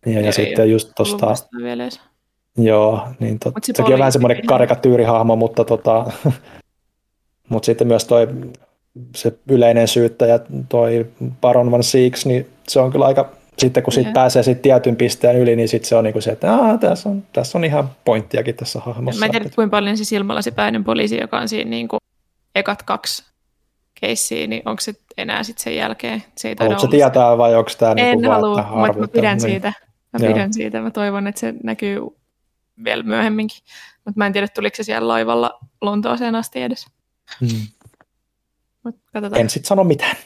ja, ja sitten just tosta... Joo, niin tot, sekin on vähän semmoinen karikatyyrihahmo, mutta tota, mutta sitten myös toi se yleinen syyttäjä, toi Baron Van Siegs, niin se on kyllä aika sitten kun siitä yeah. pääsee sit tietyn pisteen yli, niin sitten se on niinku se, että Aa, tässä, on, tässä on ihan pointtiakin tässä hahmossa. Mä en tiedä, kuinka paljon se silmälasipäinen poliisi, joka on siinä niinku ekat kaksi keissiä, niin onko se enää sitten sen jälkeen? Se ei Haluatko se tietää vai onko tämä En niinku halua, mutta mä pidän niin. siitä. Mä pidän Joo. siitä. Mä toivon, että se näkyy vielä myöhemminkin. Mutta mä en tiedä, tuliko se siellä laivalla Lontooseen asti edes. Hmm. Mut en sitten sano mitään.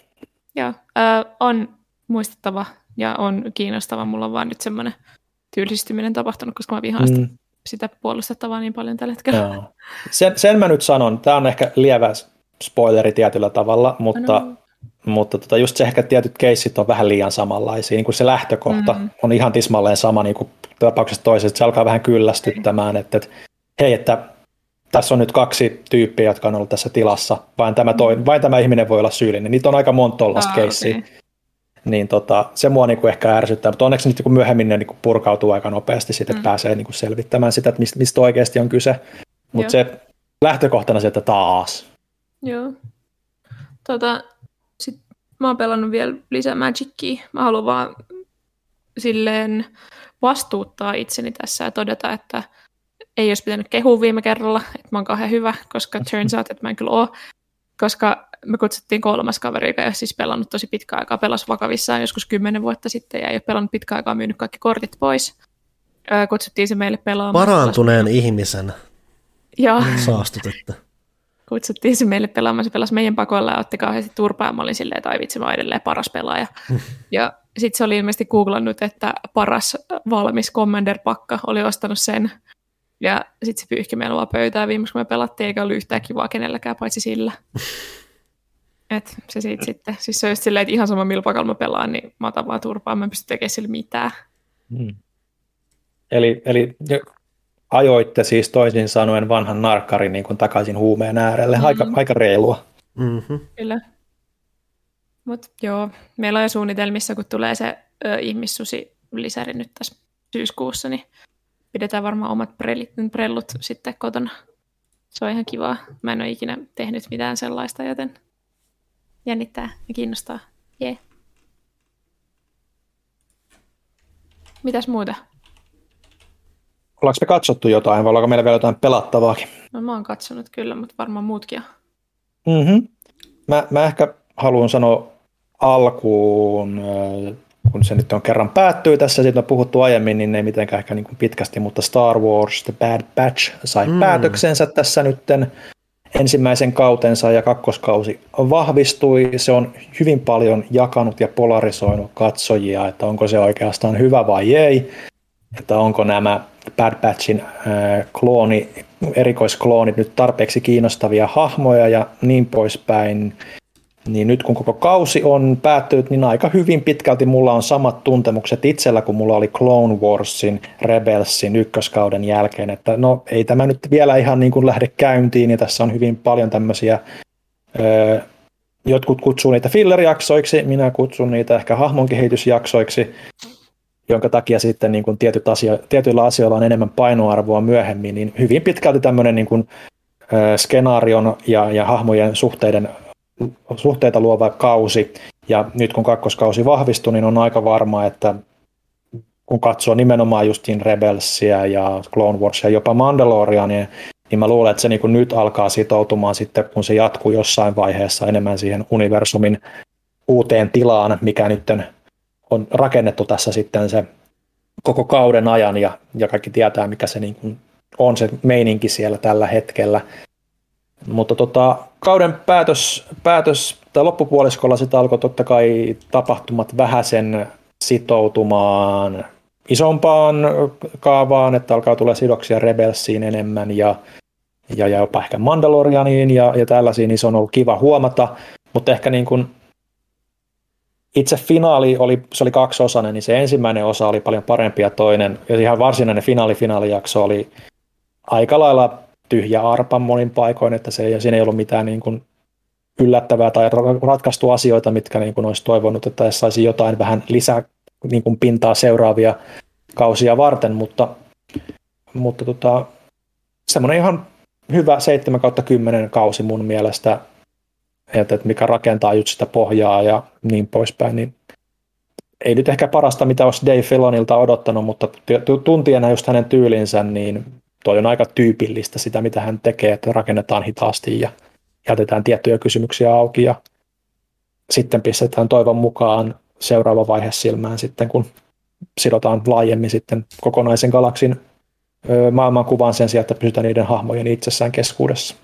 Joo, äh, on muistettava ja on kiinnostava. Mulla on vaan nyt semmoinen tylsistyminen tapahtunut, koska mä vihaan sitä, mm. sitä puolustettavaa niin paljon tällä hetkellä. Joo. Sen, sen mä nyt sanon, tämä on ehkä lievä spoileri tietyllä tavalla, mutta, no. Mutta tota, just se ehkä tietyt keissit on vähän liian samanlaisia, niin kuin se lähtökohta mm. on ihan tismalleen sama niin kuin tapauksessa toisessa, se alkaa vähän kyllästyttämään, että, että hei, että tässä on nyt kaksi tyyppiä, jotka on ollut tässä tilassa, vain tämä, toi, mm. vain tämä ihminen voi olla syyllinen. Niitä on aika monta tuollaista ah, keissiä. Okay niin tota, se mua niin kuin ehkä ärsyttää, mutta onneksi nyt niin purkautuu ne niin kuin purkautuu aika nopeasti että mm. pääsee niin kuin selvittämään sitä, että mistä, mistä oikeasti on kyse. Mutta se lähtökohtana se, että taas. Joo. Tota, mä oon pelannut vielä lisää Magicia. Mä haluan vaan silleen vastuuttaa itseni tässä ja todeta, että ei olisi pitänyt kehua viime kerralla, että mä oon kauhean hyvä, koska turns out, että mä en kyllä ole. Koska me kutsuttiin kolmas kaveri, joka ei ole siis pelannut tosi pitkä aikaa, pelasi vakavissaan joskus kymmenen vuotta sitten ja ei ole pelannut pitkä aikaa, myynyt kaikki kortit pois. Kutsuttiin se meille pelaamaan. Parantuneen ihmisen Joo. saastutetta. Kutsuttiin se meille pelaamaan, se pelasi meidän pakoilla ja otti kauheasti turpaa. Mä olin silleen, että ai vitsi, mä edelleen paras pelaaja. ja sitten se oli ilmeisesti googlannut, että paras valmis Commander-pakka oli ostanut sen. Ja sitten se pyyhki meillä vaan pöytää viimeksi, kun me pelattiin, eikä ollut yhtään kivaa kenelläkään, paitsi sillä. Et se siitä sitten, siis se on just silleen, että ihan sama millä pakalla mä pelaan, niin mä otan vaan turpaa, mä en pysty tekemään sille mitään. Hmm. Eli, eli ajoitte siis toisin sanoen vanhan narkkarin niin kuin takaisin huumeen äärelle. Aika, mm. aika reilua. Mm-hmm. Kyllä. Mutta joo, meillä on jo suunnitelmissa, kun tulee se ö, ihmissusi lisäri nyt tässä syyskuussa, niin pidetään varmaan omat prellit, prellut sitten kotona. Se on ihan kivaa. Mä en ole ikinä tehnyt mitään sellaista, joten jännittää ja kiinnostaa. Jee. Yeah. Mitäs muuta? Ollaanko me katsottu jotain vai ollaanko meillä vielä jotain pelattavaakin? No mä oon katsonut kyllä, mutta varmaan muutkin mm-hmm. mä, mä ehkä haluan sanoa alkuun, kun se nyt on kerran päättyy tässä, siitä on puhuttu aiemmin, niin ei mitenkään ehkä niin kuin pitkästi, mutta Star Wars The Bad Batch sai mm. päätöksensä tässä nytten ensimmäisen kautensa ja kakkoskausi vahvistui. Se on hyvin paljon jakanut ja polarisoinut katsojia, että onko se oikeastaan hyvä vai ei, että onko nämä Bad Batchin äh, klooni, erikoiskloonit nyt tarpeeksi kiinnostavia hahmoja ja niin poispäin. Niin nyt kun koko kausi on päättynyt, niin aika hyvin pitkälti mulla on samat tuntemukset itsellä, kun mulla oli Clone Warsin, Rebelsin ykköskauden jälkeen, että no ei tämä nyt vielä ihan niin kuin lähde käyntiin, ja tässä on hyvin paljon tämmöisiä, öö, jotkut kutsuu niitä filler-jaksoiksi, minä kutsun niitä ehkä hahmonkehitysjaksoiksi, jonka takia sitten niin kuin tietyt asio, tietyillä asioilla on enemmän painoarvoa myöhemmin, niin hyvin pitkälti tämmöinen niin kuin, ö, skenaarion ja, ja hahmojen suhteiden, suhteita luova kausi. Ja nyt kun kakkoskausi vahvistui, niin on aika varma, että kun katsoo nimenomaan justiin Rebelsia ja Clone Warsia ja jopa Mandaloriania, niin, niin mä luulen, että se niin kuin nyt alkaa sitoutumaan sitten, kun se jatkuu jossain vaiheessa enemmän siihen universumin uuteen tilaan, mikä nyt on rakennettu tässä sitten se koko kauden ajan ja, ja kaikki tietää, mikä se niin kuin on se meininki siellä tällä hetkellä. Mutta tota, kauden päätös, päätös tai loppupuoliskolla sitä alkoi totta kai tapahtumat vähäsen sitoutumaan isompaan kaavaan, että alkaa tulla sidoksia Rebelsiin enemmän ja, ja, ja jopa ehkä Mandalorianiin ja, ja tällaisiin, niin se on ollut kiva huomata, mutta ehkä niin kuin itse finaali oli, se oli kaksiosainen, niin se ensimmäinen osa oli paljon parempi ja toinen, ja ihan varsinainen finaali-finaalijakso oli aika lailla tyhjä arpan monin paikoin, että se, ja siinä ei ollut mitään niin kuin yllättävää tai ratkaistu asioita, mitkä niin kuin olisi toivonut, että saisi jotain vähän lisää niin kuin pintaa seuraavia kausia varten, mutta, mutta tota, semmoinen ihan hyvä 7 kautta 10 kausi mun mielestä että mikä rakentaa just sitä pohjaa ja niin poispäin, niin ei nyt ehkä parasta, mitä olisi Dave Filonilta odottanut, mutta tuntien just hänen tyylinsä, niin toi on aika tyypillistä sitä, mitä hän tekee, että rakennetaan hitaasti ja jätetään tiettyjä kysymyksiä auki ja sitten pistetään toivon mukaan seuraava vaihe silmään sitten, kun sidotaan laajemmin sitten kokonaisen galaksin maailmankuvaan sen sijaan, että pysytään niiden hahmojen itsessään keskuudessa.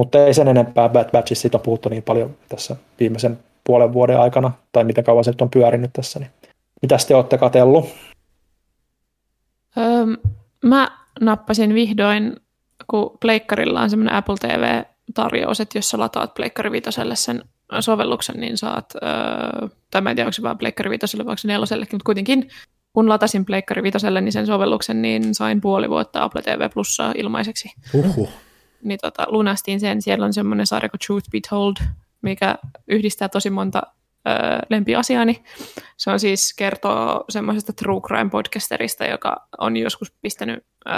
Mutta ei sen enempää Bad Batchista, siitä on puhuttu niin paljon tässä viimeisen puolen vuoden aikana, tai miten kauan se nyt on pyörinyt tässä. Niin. Mitä te olette katsellut? Öö, mä nappasin vihdoin, kun Pleikkarilla on semmoinen Apple TV-tarjous, että jos sä lataat Pleikkari Vitoselle sen sovelluksen, niin saat, öö, tai mä en tiedä, onko se vaan Pleikkari Vitoselle vai onko se nelosellekin, mutta kuitenkin kun latasin Pleikkari Vitoselle, niin sen sovelluksen, niin sain puoli vuotta Apple TV Plussaa ilmaiseksi. Uhuh niin tota, lunastin sen. Siellä on semmoinen sarja kuin Truth Be Told, mikä yhdistää tosi monta ö, lempiasiaani. Se on siis kertoo semmoisesta true crime podcasterista, joka on joskus pistänyt ö,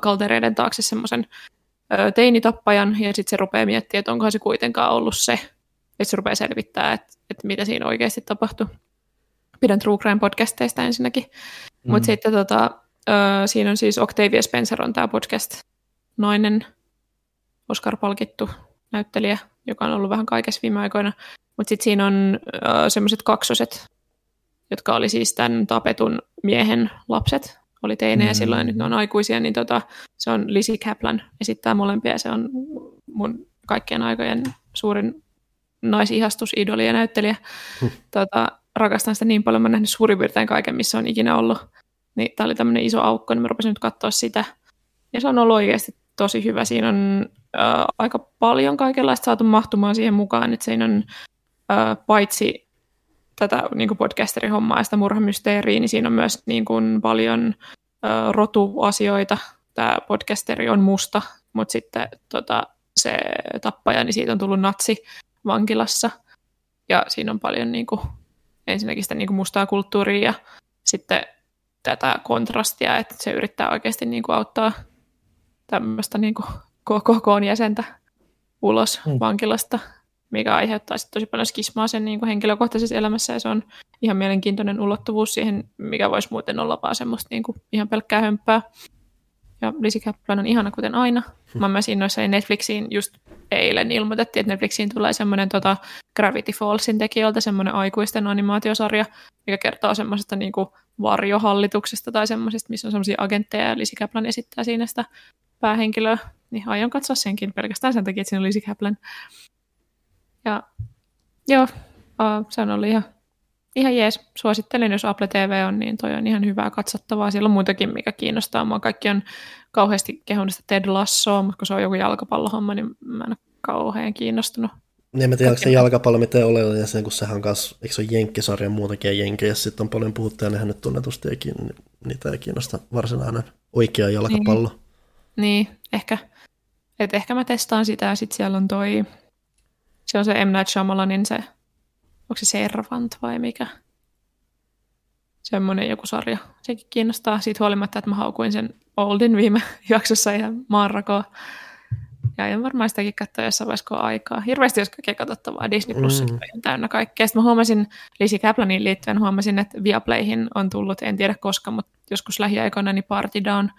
kaltereiden taakse semmoisen teinitappajan, ja sitten se rupeaa miettimään, että onkohan se kuitenkaan ollut se, että se rupeaa selvittää, että, että mitä siinä oikeasti tapahtui. Pidän True Crime podcasteista ensinnäkin. Mm. Mutta sitten tota, ö, siinä on siis Octavia Spencer on tämä podcast, nainen, Oscar-palkittu näyttelijä, joka on ollut vähän kaikessa viime aikoina. Mutta sitten siinä on äh, semmoiset kaksoset, jotka oli siis tämän tapetun miehen lapset, oli teinejä mm. silloin ja nyt ne on aikuisia, niin tota, se on Lizzie Kaplan esittää molempia se on mun kaikkien aikojen suurin naisihastusidoli ja näyttelijä. Hmm. Tota, rakastan sitä niin paljon, mä oon nähnyt suurin piirtein kaiken, missä on ikinä ollut. Niin tää oli tämmöinen iso aukko, niin mä rupesin nyt katsoa sitä. Ja se on ollut oikeasti tosi hyvä. Siinä on äh, aika paljon kaikenlaista saatu mahtumaan siihen mukaan, että siinä on äh, paitsi tätä niin podcasterin-hommaa ja sitä murhamysteeriä, niin siinä on myös niin kuin, paljon äh, rotuasioita. Tämä podcasteri on musta, mutta sitten tota, se tappaja, niin siitä on tullut natsi vankilassa. Ja siinä on paljon niin kuin, ensinnäkin sitä niin kuin mustaa kulttuuria ja sitten tätä kontrastia, että se yrittää oikeasti niin kuin auttaa tämmöistä niin kuin kokoon jäsentä ulos mm. vankilasta, mikä aiheuttaa sitten tosi paljon skismaa sen niin kuin henkilökohtaisessa elämässä, ja se on ihan mielenkiintoinen ulottuvuus siihen, mikä voisi muuten olla vaan semmoista niin kuin ihan pelkkää hömppää. Ja Lizzie Kaplan on ihana kuten aina. Hmm. Mä myös innoissani Netflixiin just eilen ilmoitettiin, että Netflixiin tulee semmoinen tota Gravity Fallsin tekijöiltä semmoinen aikuisten animaatiosarja, mikä kertoo semmoisesta niinku varjohallituksesta tai semmoisesta, missä on semmoisia agentteja ja Lizzie Kaplan esittää siinä sitä päähenkilöä. Niin aion katsoa senkin pelkästään sen takia, että siinä on Lizzie Kaplan. Ja joo, uh, se on ollut ihan ihan jees. Suosittelen, jos Apple TV on, niin toi on ihan hyvää katsottavaa. Siellä on muitakin, mikä kiinnostaa mua. Kaikki on kauheasti kehunut sitä Ted Lassoa, mutta kun se on joku jalkapallohomma, niin mä en ole kauhean kiinnostunut. Niin, mä tiedä, onko se jalkapallo miten oleellinen sen, kun sehän on kanssa, eikö se ole jenkkisarja muutakin ja ja sitten on paljon puhuttu ja nehän nyt tunnetusti ei kiinni, niitä ei kiinnosta varsinainen oikea jalkapallo. Niin, niin ehkä. Et ehkä mä testaan sitä ja sitten siellä on toi, se on se M. Night Shyamalanin se onko se Servant vai mikä? Semmoinen joku sarja. Sekin kiinnostaa siitä huolimatta, että mä haukuin sen Oldin viime jaksossa ihan maanrakoa. Ja en varmaan sitäkin katsoa jossain vaiheessa aikaa. Hirveästi jos kaikkea katsottavaa Disney Plus mm. on täynnä kaikkea. Sitten mä huomasin Lizzie Kaplanin liittyen, huomasin, että Viaplayhin on tullut, en tiedä koska, mutta joskus lähiaikoina niin Party Down,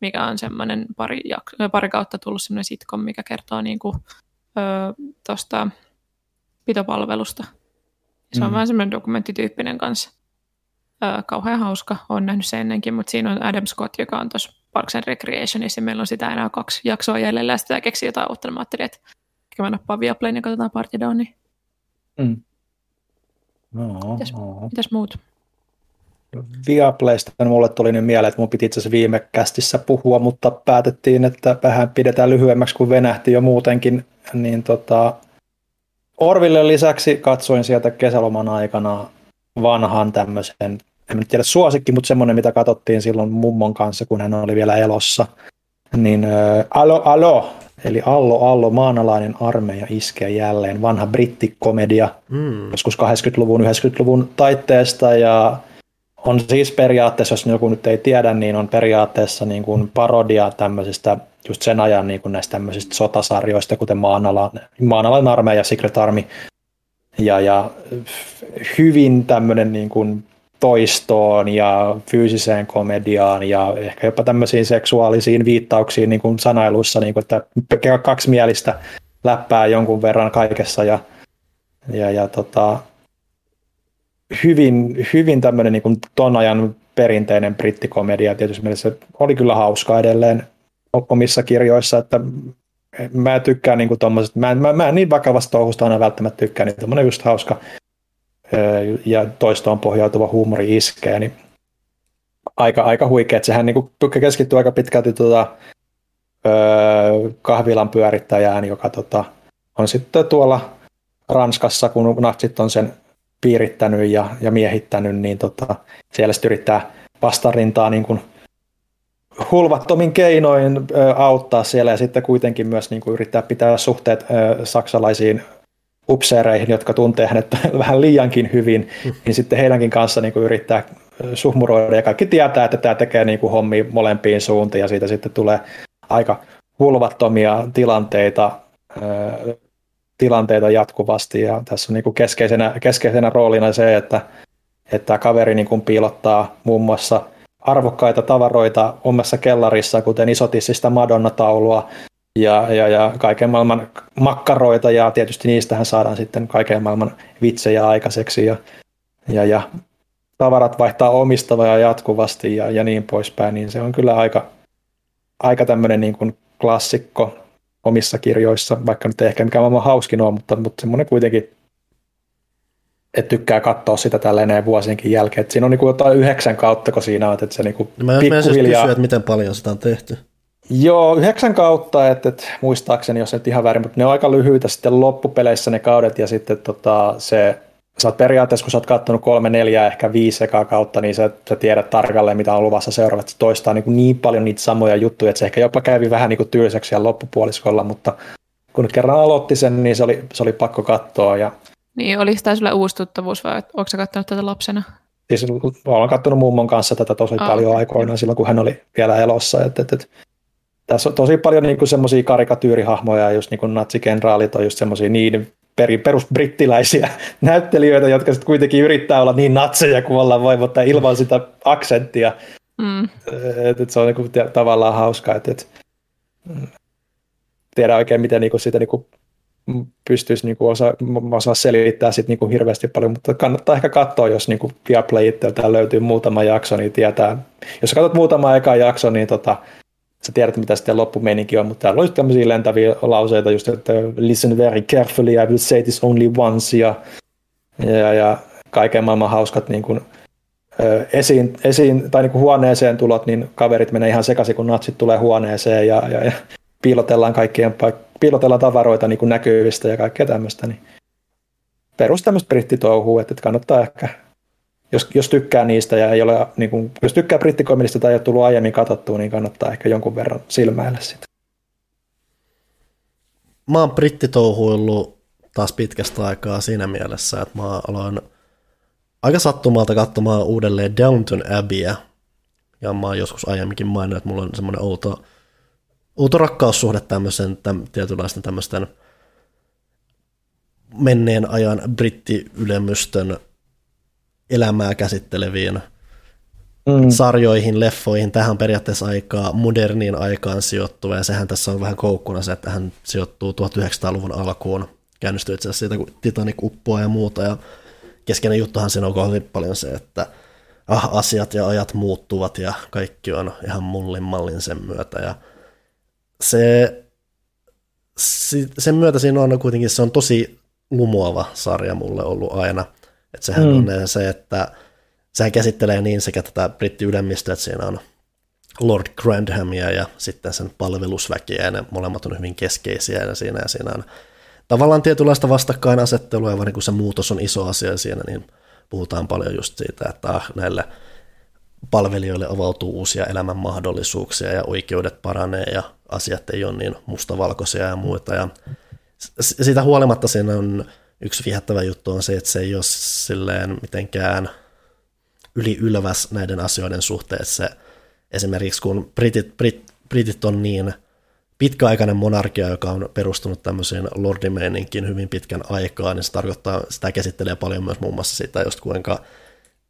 mikä on semmoinen pari, jak- pari kautta tullut semmoinen sitcom, mikä kertoo niinku, tuosta pitopalvelusta. Se on mm. vähän semmoinen dokumenttityyppinen kanssa. Öö, kauhean hauska. Olen nähnyt sen ennenkin, mutta siinä on Adam Scott, joka on tuossa Parks and Recreationissa, ja meillä on sitä enää kaksi jaksoa jäljellä, ja sitä keksii jotain uutta. Mä ajattelin, että ehkä mä nappaan Viaplayn ja katsotaan Party Downia. Mm. No, mitäs, no. mitäs muut? Viaplaysta mulle tuli nyt mieleen, että mun piti itse asiassa viime kästissä puhua, mutta päätettiin, että vähän pidetään lyhyemmäksi kuin venähti jo muutenkin, niin tota, Orville lisäksi katsoin sieltä kesäloman aikana vanhan tämmöisen, en tiedä suosikki, mutta semmoinen, mitä katsottiin silloin mummon kanssa, kun hän oli vielä elossa. Niin äh, Alo Alo, eli Allo Allo, maanalainen armeija iskee jälleen, vanha brittikomedia, mm. joskus 80-luvun, 90-luvun taitteesta ja on siis periaatteessa, jos joku nyt ei tiedä, niin on periaatteessa niin kuin parodia tämmöisistä just sen ajan niin kuin näistä tämmöisistä sotasarjoista, kuten Maanalan, Maanalan armeija, Secret Army, ja, ja hyvin tämmöinen niin kuin toistoon ja fyysiseen komediaan ja ehkä jopa tämmöisiin seksuaalisiin viittauksiin niin kuin sanailuissa, niin kuin, että kaksimielistä läppää jonkun verran kaikessa ja, ja, ja tota, hyvin, hyvin tämmöinen niin kuin ton ajan perinteinen brittikomedia. Tietysti mielessä oli kyllä hauska edelleen omissa kirjoissa, että mä tykkään niin kuin mä, mä, mä en niin vakavasta touhusta aina välttämättä tykkään, niin tämmöinen just hauska ja toistoon pohjautuva huumori iskee, niin aika, aika huikea, että sehän niin keskittyy aika pitkälti tuota, kahvilan pyörittäjään, joka tota, on sitten tuolla Ranskassa, kun natsit on sen piirittänyt ja, ja miehittänyt, niin tota, siellä sitten yrittää vastarintaa niin kuin hulvattomin keinoin ö, auttaa siellä. Ja sitten kuitenkin myös niin kuin yrittää pitää suhteet ö, saksalaisiin upseereihin, jotka tuntee hänet vähän liiankin hyvin, niin sitten heidänkin kanssa niin kuin yrittää suhmuroida. Ja kaikki tietää, että tämä tekee niin kuin hommia molempiin suuntiin ja siitä sitten tulee aika hulvattomia tilanteita, tilanteita jatkuvasti. Ja tässä on niin kuin keskeisenä, keskeisenä roolina se, että, että kaveri niin kuin piilottaa muun muassa – arvokkaita tavaroita omassa kellarissa, kuten isotissista Madonna-taulua ja, ja, ja kaiken maailman makkaroita, ja tietysti niistähän saadaan sitten kaiken maailman vitsejä aikaiseksi. Ja, ja, ja tavarat vaihtaa omistavaa jatkuvasti ja, ja niin poispäin, niin se on kyllä aika, aika tämmöinen niin kuin klassikko omissa kirjoissa, vaikka nyt ei ehkä mikään maailman hauskin ole, mutta, mutta semmoinen kuitenkin, että tykkää katsoa sitä tälleen vuosienkin jälkeen. Että siinä on niin jotain yhdeksän kautta, kun siinä on, että se niin no Mä pikkuhiljaa... kysyä, että miten paljon sitä on tehty. Joo, yhdeksän kautta, että, että muistaakseni, jos et ihan väärin, mutta ne on aika lyhyitä sitten loppupeleissä ne kaudet ja sitten tota, se sä oot periaatteessa, kun sä oot katsonut kolme, neljä, ehkä viisi ekaa kautta, niin sä, sä tiedät tarkalleen, mitä on luvassa seuraavat. Se toistaa niin, kuin niin paljon niitä samoja juttuja, että se ehkä jopa kävi vähän niin kuin tyyliseksi siellä loppupuoliskolla, mutta kun kerran aloitti sen, niin se oli, se oli pakko katsoa. Ja... Niin, oliko tämä sulle uusi tuttavuus vai onko sä katsonut tätä lapsena? Siis olen katsonut mummon kanssa tätä tosi oh, paljon okay. aikoinaan silloin, kun hän oli vielä elossa. Et, et, et, tässä on tosi paljon niin semmoisia karikatyyrihahmoja, just niin kuin natsikenraalit on just semmoisia niiden perin perusbrittiläisiä näyttelijöitä, jotka sitten kuitenkin yrittää olla niin natseja kuin ollaan voi, mutta ilman sitä aksenttia. Mm. Et, et se on niinku tavallaan hauskaa, että et, tiedä oikein, miten niinku sitä niinku pystyisi niinku osa, osaa selittää sit niinku hirveästi paljon, mutta kannattaa ehkä katsoa, jos niinku Viaplay itseltään löytyy muutama jakso, niin tietää. Jos katsot muutama eka jakso, niin tota, sä tiedät, mitä sitten loppumeininki on, mutta täällä just tämmöisiä lentäviä lauseita, just, että listen very carefully, I will say this only once, ja, ja, ja kaiken maailman hauskat niin kuin, esiin, esiin, tai niin kuin huoneeseen tulot, niin kaverit menee ihan sekaisin, kun natsit tulee huoneeseen, ja, ja, ja piilotellaan kaikkien piilotellaan tavaroita niin kuin näkyvistä ja kaikkea tämmöistä, niin perus tämmöistä brittitouhua, että kannattaa ehkä jos, jos tykkää niistä ja ei ole, niin kuin, jos tykkää brittikomedista tai ei ole tullut aiemmin katsottua, niin kannattaa ehkä jonkun verran silmäillä sitä. Mä oon brittitouhuillut taas pitkästä aikaa siinä mielessä, että mä aloin aika sattumalta katsomaan uudelleen Downton Abbeya, ja mä oon joskus aiemminkin maininnut, että mulla on semmoinen outo, outo rakkaussuhde tämmöisen täm, tietynlaisten tämmöisten menneen ajan brittiylemystön elämää käsitteleviin mm. sarjoihin, leffoihin. Tähän on periaatteessa aikaa moderniin aikaan sijoittuva, ja sehän tässä on vähän koukkuna se, että hän sijoittuu 1900-luvun alkuun. Käynnistyy itse asiassa siitä, kun Titanic uppoaa ja muuta, ja keskeinen juttuhan siinä on hyvin paljon se, että ah, asiat ja ajat muuttuvat, ja kaikki on ihan mullin mallin sen myötä, ja se, sen myötä siinä on kuitenkin, se on tosi lumoava sarja mulle ollut aina – että sehän mm. on se, että sehän käsittelee niin sekä tätä brittiylemmistöä, että siinä on Lord Grandhamia ja sitten sen palvelusväkiä, ja ne molemmat on hyvin keskeisiä, ja siinä, ja siinä on tavallaan tietynlaista vastakkainasettelua, ja vaan kun se muutos on iso asia siinä, niin puhutaan paljon just siitä, että ah, näille palvelijoille avautuu uusia elämän mahdollisuuksia, ja oikeudet paranee, ja asiat ei ole niin mustavalkoisia ja muita, ja siitä huolimatta siinä on yksi viehättävä juttu on se, että se ei ole silleen mitenkään yli ylväs näiden asioiden suhteen. Se, esimerkiksi kun Britit, Brit, Britit on niin pitkäaikainen monarkia, joka on perustunut tämmöisiin lordimeininkin hyvin pitkän aikaa, niin se tarkoittaa, sitä käsittelee paljon myös muun muassa sitä, just kuinka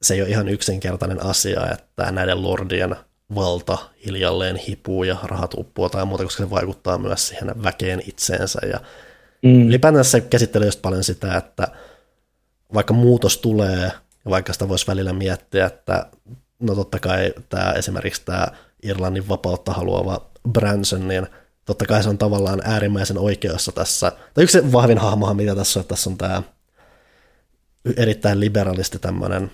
se ei ole ihan yksinkertainen asia, että näiden lordien valta hiljalleen hipuu ja rahat uppuu tai muuta, koska se vaikuttaa myös siihen väkeen itseensä ja Mm. Ylipäätään se käsittelee just paljon sitä, että vaikka muutos tulee, ja vaikka sitä voisi välillä miettiä, että no totta kai tämä esimerkiksi tämä Irlannin vapautta haluava Branson, niin totta kai se on tavallaan äärimmäisen oikeassa tässä. Tai yksi vahvin hahmohan, mitä tässä on, että tässä on tämä erittäin liberalisti tämmöinen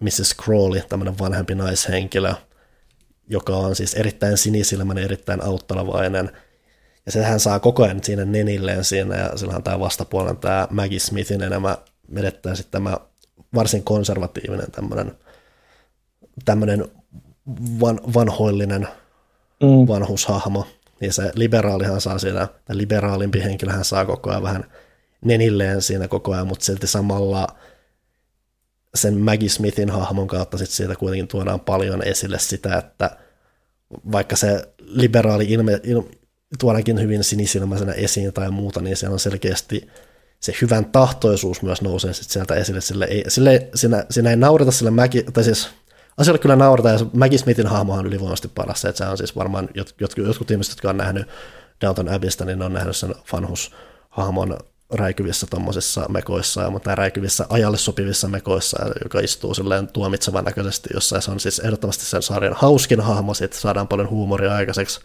Mrs. Crawley, tämmöinen vanhempi naishenkilö, joka on siis erittäin sinisilmäinen, erittäin auttalavainen, ja sehän saa koko ajan siinä nenilleen siinä, ja silloin tämä vastapuolen tämä Maggie Smithin enemmän menettää sitten tämä varsin konservatiivinen tämmöinen, tämmöinen van, vanhoillinen mm. vanhushahmo, niin se liberaalihan saa siinä, tai liberaalimpi henkilöhän saa koko ajan vähän nenilleen siinä koko ajan, mutta silti samalla sen Maggie Smithin hahmon kautta sit siitä kuitenkin tuodaan paljon esille sitä, että vaikka se liberaali ilme, ilme, tuodaankin hyvin sinisilmäisenä esiin tai muuta, niin siellä on selkeästi se hyvän tahtoisuus myös nousee sit sieltä esille. Sille ei, sille, siinä, siinä ei naurata sille Mäki, tai siis asioille kyllä naurata, ja Maggie Smithin hahmo on ylivoimaisesti paras että se on siis varmaan jot, jot, jotkut ihmiset, jotka on nähnyt Downton Abbeystä, niin ne on nähnyt sen fanhus hahmon räikyvissä tuommoisissa mekoissa, mutta räikyvissä ajalle sopivissa mekoissa, joka istuu silleen tuomitsevan näköisesti jossain. Se on siis ehdottomasti sen sarjan hauskin hahmo, siitä saadaan paljon huumoria aikaiseksi,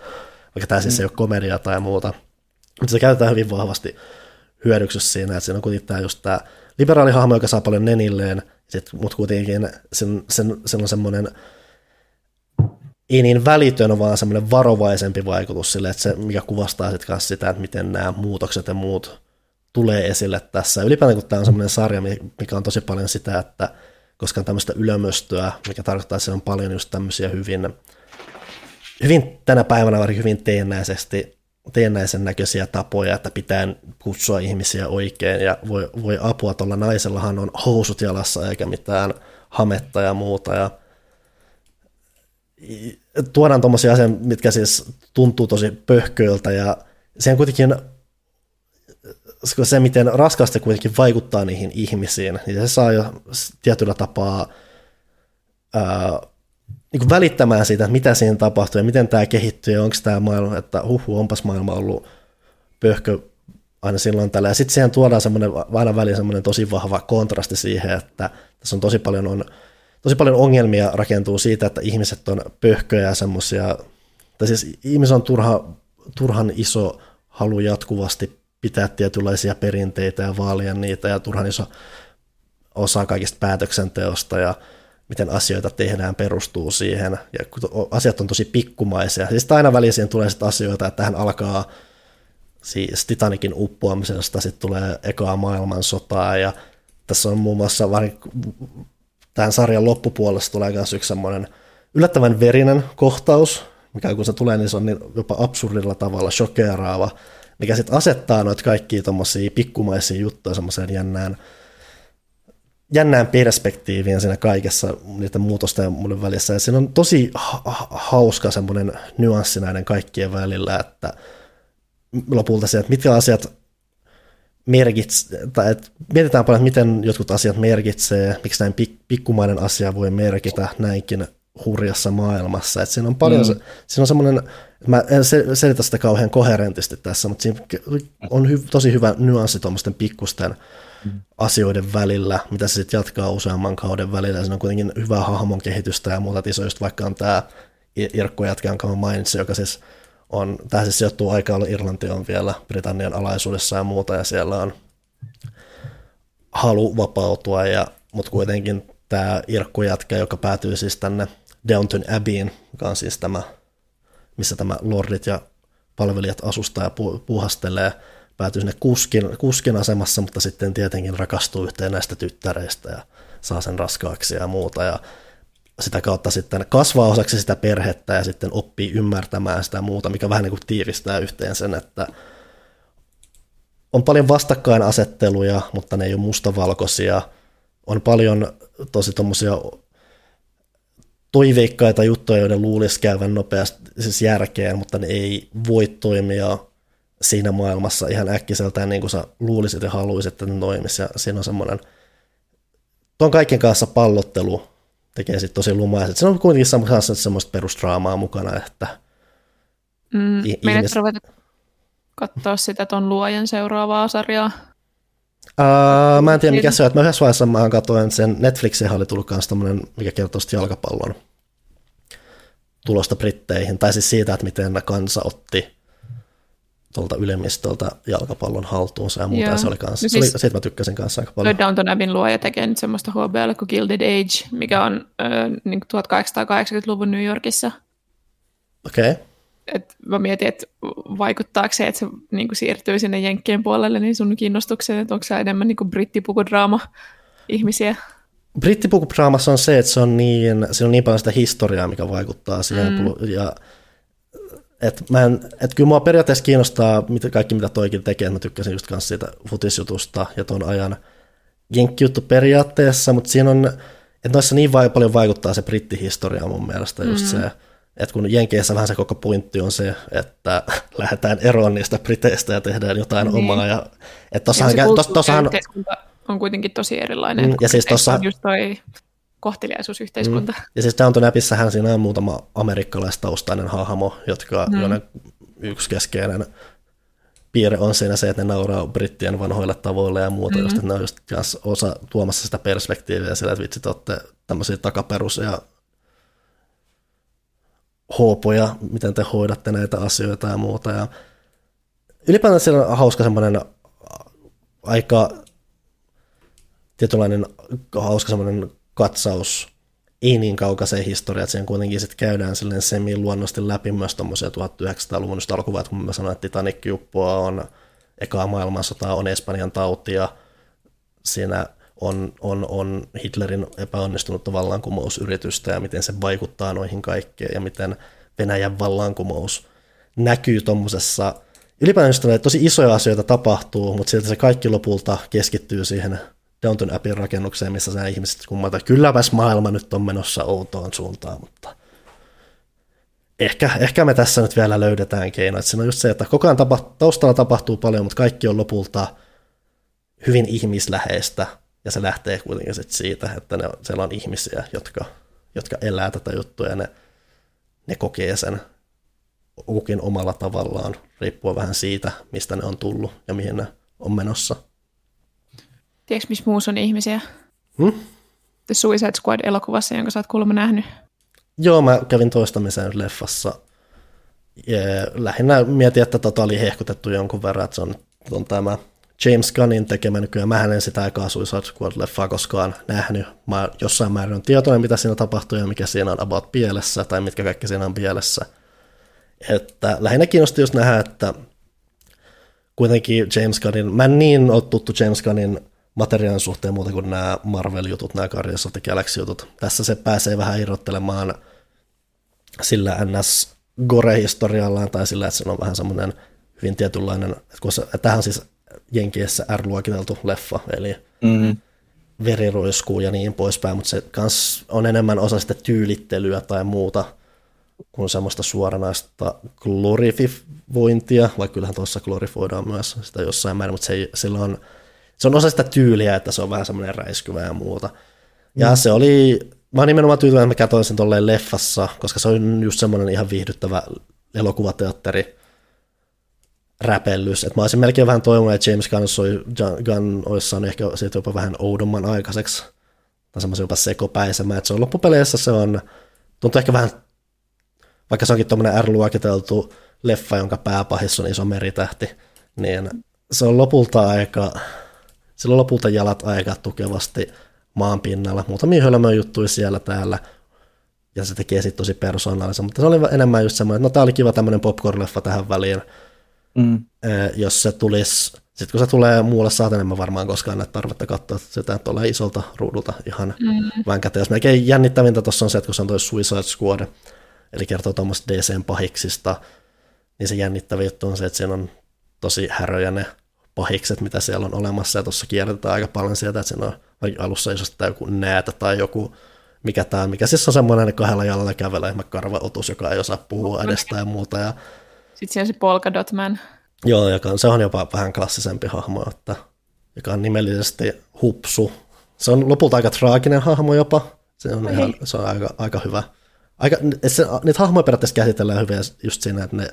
vaikka tämä siis ei ole komedia tai muuta. Mutta se käytetään hyvin vahvasti hyödyksi siinä, että siinä on kuitenkin tämä just tämä liberaalihahmo, joka saa paljon nenilleen, mutta kuitenkin sen, sen, sen on semmoinen ei niin välitön, vaan semmoinen varovaisempi vaikutus sille, että se, mikä kuvastaa sitten sitä, että miten nämä muutokset ja muut tulee esille tässä. Ylipäätään kun tämä on semmoinen sarja, mikä on tosi paljon sitä, että koska on tämmöistä ylömöstöä, mikä tarkoittaa, että se on paljon just tämmöisiä hyvin, hyvin tänä päivänä varsinkin hyvin teennäisesti teennäisen näköisiä tapoja, että pitää kutsua ihmisiä oikein ja voi, voi apua. Tuolla naisellahan on housut jalassa eikä mitään hametta ja muuta. Ja tuodaan tuommoisia asioita, mitkä siis tuntuu tosi pöhköiltä ja on kuitenkin se, miten raskaasti kuitenkin vaikuttaa niihin ihmisiin, niin se saa jo tietyllä tapaa ää, niin kuin välittämään siitä, että mitä siinä tapahtuu ja miten tämä kehittyy ja onko tämä maailma, että huhu, onpas maailma ollut pöhkö aina silloin tällä. Ja sitten siihen tuodaan semmoinen, aina väliin semmoinen tosi vahva kontrasti siihen, että tässä on tosi paljon, on, tosi paljon ongelmia rakentuu siitä, että ihmiset on pöhköjä ja semmoisia, tai siis ihmis on turha, turhan iso halu jatkuvasti pitää tietynlaisia perinteitä ja vaalia niitä ja turhan iso osa kaikista päätöksenteosta ja miten asioita tehdään, perustuu siihen. Ja asiat on tosi pikkumaisia. Siis aina väliin siihen tulee sitten asioita, että tähän alkaa siis Titanikin uppoamisesta, sitten tulee ekaa maailmansotaa ja tässä on muun muassa tämän sarjan loppupuolessa tulee myös yksi semmoinen yllättävän verinen kohtaus, mikä kun se tulee, niin se on niin jopa absurdilla tavalla shokeraava, mikä sitten asettaa noita kaikkia tuommoisia pikkumaisia juttuja semmoiseen jännään jännään perspektiiviin siinä kaikessa niiden muutosten ja muiden välissä. Ja siinä on tosi ha- hauska semmoinen nyanssi näiden kaikkien välillä, että lopulta se, että mitkä asiat merkitsee, tai että mietitään paljon, että miten jotkut asiat merkitsee, miksi näin pik- pikkumainen asia voi merkitä näinkin hurjassa maailmassa. Että siinä on paljon, mm. se, siinä on semmoinen, mä en selitä sitä kauhean koherentisti tässä, mutta siinä on hy, tosi hyvä nyanssi tuommoisten pikkusten asioiden välillä, mitä se sitten jatkaa useamman kauden välillä. Se on kuitenkin hyvää hahmon kehitystä ja muuta isoista, vaikka on tämä Irkko jätkä, jonka mä mainitsin, joka siis on, tämä siis sijoittuu aikaa, Irlanti on vielä Britannian alaisuudessa ja muuta, ja siellä on halu vapautua, ja, mutta kuitenkin tämä Irkko jätkä, joka päätyy siis tänne Downton Abbeyin, joka on siis tämä, missä tämä lordit ja palvelijat asustaa ja puuhastelee, päätyy sinne kuskin, kuskin asemassa, mutta sitten tietenkin rakastuu yhteen näistä tyttäreistä ja saa sen raskaaksi ja muuta. Ja sitä kautta sitten kasvaa osaksi sitä perhettä ja sitten oppii ymmärtämään sitä muuta, mikä vähän niin kuin tiivistää yhteen sen, että on paljon vastakkainasetteluja, mutta ne ei ole mustavalkoisia. On paljon tosi tuommoisia toiveikkaita juttuja, joiden luulisi käyvän nopeasti siis järkeen, mutta ne ei voi toimia siinä maailmassa ihan äkkiseltään niin kuin sä luulisit ja haluaisit, että ne toimisi. Ja siinä on semmoinen, tuon kaiken kanssa pallottelu tekee sitten tosi lumaiset. Se on kuitenkin semmoista, semmoista perusdraamaa mukana, että mm, ihmis... ruveta katsoa sitä ton luojan seuraavaa sarjaa? Uh, mä en tiedä mikä se on, että mä yhdessä vaiheessa mä katsoin sen, Netflixin oli tullut kanssa tämmöinen, mikä kertoo jalkapallon tulosta Britteihin, tai siis siitä, että miten kansa otti tuolta ylemmistöltä jalkapallon haltuunsa ja muuta, Joo. ja se oli kanssa, no siis, se oli, siitä mä tykkäsin kanssa aika paljon. Downton Abbeyn luoja tekee nyt semmoista HBL kuin Gilded Age, mikä on äh, niin 1880-luvun New Yorkissa. Okei. Okay. Et mä mietin, että vaikuttaako se, että se niin kuin siirtyy sinne Jenkkien puolelle, niin sun kiinnostukseen, että onko se enemmän niin kuin brittipukudraama ihmisiä? Brittipukudraamassa on se, että se on niin, se on niin paljon sitä historiaa, mikä vaikuttaa siihen, mm. ja et mä en, et kyllä mua periaatteessa kiinnostaa mitä, kaikki, mitä toikin tekee. Mä tykkäsin just kanssa siitä futisjutusta ja tuon ajan jenkkijuttu periaatteessa, mutta siinä on, että noissa niin vai, paljon vaikuttaa se brittihistoria mun mielestä just mm. se, että kun Jenkeissä vähän se koko pointti on se, että lähdetään eroon niistä briteistä ja tehdään jotain niin. omaa. Ja, että tossahan, ja tos, tossahan, on kuitenkin tosi erilainen. Mm, ja siis tossa, just toi kohteliaisuusyhteiskunta. Mm. Ja siis Downton Abbeysähän siinä on muutama amerikkalaistaustainen hahmo, jotka mm. on yksi keskeinen piirre on siinä se, että ne nauraa brittien vanhoille tavoille ja muuta, mm-hmm. just, että ne on just osa tuomassa sitä perspektiiviä sillä, että vitsit olette tämmöisiä takaperus ja hoopoja, miten te hoidatte näitä asioita ja muuta. Ja ylipäätään siellä on hauska semmoinen aika tietynlainen hauska semmoinen katsaus ei niin kaukaiseen historiaan, että siinä kuitenkin sitten käydään silleen semi-luonnosti läpi myös tuommoisia 1900-luvun just kun mä sanoin, että Titanic uppoa on ekaa maailmansota, on Espanjan tauti ja siinä on, on, on Hitlerin epäonnistunutta vallankumousyritystä ja miten se vaikuttaa noihin kaikkeen ja miten Venäjän vallankumous näkyy tuommoisessa, ylipäätään tosi isoja asioita tapahtuu, mutta silti se kaikki lopulta keskittyy siihen Downton Appin rakennukseen, missä nämä ihmiset kummata, kylläpäs maailma nyt on menossa outoon suuntaan, mutta ehkä, ehkä me tässä nyt vielä löydetään keinoja. Siinä on just se, että koko ajan tapa, taustalla tapahtuu paljon, mutta kaikki on lopulta hyvin ihmisläheistä, ja se lähtee kuitenkin sit siitä, että ne, siellä on ihmisiä, jotka, jotka elää tätä juttua, ja ne, ne kokee sen kukin omalla tavallaan, riippuen vähän siitä, mistä ne on tullut ja mihin ne on menossa. Tiedätkö, missä muussa on ihmisiä? Hmm? The Suicide Squad-elokuvassa, jonka sä oot kuulemma nähnyt. Joo, mä kävin toistamisen leffassa. Ja lähinnä mietin, että tota oli hehkutettu jonkun verran, että se on, on tämä James Gunnin tekemä nykyään. Mä en sitä aikaa Suicide Squad-leffaa koskaan nähnyt. Mä jossain määrin on tietoinen, mitä siinä tapahtuu ja mikä siinä on about pielessä, tai mitkä kaikki siinä on pielessä. Että lähinnä kiinnosti just nähdä, että kuitenkin James Gunnin, mä en niin ole tuttu James Gunnin materiaalin suhteen muuta kuin nämä Marvel-jutut, nämä Guardians of the Galaxy-jutut. Tässä se pääsee vähän irrottelemaan sillä ns. gore-historiallaan tai sillä, että se on vähän semmoinen hyvin tietynlainen, että kun se, tähän on siis Jenkeissä R-luokiteltu leffa, eli mm-hmm. veriroiskuu ja niin poispäin, mutta se kans on enemmän osa sitä tyylittelyä tai muuta kuin semmoista suoranaista glorifivointia, vaikka kyllähän tuossa glorifoidaan myös sitä jossain määrin, mutta se ei, sillä on se on osa sitä tyyliä, että se on vähän semmoinen räiskyvä ja muuta. Ja mm. se oli, mä oon nimenomaan tyytyväinen, että mä katsoin sen tolleen leffassa, koska se on just semmoinen ihan viihdyttävä elokuvateatteri räpellys. Et mä olisin melkein vähän toivonut, että James Gunn, soi, Gunn olisi saanut ehkä siitä jopa vähän oudomman aikaiseksi, tai semmoisen jopa sekopäisemmän, että se on loppupeleissä se on, tuntuu ehkä vähän, vaikka se onkin tuommoinen R-luokiteltu leffa, jonka pääpahissa on iso meritähti, niin se on lopulta aika, sillä lopulta jalat aika tukevasti maan pinnalla. Muutamia hölmöjä juttuja siellä täällä, ja se tekee sitten tosi persoonallisen, mutta se oli enemmän just semmoinen, että no tämä oli kiva tämmöinen popcorn-leffa tähän väliin, mm. jos se tulisi, sitten kun se tulee muulle saatan, en mä varmaan koskaan näitä tarvetta katsoa sitä tulee isolta ruudulta ihan mm. vänkätä. Jos melkein jännittävintä tuossa on se, että kun se on toi Suicide Squad, eli kertoo tuommoista DCn pahiksista, niin se jännittävä juttu on se, että siinä on tosi häröjä ne pahikset, mitä siellä on olemassa, ja tuossa kierretään aika paljon sieltä, että siinä on alussa isosti joku näätä tai joku mikä tämä mikä siis on semmoinen kahdella jalalla kävelee karvaotus, joka ei osaa puhua edestä ja muuta. Ja... Sitten siellä se Polka Dot Man. Joo, joka on, se on jopa vähän klassisempi hahmo, että, joka on nimellisesti hupsu. Se on lopulta aika traaginen hahmo jopa. Se on, ihan, se on aika, aika hyvä. Aika, se, niitä hahmoja periaatteessa käsitellään hyvin just siinä, että ne,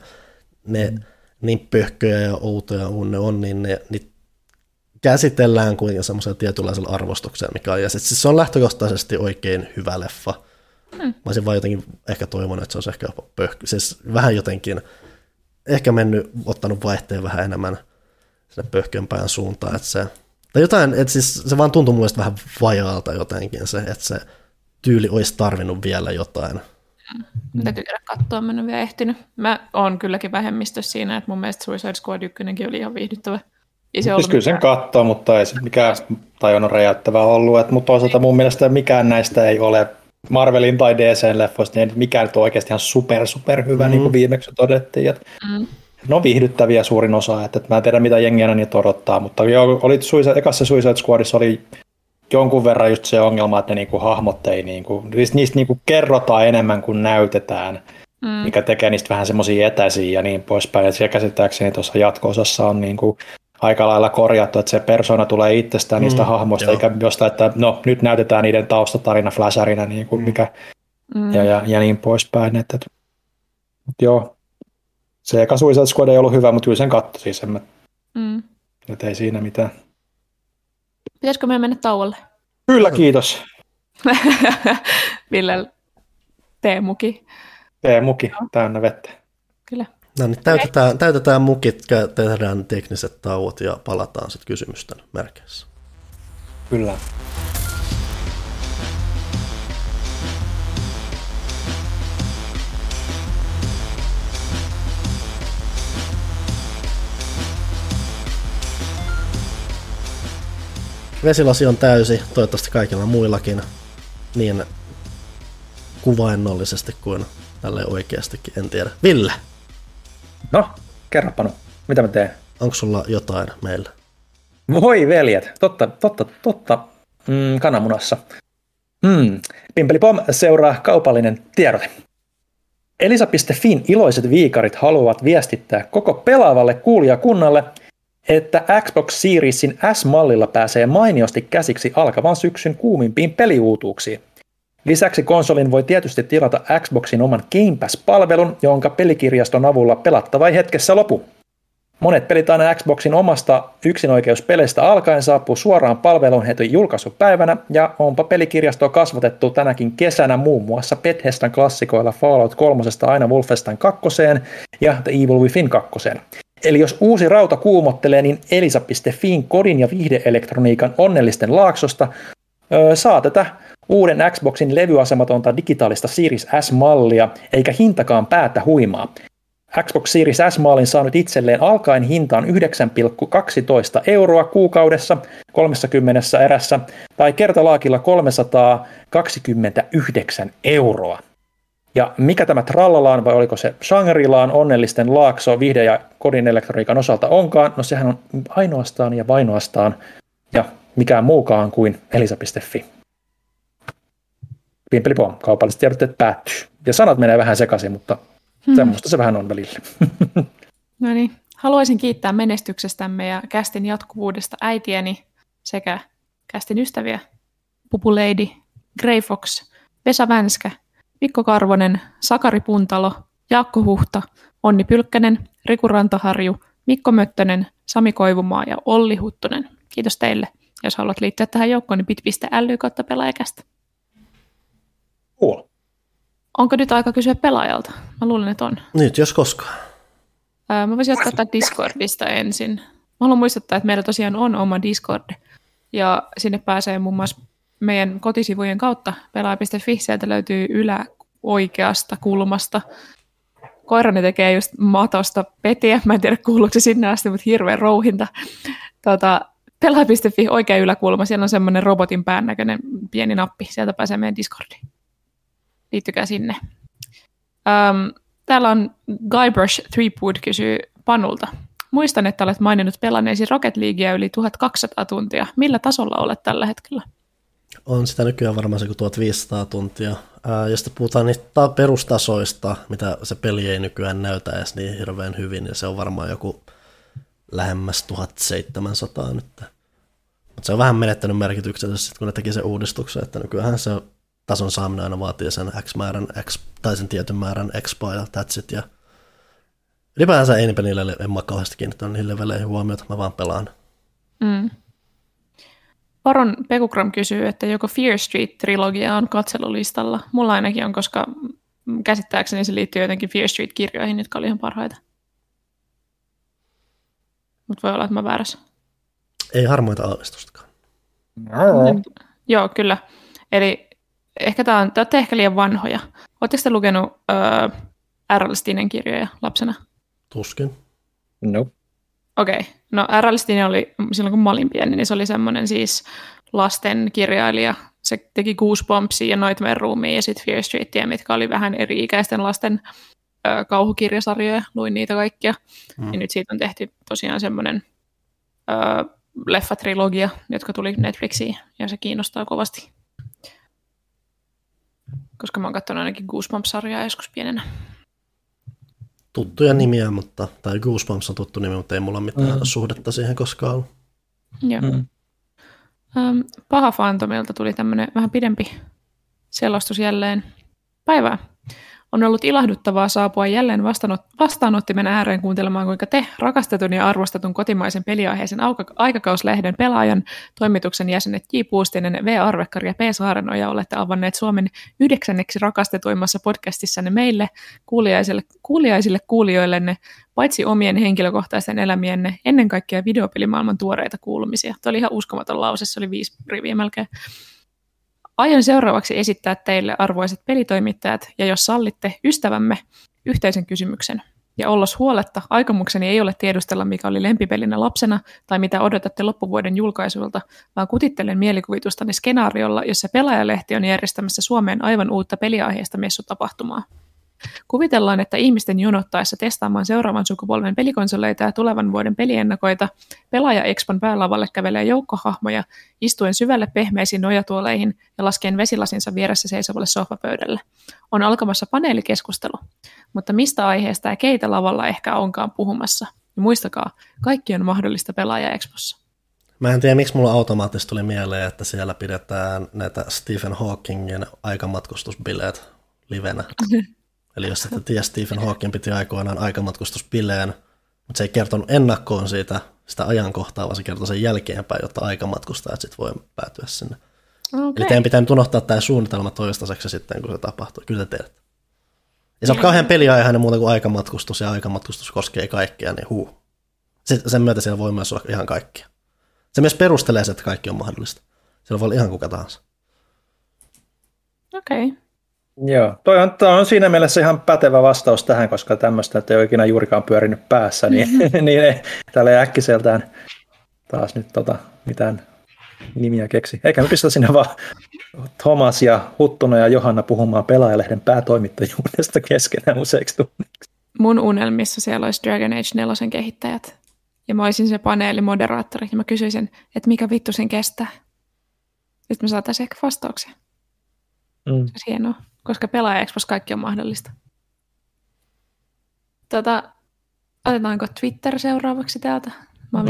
ne mm niin pöhköjä ja outoja kuin ne on, niin ne, niitä käsitellään kuin semmoisella tietynlaisella arvostuksella, mikä on. Ja sit, siis se on lähtökohtaisesti oikein hyvä leffa. Mm. Mä olisin vaan jotenkin ehkä toivonut, että se olisi ehkä pöhkö. Siis vähän jotenkin, ehkä mennyt, ottanut vaihteen vähän enemmän sinne pöhkömpään suuntaan, että se, tai jotain, että siis se vaan tuntui mun vähän vajaalta jotenkin se, että se tyyli olisi tarvinnut vielä jotain Mm. Täytyy käydä katsoa, mä en ole vielä ehtinyt. Mä oon kylläkin vähemmistössä siinä, että mun mielestä Suicide Squad 1 oli ihan viihdyttävä. Ei se siis kyllä sen katsoa, mutta ei se mikään tajunnan räjäyttävää ollut. Et, mutta toisaalta mun mielestä mikään näistä ei ole Marvelin tai DC-leffoista, niin mikään nyt on oikeasti ihan super, super hyvä, mm. niin kuin viimeksi todettiin. Et mm. Ne on viihdyttäviä suurin osa, että, että mä en tiedä mitä jengiä niitä odottaa, mutta jo, oli Suicide, ekassa Suicide Squadissa oli jonkun verran just se ongelma, että ne niinku hahmot ei, niinku, niistä niinku kerrotaan enemmän kuin näytetään, mm. mikä tekee niistä vähän semmoisia etäisiä ja niin poispäin. Ja siellä käsittääkseni tuossa jatko-osassa on niinku aika lailla korjattu, että se persona tulee itsestään niistä mm, hahmoista, joo. eikä jostain, että no nyt näytetään niiden taustatarina flasharina, niin kuin mm. mikä, mm. ja, ja, ja, niin poispäin. Että, että, joo, Se eka Suicide Squad ei ollut hyvä, mutta kyllä sen katto siis. En mä... mm. Et ei siinä mitään. Pitäisikö meidän mennä tauolle? Kyllä, kiitos. Ville teemuki. Teemuki, täynnä vettä. Kyllä. No niin, täytetään, täytetään mukit, tehdään tekniset tauot ja palataan sitten kysymysten merkeissä. Kyllä. Vesilasi on täysi, toivottavasti kaikilla muillakin, niin kuvainnollisesti kuin tälle oikeastikin, en tiedä. Ville! No, kerropa no. Mitä mä teen? Onko sulla jotain meillä? Voi veljet, totta, totta, totta. Mm, kananmunassa. Mm. Pimpeli Pom seuraa kaupallinen tiedote. Elisa.fin iloiset viikarit haluavat viestittää koko pelaavalle kuulijakunnalle, että Xbox Seriesin S-mallilla pääsee mainiosti käsiksi alkavan syksyn kuumimpiin peliuutuuksiin. Lisäksi konsolin voi tietysti tilata Xboxin oman Game Pass-palvelun, jonka pelikirjaston avulla pelattava hetkessä lopu. Monet pelit aina Xboxin omasta yksinoikeuspeleistä alkaen saapuu suoraan palveluun heti julkaisupäivänä, ja onpa pelikirjasto kasvatettu tänäkin kesänä muun muassa Bethesdan klassikoilla Fallout 3 aina Wolfenstein 2 ja The Evil Within 2. Eli jos uusi rauta kuumottelee, niin elisa.fiin kodin ja viihdeelektroniikan onnellisten laaksosta öö, saa tätä uuden Xboxin levyasematonta digitaalista Series S-mallia, eikä hintakaan päätä huimaa. Xbox Series S-mallin saa nyt itselleen alkaen hintaan 9,12 euroa kuukaudessa 30 erässä tai kertalaakilla 329 euroa. Ja mikä tämä Trallalaan vai oliko se Shangri-Laan onnellisten laakso vihde- ja kodin elektroniikan osalta onkaan, no sehän on ainoastaan ja vainoastaan ja mikään muukaan kuin elisa.fi. Pimpelipom, kaupalliset tiedotteet päättyy. Ja sanat menee vähän sekaisin, mutta hmm. semmoista se vähän on välillä. no niin, haluaisin kiittää menestyksestämme ja kästin jatkuvuudesta äitieni sekä kästin ystäviä, Pupu Lady, Grey Fox, Vesa Vänskä, Mikko Karvonen, Sakari Puntalo, Jaakko Huhta, Onni Pylkkänen, Riku Rantaharju, Mikko Möttönen, Sami Koivumaa ja Olli Huttunen. Kiitos teille. Jos haluat liittyä tähän joukkoon, niin bit.ly kautta pelaajakästä. Cool. Onko nyt aika kysyä pelaajalta? Mä luulen, että on. Nyt, jos koskaan. Ää, mä voisin ottaa Discordista ensin. Mä haluan muistuttaa, että meillä tosiaan on oma Discord. Ja sinne pääsee muun muassa meidän kotisivujen kautta pelaaja.fi. Sieltä löytyy ylä oikeasta kulmasta. Koirani tekee just matosta petiä. Mä en tiedä kuuluuko se sinne asti, mutta hirveän rouhinta. Tota, pelaaja.fi oikea yläkulma. Siellä on semmoinen robotin pään näköinen pieni nappi. Sieltä pääsee meidän Discordiin liittykää sinne. Um, täällä on Guybrush Threepwood kysyy Panulta. Muistan, että olet maininnut pelanneesi Rocket Leaguea yli 1200 tuntia. Millä tasolla olet tällä hetkellä? On sitä nykyään varmaan se 1500 tuntia. Ää, jos puhutaan niistä perustasoista, mitä se peli ei nykyään näytä edes niin hirveän hyvin, niin se on varmaan joku lähemmäs 1700 nyt. Mutta se on vähän menettänyt merkityksensä, kun ne teki sen uudistuksen, että nykyään se tason saaminen aina vaatii sen X määrän, X, tai sen tietyn määrän expa ja that's it. Ja ylipäänsä ei niille, en mä kauheasti kiinnittänyt leveleihin huomiota, mä vaan pelaan. Mm. Varon Pekukram kysyy, että joko Fear Street-trilogia on katselulistalla. Mulla ainakin on, koska käsittääkseni se liittyy jotenkin Fear Street-kirjoihin, jotka oli ihan parhaita. Mutta voi olla, että mä väärässä. Ei harmoita aavistustakaan. No. Joo, kyllä. Eli ehkä tämä on, te olette ehkä liian vanhoja. Oletteko te lukenut öö, R. Stinen kirjoja lapsena? Tuskin. No. Okei. Okay. No R. Stinen oli, silloin kun mä olin pieni, niin se oli semmoinen siis lasten kirjailija. Se teki Goosebumpsia ja Nightmare Roomia ja sitten Fear Streetia, mitkä oli vähän eri-ikäisten lasten ö, kauhukirjasarjoja. Luin niitä kaikkia. Mm. Ja nyt siitä on tehty tosiaan semmoinen ö, leffatrilogia, jotka tuli Netflixiin ja se kiinnostaa kovasti koska mä oon katsonut ainakin Goosebumps-sarjaa joskus pienenä. Tuttuja nimiä, mutta, tai Goosebumps on tuttu nimi, mutta ei mulla mitään mm. suhdetta siihen koskaan ollut. Joo. Mm. Um, Paha Fantomilta tuli tämmöinen vähän pidempi selostus jälleen. Päivää. On ollut ilahduttavaa saapua jälleen vastaanot- vastaanottimen ääreen kuuntelemaan, kuinka te, rakastetun ja arvostetun kotimaisen peliaiheisen aikakauslehden pelaajan toimituksen jäsenet J. Puustinen, V. Arvekkari ja P. Saarenoja olette avanneet Suomen yhdeksänneksi rakastetuimmassa podcastissanne meille, kuuliaisille, kuuliaisille kuulijoillenne, paitsi omien henkilökohtaisten elämienne, ennen kaikkea videopelimaailman tuoreita kuulumisia. Tuo oli ihan uskomaton lause, se oli viisi riviä melkein. Aion seuraavaksi esittää teille, arvoiset pelitoimittajat, ja jos sallitte, ystävämme, yhteisen kysymyksen. Ja ollos huoletta, aikomukseni ei ole tiedustella, mikä oli lempipelinä lapsena tai mitä odotatte loppuvuoden julkaisuilta, vaan kutittelen mielikuvitustanne skenaariolla, jossa pelaajalehti on järjestämässä Suomeen aivan uutta peliaiheesta messutapahtumaa. Kuvitellaan, että ihmisten jonottaessa testaamaan seuraavan sukupolven pelikonsoleita ja tulevan vuoden peliennakoita, pelaaja Expon päälavalle kävelee joukkohahmoja, istuen syvälle pehmeisiin nojatuoleihin ja laskien vesilasinsa vieressä seisovalle sohvapöydälle. On alkamassa paneelikeskustelu, mutta mistä aiheesta ja keitä lavalla ehkä onkaan puhumassa. Ja muistakaa, kaikki on mahdollista pelaaja Expossa. Mä en tiedä, miksi mulla automaattisesti tuli mieleen, että siellä pidetään näitä Stephen Hawkingin aikamatkustusbileet livenä. Eli jos ette tiedä, Stephen Hawking piti aikoinaan aikamatkustuspileen, mutta se ei kertonut ennakkoon siitä sitä ajankohtaa, vaan se kertoi sen jälkeenpäin, jotta aikamatkustajat sitten voi päätyä sinne. Okay. Eli teidän pitää nyt unohtaa tämä suunnitelma toistaiseksi sitten, kun se tapahtuu. Kyllä te tiedätte. Ja se on kauhean peliaiheinen muuta kuin aikamatkustus, ja aikamatkustus koskee kaikkea, niin huu. Sen myötä siellä voi myös olla ihan kaikkia. Se myös perustelee se, että kaikki on mahdollista. Siellä voi olla ihan kuka tahansa. Okei. Okay. Joo, toi on, toi on siinä mielessä ihan pätevä vastaus tähän, koska tämmöistä ei ole ikinä juurikaan pyörinyt päässä, niin, niin ei, täällä ei äkkiseltään taas nyt tota, mitään nimiä keksi. Eikä me pistä sinne vaan Thomas ja Huttunen ja Johanna puhumaan pelaajalehden päätoimittajuudesta keskenään useiksi tunniksi. Mun unelmissa siellä olisi Dragon Age 4 kehittäjät. Ja mä olisin se paneelimoderaattori ja mä kysyisin, että mikä vittu sen kestää. Nyt me saataisiin ehkä vastauksia. Mm. Se olisi hienoa koska pelaaja kaikki on mahdollista. Tota, otetaanko Twitter seuraavaksi täältä? Mä oon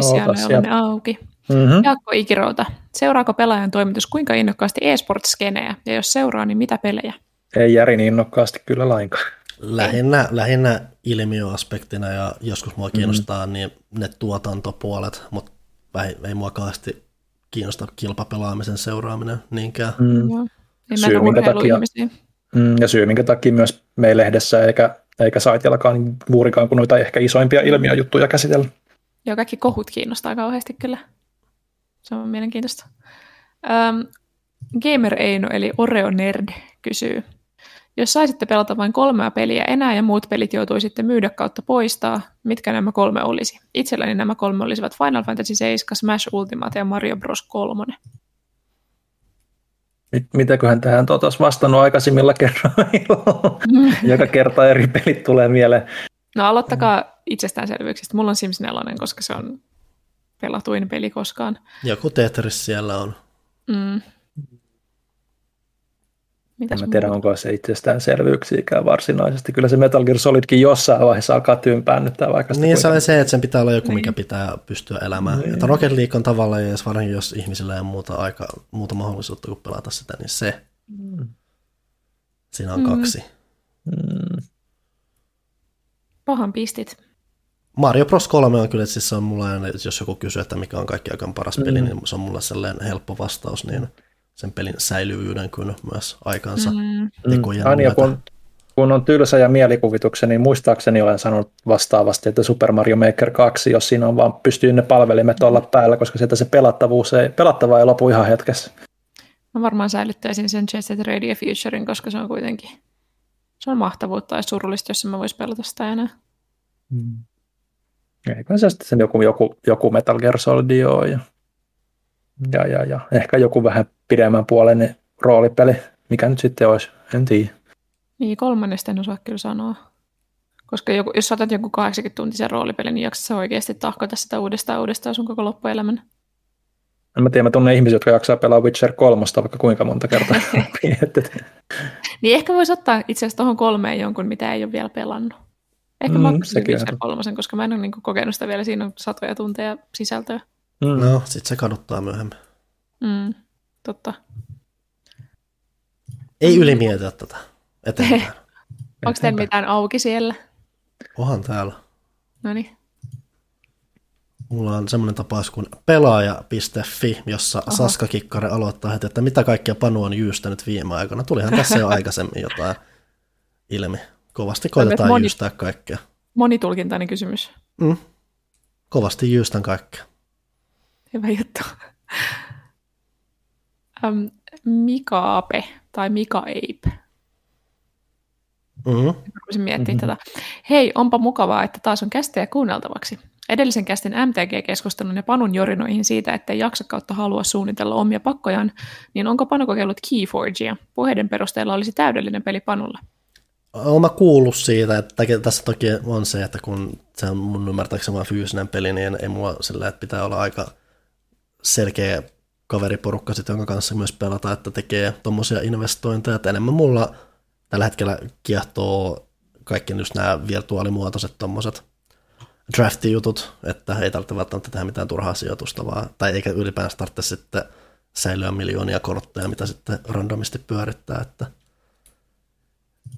no, auki. Mm-hmm. Jaakko Ikirouta. Seuraako pelaajan toimitus kuinka innokkaasti e-sport-skenejä? Ja jos seuraa, niin mitä pelejä? Ei Järin innokkaasti kyllä lainkaan. Lähinnä, lähinnä ilmiöaspektina ja joskus mua kiinnostaa mm. niin ne tuotantopuolet, mutta ei, ei mua kaasti kiinnosta kilpapelaamisen seuraaminen niinkään. Mm. Syy, minkä takia, Mm, ja syy, minkä takia myös me lehdessä eikä, eikä saitillakaan niin juurikaan kun noita ehkä isoimpia ilmiöjuttuja käsitellä. Joo, kaikki kohut kiinnostaa kauheasti kyllä. Se on mielenkiintoista. Um, Gamer Eino eli Oreo Nerd kysyy, jos saisitte pelata vain kolmea peliä enää ja muut pelit joutuisitte myydä kautta poistaa, mitkä nämä kolme olisi? Itselläni nämä kolme olisivat Final Fantasy 7, Smash Ultimate ja Mario Bros. 3. Mitäköhän tähän olisi vastannut aikaisemmilla kerroilla? Joka kerta eri pelit tulee mieleen. No aloittakaa itsestäänselvyyksistä. Mulla on Sims 4, koska se on pelatuin peli koskaan. Joku Tetris siellä on. Mm. Mitäs en mä tiedä, onko se itsestäänselvyyksiäkään varsinaisesti. Kyllä se Metal Gear Solidkin jossain vaiheessa alkaa tyynpäännyttää vaikka Niin se on se, että sen pitää olla joku, niin. mikä pitää pystyä elämään. Niin. Että Rocket League on tavallaan, ja varsinkin jos ihmisillä ei ole muuta, aika, muuta mahdollisuutta kuin pelata sitä, niin se. Mm. Siinä on mm. kaksi. Mm. Pahan pistit. Mario Bros 3 on kyllä, siis se on mulla, jos joku kysyy, että mikä on kaikki aikaan paras mm. peli, niin se on mulla sellainen helppo vastaus, niin sen pelin säilyvyyden kuin myös aikansa mm. tekojen mm. Aina kun, kun on tylsä ja mielikuvituksen, niin muistaakseni olen sanonut vastaavasti, että Super Mario Maker 2, jos siinä on vaan pystyy ne palvelimet olla päällä, koska sieltä se pelattavuus ei, pelattava ei lopu ihan hetkessä. Mä varmaan säilyttäisin sen Jet Set Radio Futurein, koska se on kuitenkin se on mahtavuutta ja surullista, jos mä vois pelata sitä enää. Mm. Eikö se sitten joku, joku, joku Metal Gear Solid ja ja, ja, ja ehkä joku vähän pidemmän puolen roolipeli, mikä nyt sitten olisi, en tiedä. Niin, kolmannesta en osaa kyllä sanoa. Koska joku, jos otat joku 80 tuntisen roolipeli, niin jaksat sä oikeasti tahkota sitä uudestaan uudestaan sun koko loppuelämän? En mä tiedä, mä tunnen ihmisiä, jotka jaksaa pelaa Witcher 3 vaikka kuinka monta kertaa. niin ehkä voisi ottaa itse asiassa tuohon kolmeen jonkun, mitä ei ole vielä pelannut. Ehkä mm, mä Witcher 3, koska mä en ole niin kokenut sitä vielä, siinä on satoja tunteja sisältöä. Mm. No, sit se kaduttaa myöhemmin. Mm, totta. Ei ylimietitä tätä eteenpäin. Onko teillä mitään auki siellä? Onhan täällä. No niin. Mulla on semmoinen tapaus kuin pelaaja.fi, jossa Oho. Saska Kikkare aloittaa heti, että mitä kaikkia Panu on jyystänyt viime aikoina. Tulihan tässä jo aikaisemmin jotain ilmi. Kovasti koitetaan moni, jyystää kaikkea. Monitulkintainen kysymys. Mm. Kovasti jyystän kaikkea. Hyvä juttu. um, Mikaape tai Mika Ape. Mm-hmm. Voisin miettiä mm-hmm. tätä. Hei, onpa mukavaa, että taas on kästejä kuunneltavaksi. Edellisen kästin MTG-keskustelun ja Panun jorinoihin siitä, että ei jaksa kautta halua suunnitella omia pakkojaan, niin onko Panu kokeillut Keyforgea? Puheiden perusteella olisi täydellinen peli Panulla. Olen mä kuullut siitä, että tässä toki on se, että kun se on mun ymmärtääkseni vain fyysinen peli, niin ei mua sillä, että pitää olla aika selkeä kaveriporukka, sit, jonka kanssa myös pelata, että tekee tuommoisia investointeja. Että enemmän mulla tällä hetkellä kiehtoo kaikki just nämä virtuaalimuotoiset tuommoiset drafti-jutut, että ei tarvitse välttämättä tehdä mitään turhaa sijoitusta, vaan, tai eikä ylipäänsä tarvitse sitten säilyä miljoonia kortteja, mitä sitten randomisti pyörittää, että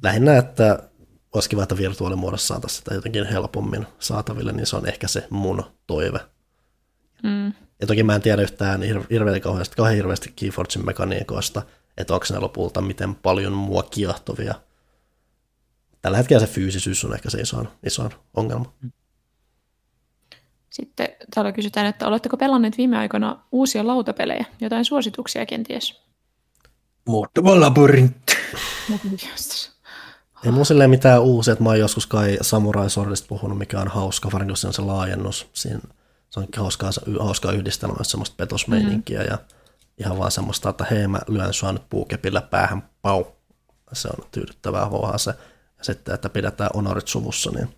lähinnä, että olisi kiva, että virtuaalimuodossa saataisiin sitä jotenkin helpommin saataville, niin se on ehkä se mun toive. Mm. Ja toki mä en tiedä yhtään hirveän kauheasti, kauhean hirveästi Keyforgein mekaniikoista, että onko ne lopulta miten paljon mua kiehtovia. Tällä hetkellä se fyysisyys on ehkä se isoin, isoin ongelma. Sitten täällä kysytään, että oletteko pelanneet viime aikoina uusia lautapelejä? Jotain suosituksia kenties? Muuttuva labyrintti. Ei mun silleen mitään uusia, että mä oon joskus kai Samurai Swordista puhunut, mikä on hauska, varsinkin jos se on se laajennus. Siinä se on hauskaa, hauskaa yhdistelmä, semmoista petosmeininkiä mm-hmm. ja ihan vaan semmoista, että hei mä lyön sua nyt puukepillä päähän, pau. Se on tyydyttävää hohaa se. Ja sitten, että pidetään honorit suvussa, niin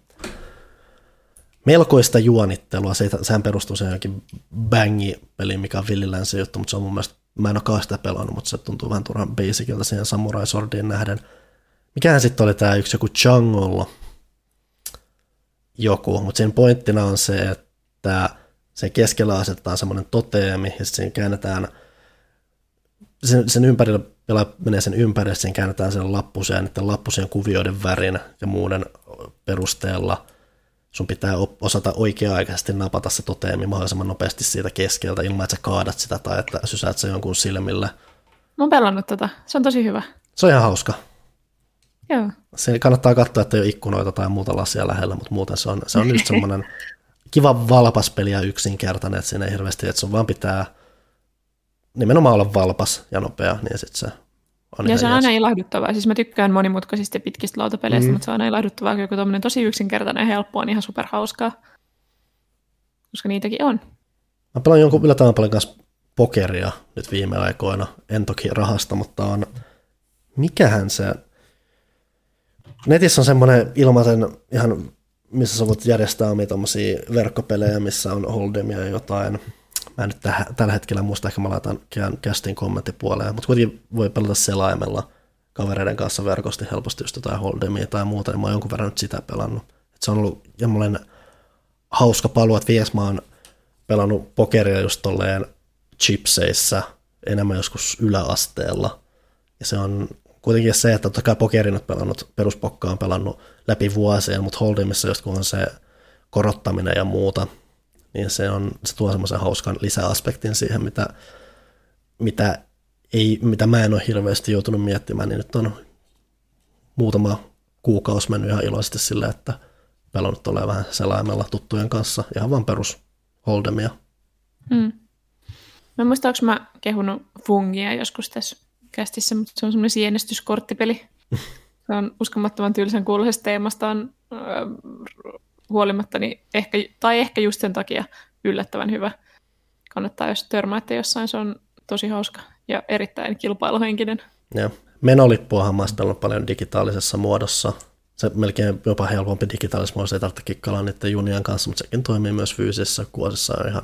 melkoista juonittelua. Se, sehän perustuu se johonkin bangi-peliin, mikä on villilänsi juttu, mutta se on mun mielestä, mä en ole sitä pelannut, mutta se tuntuu vähän turhan basicilta siihen Samurai Swordiin nähden. Mikähän sitten oli tämä yksi joku Changolo joku, mutta sen pointtina on se, että sen keskellä asetetaan semmoinen toteemi, ja sitten käännetään, sen, sen ympärillä pelaa menee sen ympäri, sen käännetään sen lappuseen, niiden lappuseen kuvioiden värin ja muuden perusteella sun pitää osata oikea-aikaisesti napata se toteemi mahdollisimman nopeasti siitä keskeltä ilman, että sä kaadat sitä tai että sysäät se jonkun silmille. Mä oon pelannut tätä. Se on tosi hyvä. Se on ihan hauska. Joo. Se kannattaa katsoa, että ei ole ikkunoita tai muuta lasia lähellä, mutta muuten se on, se on just semmoinen kiva valpas peli ja yksinkertainen, että siinä ei hirveästi, että sun vaan pitää nimenomaan olla valpas ja nopea, niin sitten se on Ja se on aina ilahduttavaa. Siis mä tykkään monimutkaisista ja pitkistä lautapeleistä, mm. mutta se on aina ilahduttavaa, kun joku tosi yksinkertainen ja helppo on ihan superhauskaa. Koska niitäkin on. Mä pelaan jonkun yllättävän paljon kanssa pokeria nyt viime aikoina. En toki rahasta, mutta on... Mikähän se... Netissä on semmoinen ilmaisen ihan missä sä voit järjestää omia verkkopelejä, missä on holdemia ja jotain. Mä en nyt täh- tällä hetkellä muista, ehkä mä laitan kästin kommenttipuoleen, mutta kuitenkin voi pelata selaimella kavereiden kanssa verkosti helposti just jotain holdemia tai muuta, niin mä oon jonkun verran nyt sitä pelannut. Et se on ollut jemmoinen hauska paluu, että vies mä oon pelannut pokeria just tolleen chipseissä enemmän joskus yläasteella. Ja se on kuitenkin se, että totta kai pokerin on pelannut, peruspokka on pelannut läpi vuosien, mutta Hold'emissa just kun on se korottaminen ja muuta, niin se, on, se tuo semmoisen hauskan lisäaspektin siihen, mitä, mitä, ei, mitä mä en ole hirveästi joutunut miettimään, niin nyt on muutama kuukausi mennyt ihan iloisesti sille, että pelannut tulee vähän selaimella tuttujen kanssa, ihan vaan perus Hold'emia. Mm. Mä muistan, mä kehunut Fungia joskus tässä kästissä, mutta se on semmoinen sienestyskorttipeli. Se on uskomattoman tylsän kuuloisesta teemastaan äh, huolimatta, niin ehkä, tai ehkä just sen takia yllättävän hyvä. Kannattaa, jos törmäätte jossain, se on tosi hauska ja erittäin kilpailuhenkinen. Joo. Menolippuahan mä oon paljon digitaalisessa muodossa. Se melkein jopa helpompi digitaalisessa muodossa, ei tarvitse kikkailla niiden junian kanssa, mutta sekin toimii myös fyysisessä kuosissa ihan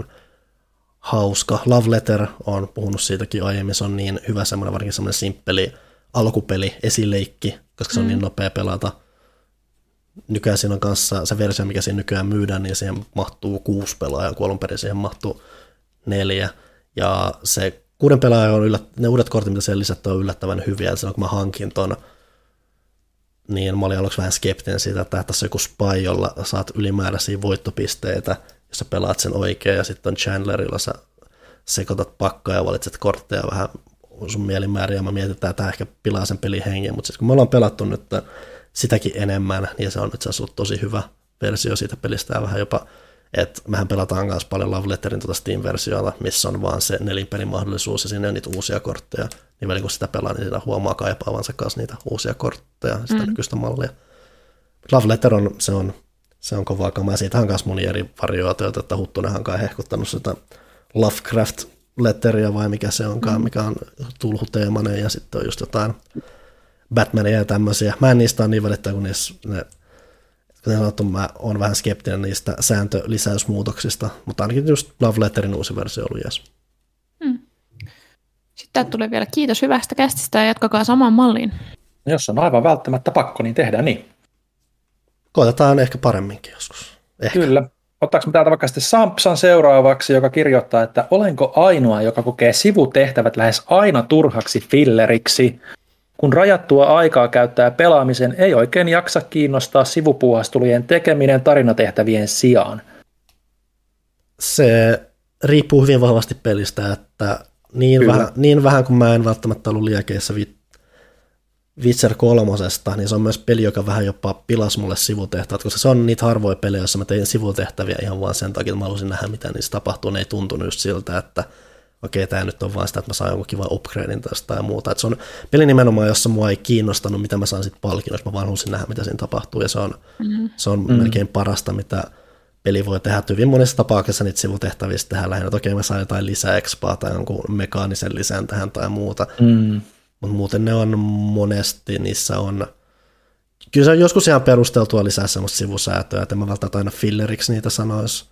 hauska. Love Letter on puhunut siitäkin aiemmin, se on niin hyvä semmoinen, varsinkin semmoinen simppeli alkupeli, esileikki, koska se on niin mm. niin nopea pelata. Nykyään siinä on kanssa se versio, mikä siinä nykyään myydään, niin siihen mahtuu kuusi pelaajaa, kun alun perin siihen mahtuu neljä. Ja se kuuden pelaaja on yllät, ne uudet kortit, mitä siihen lisätty, on yllättävän hyviä. Ja silloin kun mä hankin ton niin mä olin aluksi vähän skeptinen siitä, että tässä on joku spy, jolla saat ylimääräisiä voittopisteitä, jos sä pelaat sen oikein, ja sitten on Chandlerilla sä sekoitat pakkaa ja valitset kortteja vähän sun mielimääriä, ja mä mietin, että tämä ehkä pilaa sen pelin hengen, mutta sitten kun me ollaan pelattu nyt sitäkin enemmän, niin se on nyt se ollut tosi hyvä versio siitä pelistä, ja vähän jopa et mehän pelataan myös paljon Love Letterin tuota Steam-versiota, missä on vaan se nelinpelin mahdollisuus ja sinne on niitä uusia kortteja. Niin välillä kun sitä pelaa, niin siinä huomaa kaipaavansa kanssa niitä uusia kortteja, sitä mm. nykyistä mallia. Love Letter on, se on, se on kovaa kamaa. Siitä on myös moni eri varioita, että Huttunenhan on hehkuttanut sitä Lovecraft letteria vai mikä se onkaan, mm. mikä on tulhuteemainen ja sitten on just jotain Batmania ja tämmöisiä. Mä en niistä ole niin välittää, kun niissä, ne kuten sanottu, mä oon vähän skeptinen niistä sääntölisäysmuutoksista, mutta ainakin just Love Letterin uusi versio oli jees. Hmm. Sitten tulee vielä kiitos hyvästä kästistä ja jatkakaa samaan malliin. Jos on aivan välttämättä pakko, niin tehdään niin. Koitetaan ehkä paremminkin joskus. Ehkä. Kyllä. Ottaako täältä vaikka sitten Sampsan seuraavaksi, joka kirjoittaa, että olenko ainoa, joka kokee sivutehtävät lähes aina turhaksi filleriksi? Kun rajattua aikaa käyttää pelaamisen, ei oikein jaksa kiinnostaa sivupuhastelujen tekeminen tarinatehtävien sijaan. Se riippuu hyvin vahvasti pelistä, että niin, vähän, niin vähän kuin mä en välttämättä ollut liekeissä Witcher kolmosesta, niin se on myös peli, joka vähän jopa pilas mulle sivutehtävät, koska se on niitä harvoja pelejä, joissa mä tein sivutehtäviä ihan vaan sen takia, että mä halusin nähdä, mitä niissä tapahtuu. Ne ei tuntunut just siltä, että okei, tämä nyt on vaan sitä, että mä saan jonkun kivan upgradein tästä tai muuta. Et se on peli nimenomaan, jossa mua ei kiinnostanut, mitä mä saan sitten palkinnoista, mä vaan halusin nähdä, mitä siinä tapahtuu, ja se on, mm-hmm. se on mm-hmm. melkein parasta, mitä peli voi tehdä. Hyvin monessa tapauksessa niitä sivutehtävistä tehdään lähinnä, että okei, mä saan jotain lisää expaa tai jonkun mekaanisen lisän tähän tai muuta. Mm. Mutta muuten ne on monesti, niissä on, kyllä se on joskus ihan perusteltua lisää semmoista sivusäätöä, että mä välttämättä aina filleriksi niitä sanoisi,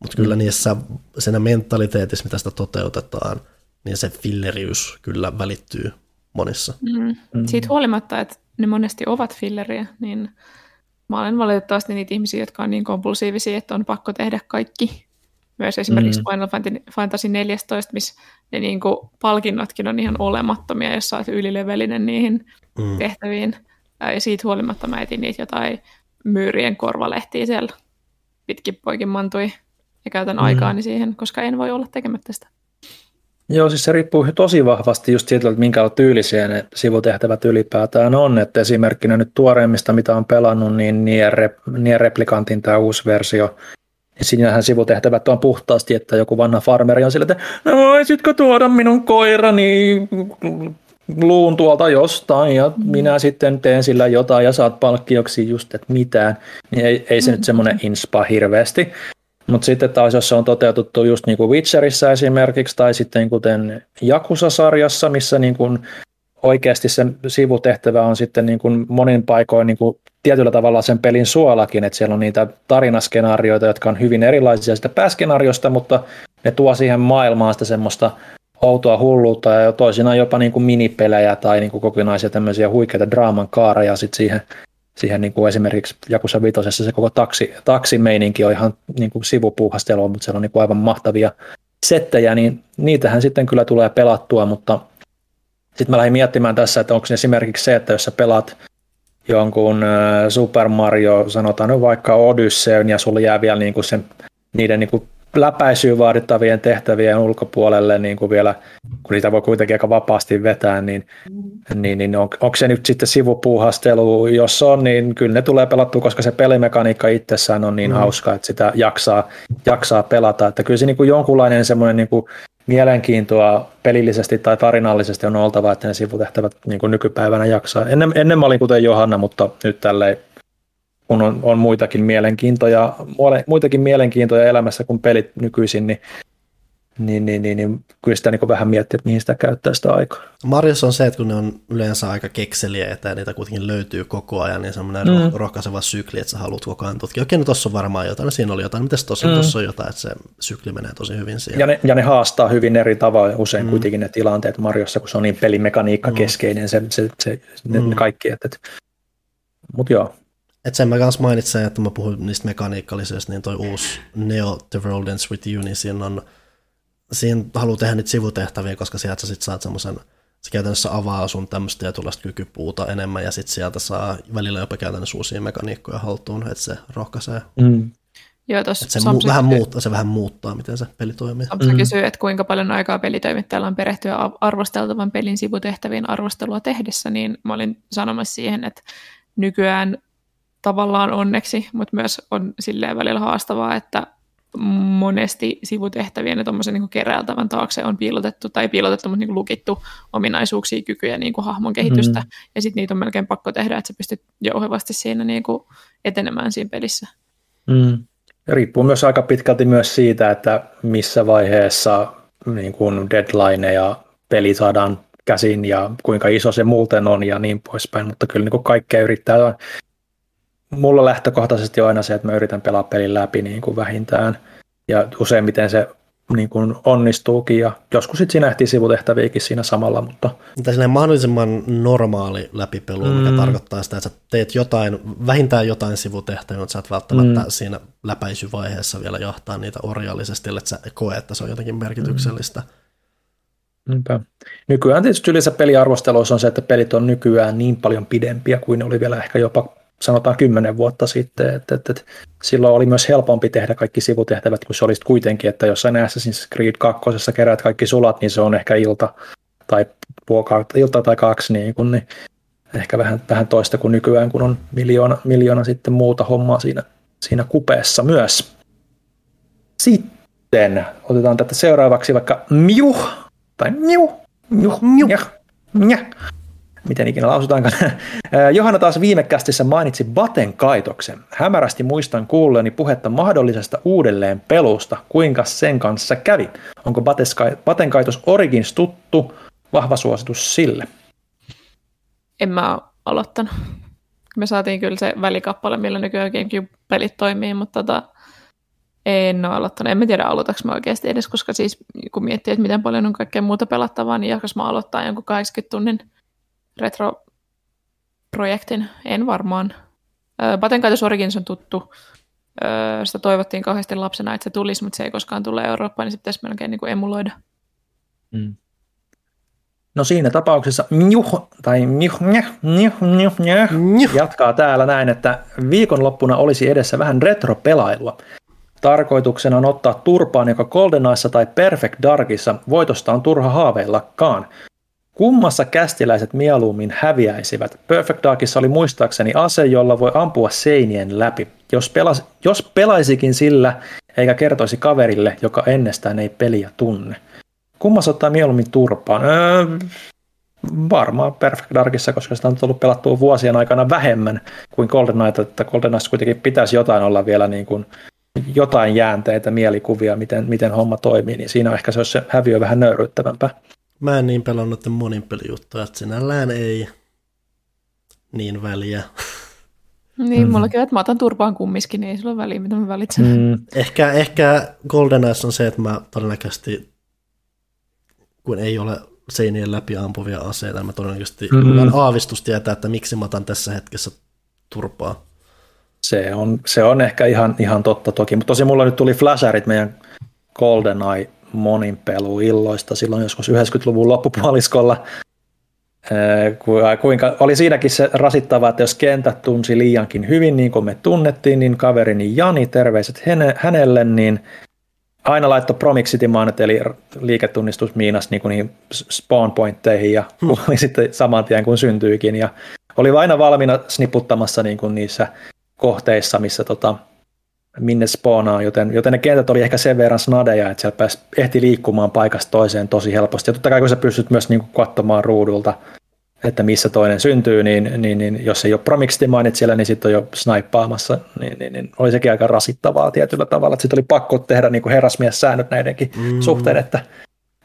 mutta kyllä mm. niissä siinä mentaliteetissa, mitä sitä toteutetaan, niin se filleriys kyllä välittyy monissa. Mm. Mm. Siitä huolimatta, että ne monesti ovat filleriä, niin mä olen valitettavasti niitä ihmisiä, jotka on niin kompulsiivisia, että on pakko tehdä kaikki. Myös esimerkiksi mm. Final Fantasy 14, missä ne niin kuin palkinnotkin on ihan olemattomia, jos sä oot ylilevelinen niihin mm. tehtäviin. Ja siitä huolimatta mä etin niitä jotain myyrien korvalehtiä siellä pitkin poikin mantui ja käytän mm. aikaani siihen, koska en voi olla tekemättä sitä. Joo, siis se riippuu tosi vahvasti just siitä, että minkä tyylisiä ne sivutehtävät ylipäätään on. Että esimerkkinä nyt tuoreimmista, mitä on pelannut, niin Nier, Nier Replikantin tämä uusi versio, siinähän sivutehtävät on puhtaasti, että joku vanha farmeri on sillä, että no voisitko tuoda minun koirani luun tuolta jostain ja mm. minä sitten teen sillä jotain ja saat palkkioksi just, että mitään. Niin ei, ei se mm. nyt semmoinen inspa hirveästi. Mutta sitten taas, jos se on toteutettu just niin kuin Witcherissa esimerkiksi, tai sitten kuten Jakusa-sarjassa, missä niin kuin oikeasti sen sivutehtävä on sitten niin kuin monin paikoin niin kuin tietyllä tavalla sen pelin suolakin, että siellä on niitä tarinaskenaarioita, jotka on hyvin erilaisia sitä pääskenaariosta, mutta ne tuo siihen maailmaan sitä semmoista outoa hulluutta ja toisinaan jopa niin kuin minipelejä tai niin kuin kokonaisia tämmöisiä huikeita draaman kaareja sitten siihen siihen niin kuin esimerkiksi Jakusa Vitosessa se koko taksi, taksimeininki on ihan niin kuin sivupuuhastelua, mutta siellä on niin kuin aivan mahtavia settejä, niin niitähän sitten kyllä tulee pelattua, mutta sitten mä lähdin miettimään tässä, että onko esimerkiksi se, että jos sä pelaat jonkun Super Mario, sanotaan nyt vaikka Odysseyn, ja sulla jää vielä niin kuin sen, niiden niin kuin läpäisyyn vaadittavien tehtävien ulkopuolelle niin kuin vielä, kun niitä voi kuitenkin aika vapaasti vetää, niin, mm. niin, niin on, onko se nyt sitten sivupuuhastelu, jos on, niin kyllä ne tulee pelattua, koska se pelimekaniikka itsessään on niin mm. hauska, että sitä jaksaa, jaksaa pelata, että kyllä se niin kuin jonkunlainen semmoinen niin kuin mielenkiintoa pelillisesti tai tarinallisesti on oltava, että ne sivutehtävät niin kuin nykypäivänä jaksaa. Ennen, ennen mä olin kuten Johanna, mutta nyt tälleen kun on, on muitakin, mielenkiintoja, muitakin mielenkiintoja elämässä kuin pelit nykyisin, niin niin, niin, niin, niin kyllä sitä niin vähän miettii, että mihin sitä käyttää sitä aikaa. Marjossa on se, että kun ne on yleensä aika kekseliä, että niitä kuitenkin löytyy koko ajan, niin semmoinen mm. rohkaiseva sykli, että sä haluat koko ajan tutkia. Okei, no tuossa on varmaan jotain, no siinä oli jotain, mitäs tuossa mm. Tossa on jotain, että se sykli menee tosi hyvin siihen. Ja ne, ja ne haastaa hyvin eri tavalla usein mm. kuitenkin ne tilanteet Marjossa, kun se on niin pelimekaniikka mm. keskeinen, se, se, se, ne, mm. ne kaikki. Että, että. Mutta joo, et sen mä kanssa mainitsen, että mä puhun niistä mekaniikkallisista, niin toi uusi Neo The World Ends With You, niin siinä on, siinä haluaa tehdä niitä sivutehtäviä, koska sieltä sä sit saat semmoisen se käytännössä avaa sun tämmöistä tietynlaista kykypuuta enemmän ja sitten sieltä saa välillä jopa käytännössä uusia mekaniikkoja haltuun, että se rohkaisee. Mm. Joo, se, mu- vähän muuttaa, se vähän muuttaa, miten se peli toimii. Samsa mm. kysyy, että kuinka paljon aikaa pelitoimittajalla on perehtyä arvosteltavan pelin sivutehtäviin arvostelua tehdessä, niin mä olin sanomassa siihen, että nykyään tavallaan onneksi, mutta myös on silleen välillä haastavaa, että monesti sivutehtävien ja tuommoisen niin keräiltävän taakse on piilotettu, tai piilotettu, mutta niin lukittu ominaisuuksia, kykyjä, niin kuin hahmon kehitystä, mm. ja sitten niitä on melkein pakko tehdä, että sä pystyt jouhevasti siinä niin kuin etenemään siinä pelissä. Mm. Riippuu myös aika pitkälti myös siitä, että missä vaiheessa niin kuin deadline ja peli saadaan käsin ja kuinka iso se muuten on ja niin poispäin, mutta kyllä niin kuin kaikkea yrittää. Mulla lähtökohtaisesti on aina se, että mä yritän pelaa pelin läpi niin kuin vähintään ja useimmiten se niin kuin onnistuukin ja joskus sitten siinä ehtii sivutehtäviäkin siinä samalla. Mutta... Mitä mahdollisimman normaali läpipelu, mm. mikä tarkoittaa sitä, että sä teet jotain, vähintään jotain sivutehtäviä, mutta sä et välttämättä mm. siinä läpäisyvaiheessa vielä jahtaa niitä orjallisesti, että sä koe, että se on jotenkin merkityksellistä. Mm. Niinpä. Nykyään tietysti yleensä peliarvosteluissa on se, että pelit on nykyään niin paljon pidempiä kuin ne oli vielä ehkä jopa sanotaan kymmenen vuotta sitten, että, että, että silloin oli myös helpompi tehdä kaikki sivutehtävät, kun se olisi kuitenkin, että jos sä Assassin's Creed 2 keräät kaikki sulat, niin se on ehkä ilta tai puolta, ilta tai kaksi, niin, kun, niin ehkä vähän, vähän toista kuin nykyään, kun on miljoona, miljoona sitten muuta hommaa siinä, siinä kupeessa myös. Sitten otetaan tätä seuraavaksi vaikka Miu, tai Miu, Miu, Miu, Miu miten ikinä lausutaankaan. Johanna taas viime kästissä mainitsi Baten kaitoksen. Hämärästi muistan kuulleeni puhetta mahdollisesta uudelleen pelusta. Kuinka sen kanssa kävi? Onko Baten kaitos Origins tuttu? Vahva suositus sille. En mä aloittanut. Me saatiin kyllä se välikappale, millä nykyään GameCube-pelit toimii, mutta tota, en ole aloittanut. En mä tiedä, aloitaks mä oikeasti edes, koska siis kun miettii, että miten paljon on kaikkea muuta pelattavaa, niin jos mä aloittaa jonkun 80 tunnin retro-projektin, en varmaan. Patenkaitos Origins on tuttu. Sitä toivottiin kauheasti lapsena, että se tulisi, mutta se ei koskaan tule Eurooppaan, niin se pitäisi melkein niin kuin emuloida. Mm. No siinä tapauksessa mjuh, tai mjuh, mjuh, mjuh, mjuh, mjuh, jatkaa täällä näin, että viikonloppuna olisi edessä vähän retro-pelailua. Tarkoituksena on ottaa turpaan joka GoldenEyessa tai Perfect Darkissa. Voitosta on turha haaveillakaan. Kummassa kästiläiset mieluummin häviäisivät? Perfect Darkissa oli muistaakseni ase, jolla voi ampua seinien läpi. Jos, pelas, jos pelaisikin sillä, eikä kertoisi kaverille, joka ennestään ei peliä tunne. Kummassa ottaa mieluummin turpaan? Öö, varmaan Perfect Darkissa, koska sitä on tullut pelattua vuosien aikana vähemmän kuin Golden Knight, että Golden Knight kuitenkin pitäisi jotain olla vielä niin kuin jotain jäänteitä, mielikuvia, miten, miten homma toimii, niin siinä ehkä se, olisi se häviö vähän nöyryyttävämpää. Mä en niin pelannut noiden monin että sinällään ei niin väliä. Niin, mm. mullakin että mä otan turpaan kummiskin, niin ei sillä ole väliä, mitä mä valitsen. Mm. Ehkä, ehkä Golden Eyes on se, että mä todennäköisesti, kun ei ole seinien läpi ampuvia aseita, mä todennäköisesti mm. aavistus tietää, että miksi mä otan tässä hetkessä turpaa. Se on, se on ehkä ihan, ihan totta toki, mutta tosi mulla nyt tuli flasherit meidän GoldenEye monin illoista silloin joskus 90-luvun loppupuoliskolla, kuinka oli siinäkin se rasittava, että jos kentät tunsi liiankin hyvin, niin kuin me tunnettiin, niin kaverini Jani, terveiset hänelle, niin aina laittoi Promixity-maanet, eli liiketunnistusmiinas niin kuin spawn pointteihin, ja hmm. oli sitten saman tien kuin syntyikin, ja oli aina valmiina sniputtamassa niin kuin niissä kohteissa, missä tota, minne spoonaa, joten, joten ne kentät oli ehkä sen verran snadeja, että siellä pääsi, ehti liikkumaan paikasta toiseen tosi helposti. Ja totta kai kun sä pystyt myös niin kuin katsomaan ruudulta, että missä toinen syntyy, niin, niin, niin jos ei ole Promixtimainit siellä, niin sitten on jo snaippaamassa, niin, niin, niin oli sekin aika rasittavaa tietyllä tavalla. Sitten oli pakko tehdä niin kuin herrasmies-säännöt näidenkin mm. suhteen, että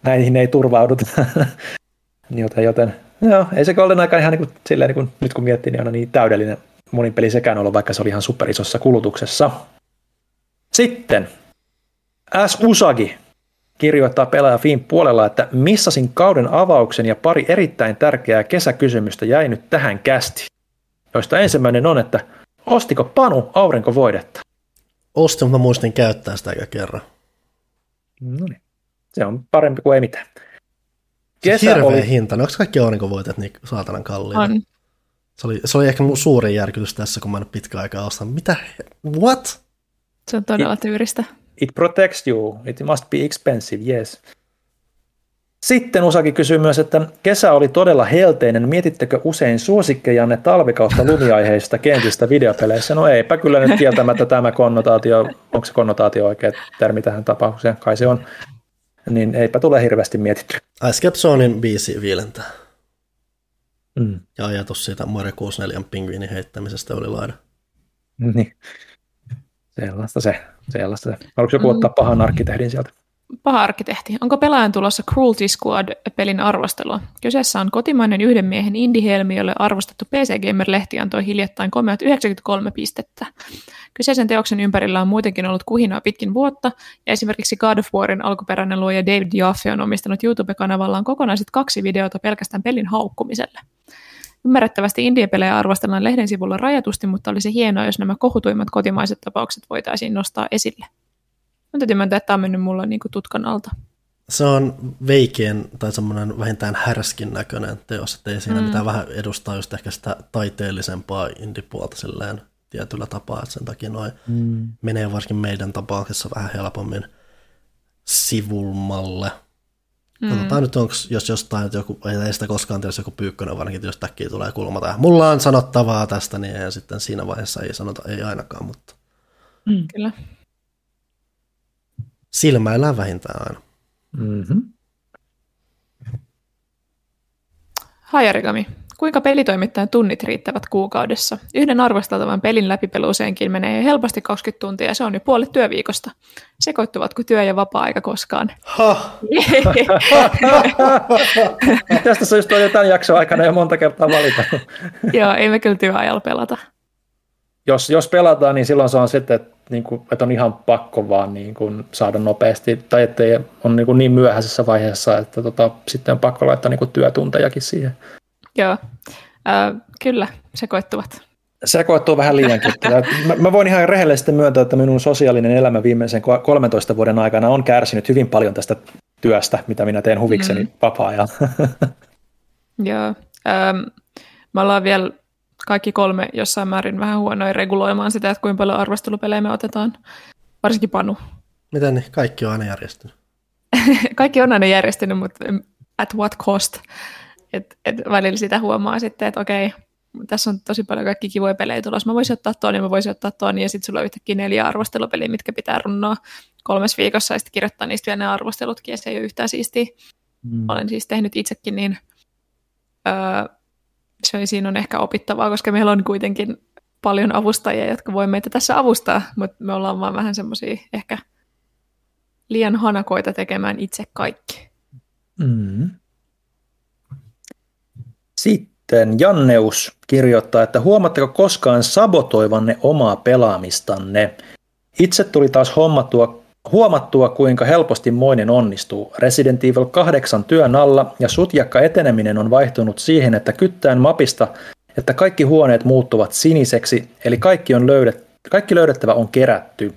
näihin ei turvauduta. joten, joten joo, ei se Golden aika ihan niin kuin, silleen, niin kuin, nyt kun miettii, niin on niin täydellinen monin peli sekään ollut, vaikka se oli ihan superisossa kulutuksessa. Sitten S. Usagi kirjoittaa pelaaja Fin puolella, että missasin kauden avauksen ja pari erittäin tärkeää kesäkysymystä jäi nyt tähän kästi. Joista ensimmäinen on, että ostiko Panu aurinkovoidetta? Ostin, mutta muistin käyttää sitä kerran. No niin. Se on parempi kuin ei mitään. Kesä Hirveä oli... hinta. No, onko kaikki aurinkovoitet niin saatanan kalliita? On. Se oli, se oli ehkä suurin järkytys tässä, kun mä en pitkä aikaa ostanut. Mitä? What? Se on todella it, tyyristä. It protects you. It must be expensive, yes. Sitten Usaki kysyy myös, että kesä oli todella helteinen. Mietittekö usein suosikkejanne talvikautta lumiaiheista kentistä videopeleissä? No eipä kyllä nyt kieltämättä tämä konnotaatio, onko se konnotaatio oikea termi tähän tapaukseen? Kai se on. Niin eipä tule hirveästi mietitty. Ice Zonein biisi viilentää. Mm. Ja ajatus siitä Mario 64 pingviinin heittämisestä oli laida. Niin. Sellaista se. Sellaista se. Haluatko joku mm. ottaa pahan arkkitehdin sieltä? Paha arkkitehti. Onko pelaajan tulossa Cruelty Squad-pelin arvostelua? Kyseessä on kotimainen yhden miehen indie-helmi, jolle arvostettu PC Gamer-lehti antoi hiljattain komeat 93 pistettä. Kyseisen teoksen ympärillä on muutenkin ollut kuhinaa pitkin vuotta, ja esimerkiksi God of Warin alkuperäinen luoja David Jaffe on omistanut YouTube-kanavallaan kokonaiset kaksi videota pelkästään pelin haukkumiselle. Ymmärrettävästi indie-pelejä arvostellaan lehden sivulla rajatusti, mutta olisi hienoa, jos nämä kohutuimmat kotimaiset tapaukset voitaisiin nostaa esille. Mä täytyy myöntää, että tämä on mennyt mulla niin kuin tutkan alta. Se on veikien tai semmoinen vähintään härskin näköinen teos, että ei siinä mm. mitään vähän edustaa just ehkä sitä taiteellisempaa indipuolta silleen tietyllä tapaa, että sen takia noin mm. menee varsinkin meidän tapauksessa vähän helpommin sivulmalle. Mm. Katsotaan nyt, onko, jos jostain, että joku, ei sitä koskaan tiedä, joku pyykkönen varsinkin, jos täkkiä tulee kulma tai mulla on sanottavaa tästä, niin ei, sitten siinä vaiheessa ei sanota, ei ainakaan, mutta. Mm. Kyllä silmäillään vähintään aina. Mm-hmm. Hajarikami. Kuinka pelitoimittajan tunnit riittävät kuukaudessa? Yhden arvosteltavan pelin läpipeluuseenkin menee helposti 20 tuntia ja se on jo puolet työviikosta. Sekoittuvatko työ- ja vapaa-aika koskaan? Tästä se just jotain jaksoa aikana jo monta kertaa valita. Joo, ei me kyllä työajalla pelata. Jos, jos pelataan, niin silloin se on sitten, että niin kuin, että on ihan pakko vaan niin kuin saada nopeasti, tai että on niin, kuin niin myöhäisessä vaiheessa, että tota, sitten on pakko laittaa niin kuin työtuntejakin siihen. Joo, äh, kyllä, sekoittuvat. Sekoittuu vähän liiankin. mä, mä voin ihan rehellisesti myöntää, että minun sosiaalinen elämä viimeisen 13 vuoden aikana on kärsinyt hyvin paljon tästä työstä, mitä minä teen huvikseni mm. vapaa-ajalla. Joo, ähm, me ollaan vielä kaikki kolme jossain määrin vähän huonoin reguloimaan sitä, että kuinka paljon arvostelupelejä me otetaan. Varsinkin Panu. Miten niin? Kaikki on aina järjestynyt? kaikki on aina järjestynyt, mutta at what cost? Et, et välillä sitä huomaa sitten, että okei, tässä on tosi paljon kaikki kivoja pelejä tulossa. Mä voisin ottaa ton ja mä voisin ottaa ton ja sitten sulla on yhtäkkiä neljä arvostelupeliä, mitkä pitää runnoa kolmes viikossa ja sitten kirjoittaa niistä vielä ne arvostelutkin ja se ei ole yhtään siistiä. Mm. Olen siis tehnyt itsekin niin öö, se, siinä on ehkä opittavaa, koska meillä on kuitenkin paljon avustajia, jotka voi meitä tässä avustaa, mutta me ollaan vaan vähän semmoisia ehkä liian hanakoita tekemään itse kaikki. Mm. Sitten Janneus kirjoittaa, että huomatteko koskaan sabotoivanne omaa pelaamistanne? Itse tuli taas hommattua Huomattua, kuinka helposti moinen onnistuu. Resident Evil 8 työn alla ja sutjakka eteneminen on vaihtunut siihen, että kyttään mapista, että kaikki huoneet muuttuvat siniseksi, eli kaikki, on löydet, kaikki löydettävä on kerätty.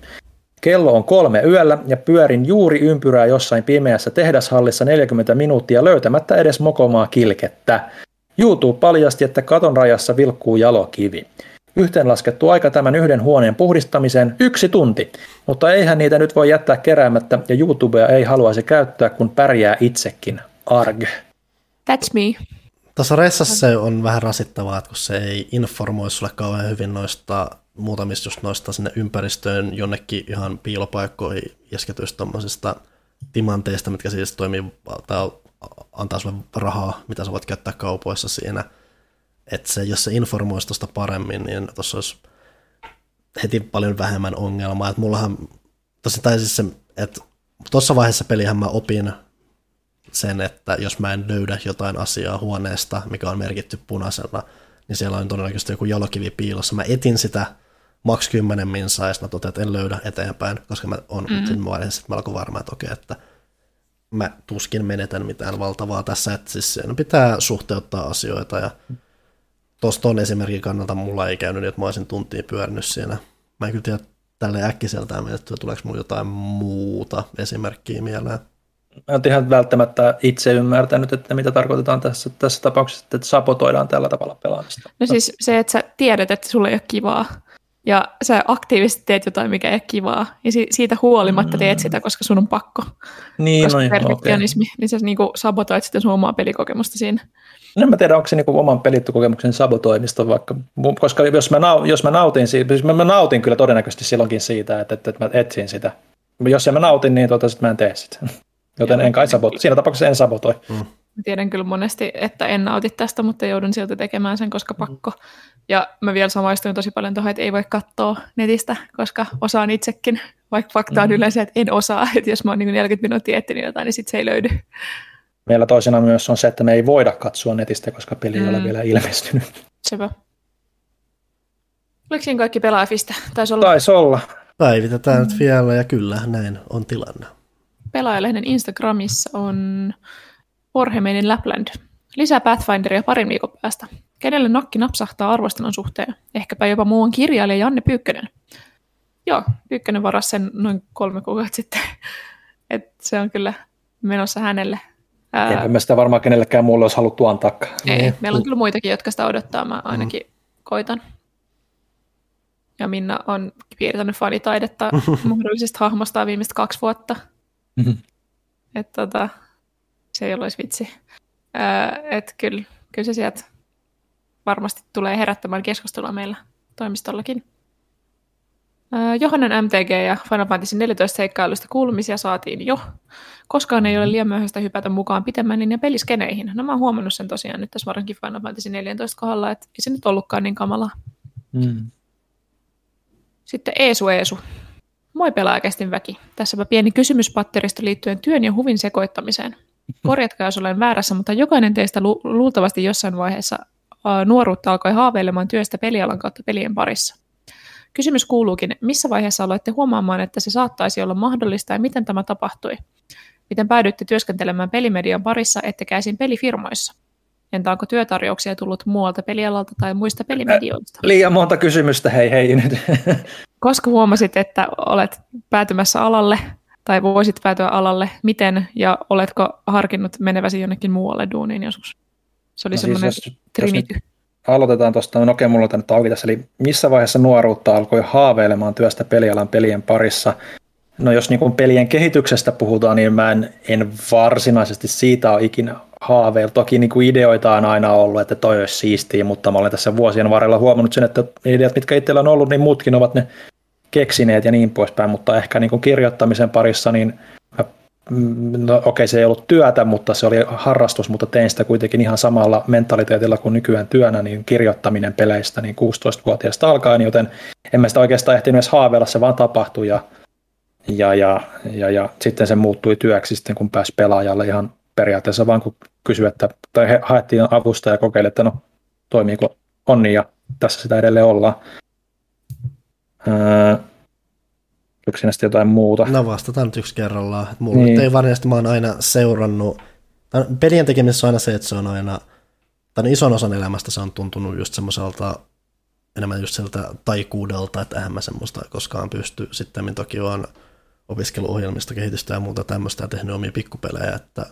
Kello on kolme yöllä ja pyörin juuri ympyrää jossain pimeässä tehdashallissa 40 minuuttia löytämättä edes mokomaa kilkettä. YouTube paljasti, että katon rajassa vilkkuu jalokivi. Yhteenlaskettu aika tämän yhden huoneen puhdistamiseen yksi tunti, mutta eihän niitä nyt voi jättää keräämättä ja YouTubea ei haluaisi käyttää, kun pärjää itsekin. Arg. That's me. Tässä ressassa se on vähän rasittavaa, että kun se ei informoi sulle kauhean hyvin noista muutamista just noista sinne ympäristöön jonnekin ihan piilopaikkoihin isketyistä tuommoisista timanteista, mitkä siis toimii tai antaa sulle rahaa, mitä sä voit käyttää kaupoissa siinä – että se, jos se informoisi tuosta paremmin, niin tuossa olisi heti paljon vähemmän ongelmaa. Että mullahan, tosi tai siis se, että tuossa vaiheessa pelihän mä opin sen, että jos mä en löydä jotain asiaa huoneesta, mikä on merkitty punaisella, niin siellä on todennäköisesti joku jalokivi piilossa. Mä etin sitä maks 10 minsaa, ja mä totean, että en löydä eteenpäin, koska mä on mm-hmm. siinä vaiheessa melko varma, että okei, että mä tuskin menetän mitään valtavaa tässä, että siis pitää suhteuttaa asioita, ja tuossa ton esimerkin kannalta mulla ei käynyt niin, että mä olisin tuntiin pyörinyt siinä. Mä en kyllä tiedä tälle äkkiseltään että tuleeko mulla jotain muuta esimerkkiä mieleen. Mä en ihan välttämättä itse ymmärtänyt, että mitä tarkoitetaan tässä, tässä tapauksessa, että sabotoidaan tällä tavalla pelaamista. No siis se, että sä tiedät, että sulle ei ole kivaa, ja sä aktiivisesti teet jotain, mikä ei ole kivaa, ja siitä huolimatta teet mm. sitä, koska sun on pakko. Niin, koska no, perfektionismi, okay. niin sä niin sabotoit sitten sun omaa pelikokemusta siinä. No en mä tiedä, onko se niinku oman pelikokemuksen sabotoimista vaikka, koska jos mä, nau, jos mä nautin siitä, siis mä, mä nautin kyllä todennäköisesti silloinkin siitä, että, että, että mä etsin sitä. Jos en mä nautin, niin tota, sit mä en tee sitä. Joten Joo, en kai sabotoi. Siinä tapauksessa en sabotoi. Mm. Tiedän kyllä monesti, että en nauti tästä, mutta joudun silti tekemään sen, koska pakko. Ja mä vielä samaistuin tosi paljon tuohon, että ei voi katsoa netistä, koska osaan itsekin, vaikka fakta on mm. yleensä, että en osaa. Että jos mä oon niin 40 minuuttia etsinyt jotain, niin sitten se ei löydy. Meillä toisena myös on se, että me ei voida katsoa netistä, koska peli ei mm. ole vielä ilmestynyt. Sepä. Oliko siinä kaikki pelaajafista? Taisi olla. Taisi olla. Päivitetään mm. nyt vielä ja kyllä näin on tilanne. Pelaajalehden Instagramissa on Orhemeinen Lapland. Lisää Pathfinderia parin viikon päästä. Kenelle nakki napsahtaa arvostelun suhteen? Ehkäpä jopa muun kirjailija Janne Pyykkönen. Joo, Pyykkönen varasi sen noin kolme kuukautta sitten. Et se on kyllä menossa hänelle. En mä sitä varmaan kenellekään muulle olisi haluttu antaa. Ei, niin. meillä on kyllä muitakin, jotka sitä odottaa. Mä ainakin mm. koitan. Ja Minna on piirtänyt fanitaidetta mahdollisesta hahmosta viimeistä kaksi vuotta. Mm-hmm. Että tota, se ei olisi vitsi. Että kyllä, kyllä se sieltä varmasti tulee herättämään keskustelua meillä toimistollakin. Johannan MTG ja Final Fantasy 14 seikkailusta kuulumisia saatiin jo. Koskaan ei ole liian myöhäistä hypätä mukaan pitemmän niin ja peliskeneihin. No mä oon huomannut sen tosiaan nyt tässä varsinkin Final Fantasy 14 kohdalla, että ei se nyt ollutkaan niin kamalaa. Mm. Sitten Eesu Eesu. Moi pelaajakästin väki. Tässäpä pieni kysymyspatterista liittyen työn ja huvin sekoittamiseen. Korjatkaa, jos olen väärässä, mutta jokainen teistä lu- luultavasti jossain vaiheessa uh, nuoruutta alkoi haaveilemaan työstä pelialan kautta pelien parissa. Kysymys kuuluukin, missä vaiheessa aloitte huomaamaan, että se saattaisi olla mahdollista ja miten tämä tapahtui? Miten päädyitte työskentelemään pelimedian parissa ettekä esim. pelifirmoissa? Entä onko työtarjouksia tullut muualta pelialalta tai muista pelimedioista? Liian monta kysymystä, hei hei nyt. Koska huomasit, että olet päätymässä alalle tai voisit päätyä alalle, miten ja oletko harkinnut meneväsi jonnekin muualle duuniin joskus? Se oli no siis semmoinen siis trinity. aloitetaan tuosta, no okei, mulla on nyt auki tässä, eli missä vaiheessa nuoruutta alkoi haaveilemaan työstä pelialan pelien parissa? No jos niin pelien kehityksestä puhutaan, niin mä en, en varsinaisesti siitä ole ikinä haaveillut. Toki niin kuin ideoita on aina ollut, että toi olisi siistiä, mutta mä olen tässä vuosien varrella huomannut sen, että ideat, mitkä itsellä on ollut, niin muutkin ovat ne keksineet ja niin poispäin, mutta ehkä niin kuin kirjoittamisen parissa, niin mm, no, okei se ei ollut työtä, mutta se oli harrastus, mutta tein sitä kuitenkin ihan samalla mentaliteetilla kuin nykyään työnä, niin kirjoittaminen peleistä niin 16-vuotiaasta alkaen, joten en mä sitä oikeastaan ehtinyt edes haaveilla, se vaan tapahtui ja, ja, ja, ja, ja sitten se muuttui työksi sitten, kun pääsi pelaajalle ihan periaatteessa vaan kun kysyi, että, tai he haettiin avusta ja kokeili, että no toimiiko onni ja tässä sitä edelleen ollaan. Öö, onko siinä sitten jotain muuta? No vastataan nyt yksi kerrallaan. Mulla niin. ei varsinaisesti, mä oon aina seurannut, pelien tekemisessä on aina se, että se on aina, tai ison osan elämästä se on tuntunut just semmoiselta enemmän just sieltä taikuudelta, että eihän mä semmoista koskaan pysty. Sitten toki on opiskeluohjelmista kehitystä ja muuta tämmöistä ja tehnyt omia pikkupelejä, että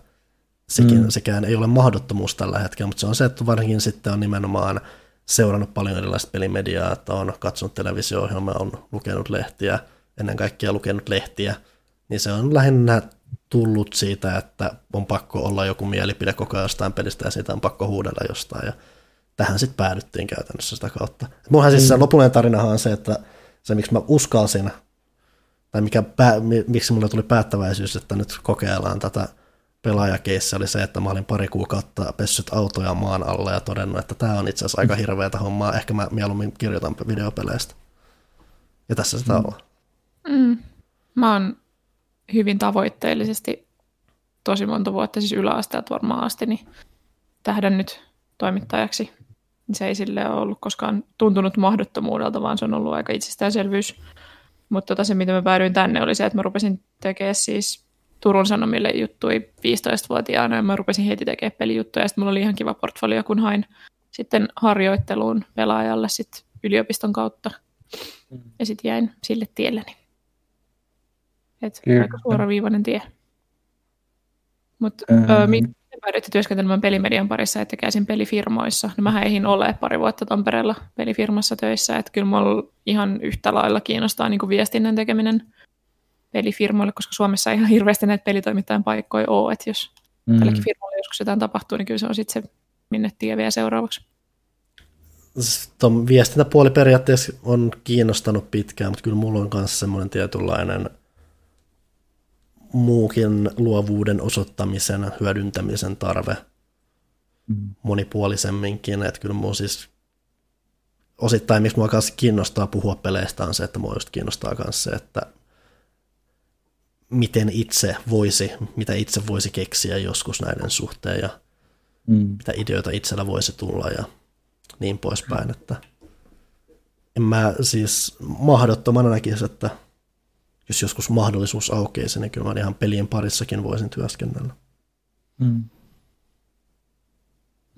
sekin, mm. sekään ei ole mahdottomuus tällä hetkellä, mutta se on se, että varsinkin sitten on nimenomaan seurannut paljon erilaista pelimediaa, että on katsonut televisio-ohjelmaa, on lukenut lehtiä, ennen kaikkea lukenut lehtiä, niin se on lähinnä tullut siitä, että on pakko olla joku mielipide koko ajan jostain pelistä ja siitä on pakko huudella jostain ja tähän sitten päädyttiin käytännössä sitä kautta. Mullahan siis se mm. lopullinen tarinahan on se, että se miksi mä uskalsin, tai mikä pää, miksi mulle tuli päättäväisyys, että nyt kokeillaan tätä pelaajakeissa oli se, että mä olin pari kuukautta pessyt autoja maan alle ja todennut, että tämä on itse asiassa aika hirveätä hommaa, ehkä mä mieluummin kirjoitan videopeleistä. Ja tässä sitä mm. ollaan. Mm. Mä oon hyvin tavoitteellisesti tosi monta vuotta, siis yläasteelta varmaan asti, niin tähdännyt toimittajaksi. Se ei sille ole ollut koskaan tuntunut mahdottomuudelta, vaan se on ollut aika itsestäänselvyys. Mutta tota se, mitä mä päädyin tänne, oli se, että mä rupesin tekemään siis Turun Sanomille juttui 15-vuotiaana ja mä rupesin heti tekemään pelijuttuja. Sitten mulla oli ihan kiva portfolio, kun hain sitten harjoitteluun pelaajalle sit yliopiston kautta. Mm. Ja sitten jäin sille tielleni. Et aika suoraviivainen tie. Mutta mm. miten päädyitte työskentelemään pelimedian parissa, että käsin pelifirmoissa? No mähän eihin ole pari vuotta Tampereella pelifirmassa töissä, että kyllä mulla ihan yhtä lailla kiinnostaa niin kuin viestinnän tekeminen pelifirmoille, koska Suomessa ei ihan hirveästi näitä pelitoimittajan paikkoja ole, että jos mm. tälläkin firmalle joskus jotain tapahtuu, niin kyllä se on sitten se, minne tie vie seuraavaksi. Tuon viestintäpuoli periaatteessa on kiinnostanut pitkään, mutta kyllä mulla on myös semmoinen tietynlainen muukin luovuuden osoittamisen, hyödyntämisen tarve mm. monipuolisemminkin, että kyllä mun siis osittain, miksi mua kanssa kiinnostaa puhua peleistä, on se, että mua just kiinnostaa myös se, että miten itse voisi, mitä itse voisi keksiä joskus näiden suhteen ja mm. mitä ideoita itsellä voisi tulla ja niin poispäin, että en mä siis mahdottomana näkisi, että jos joskus mahdollisuus aukeisi, niin kyllä mä ihan pelien parissakin voisin työskennellä. Mm.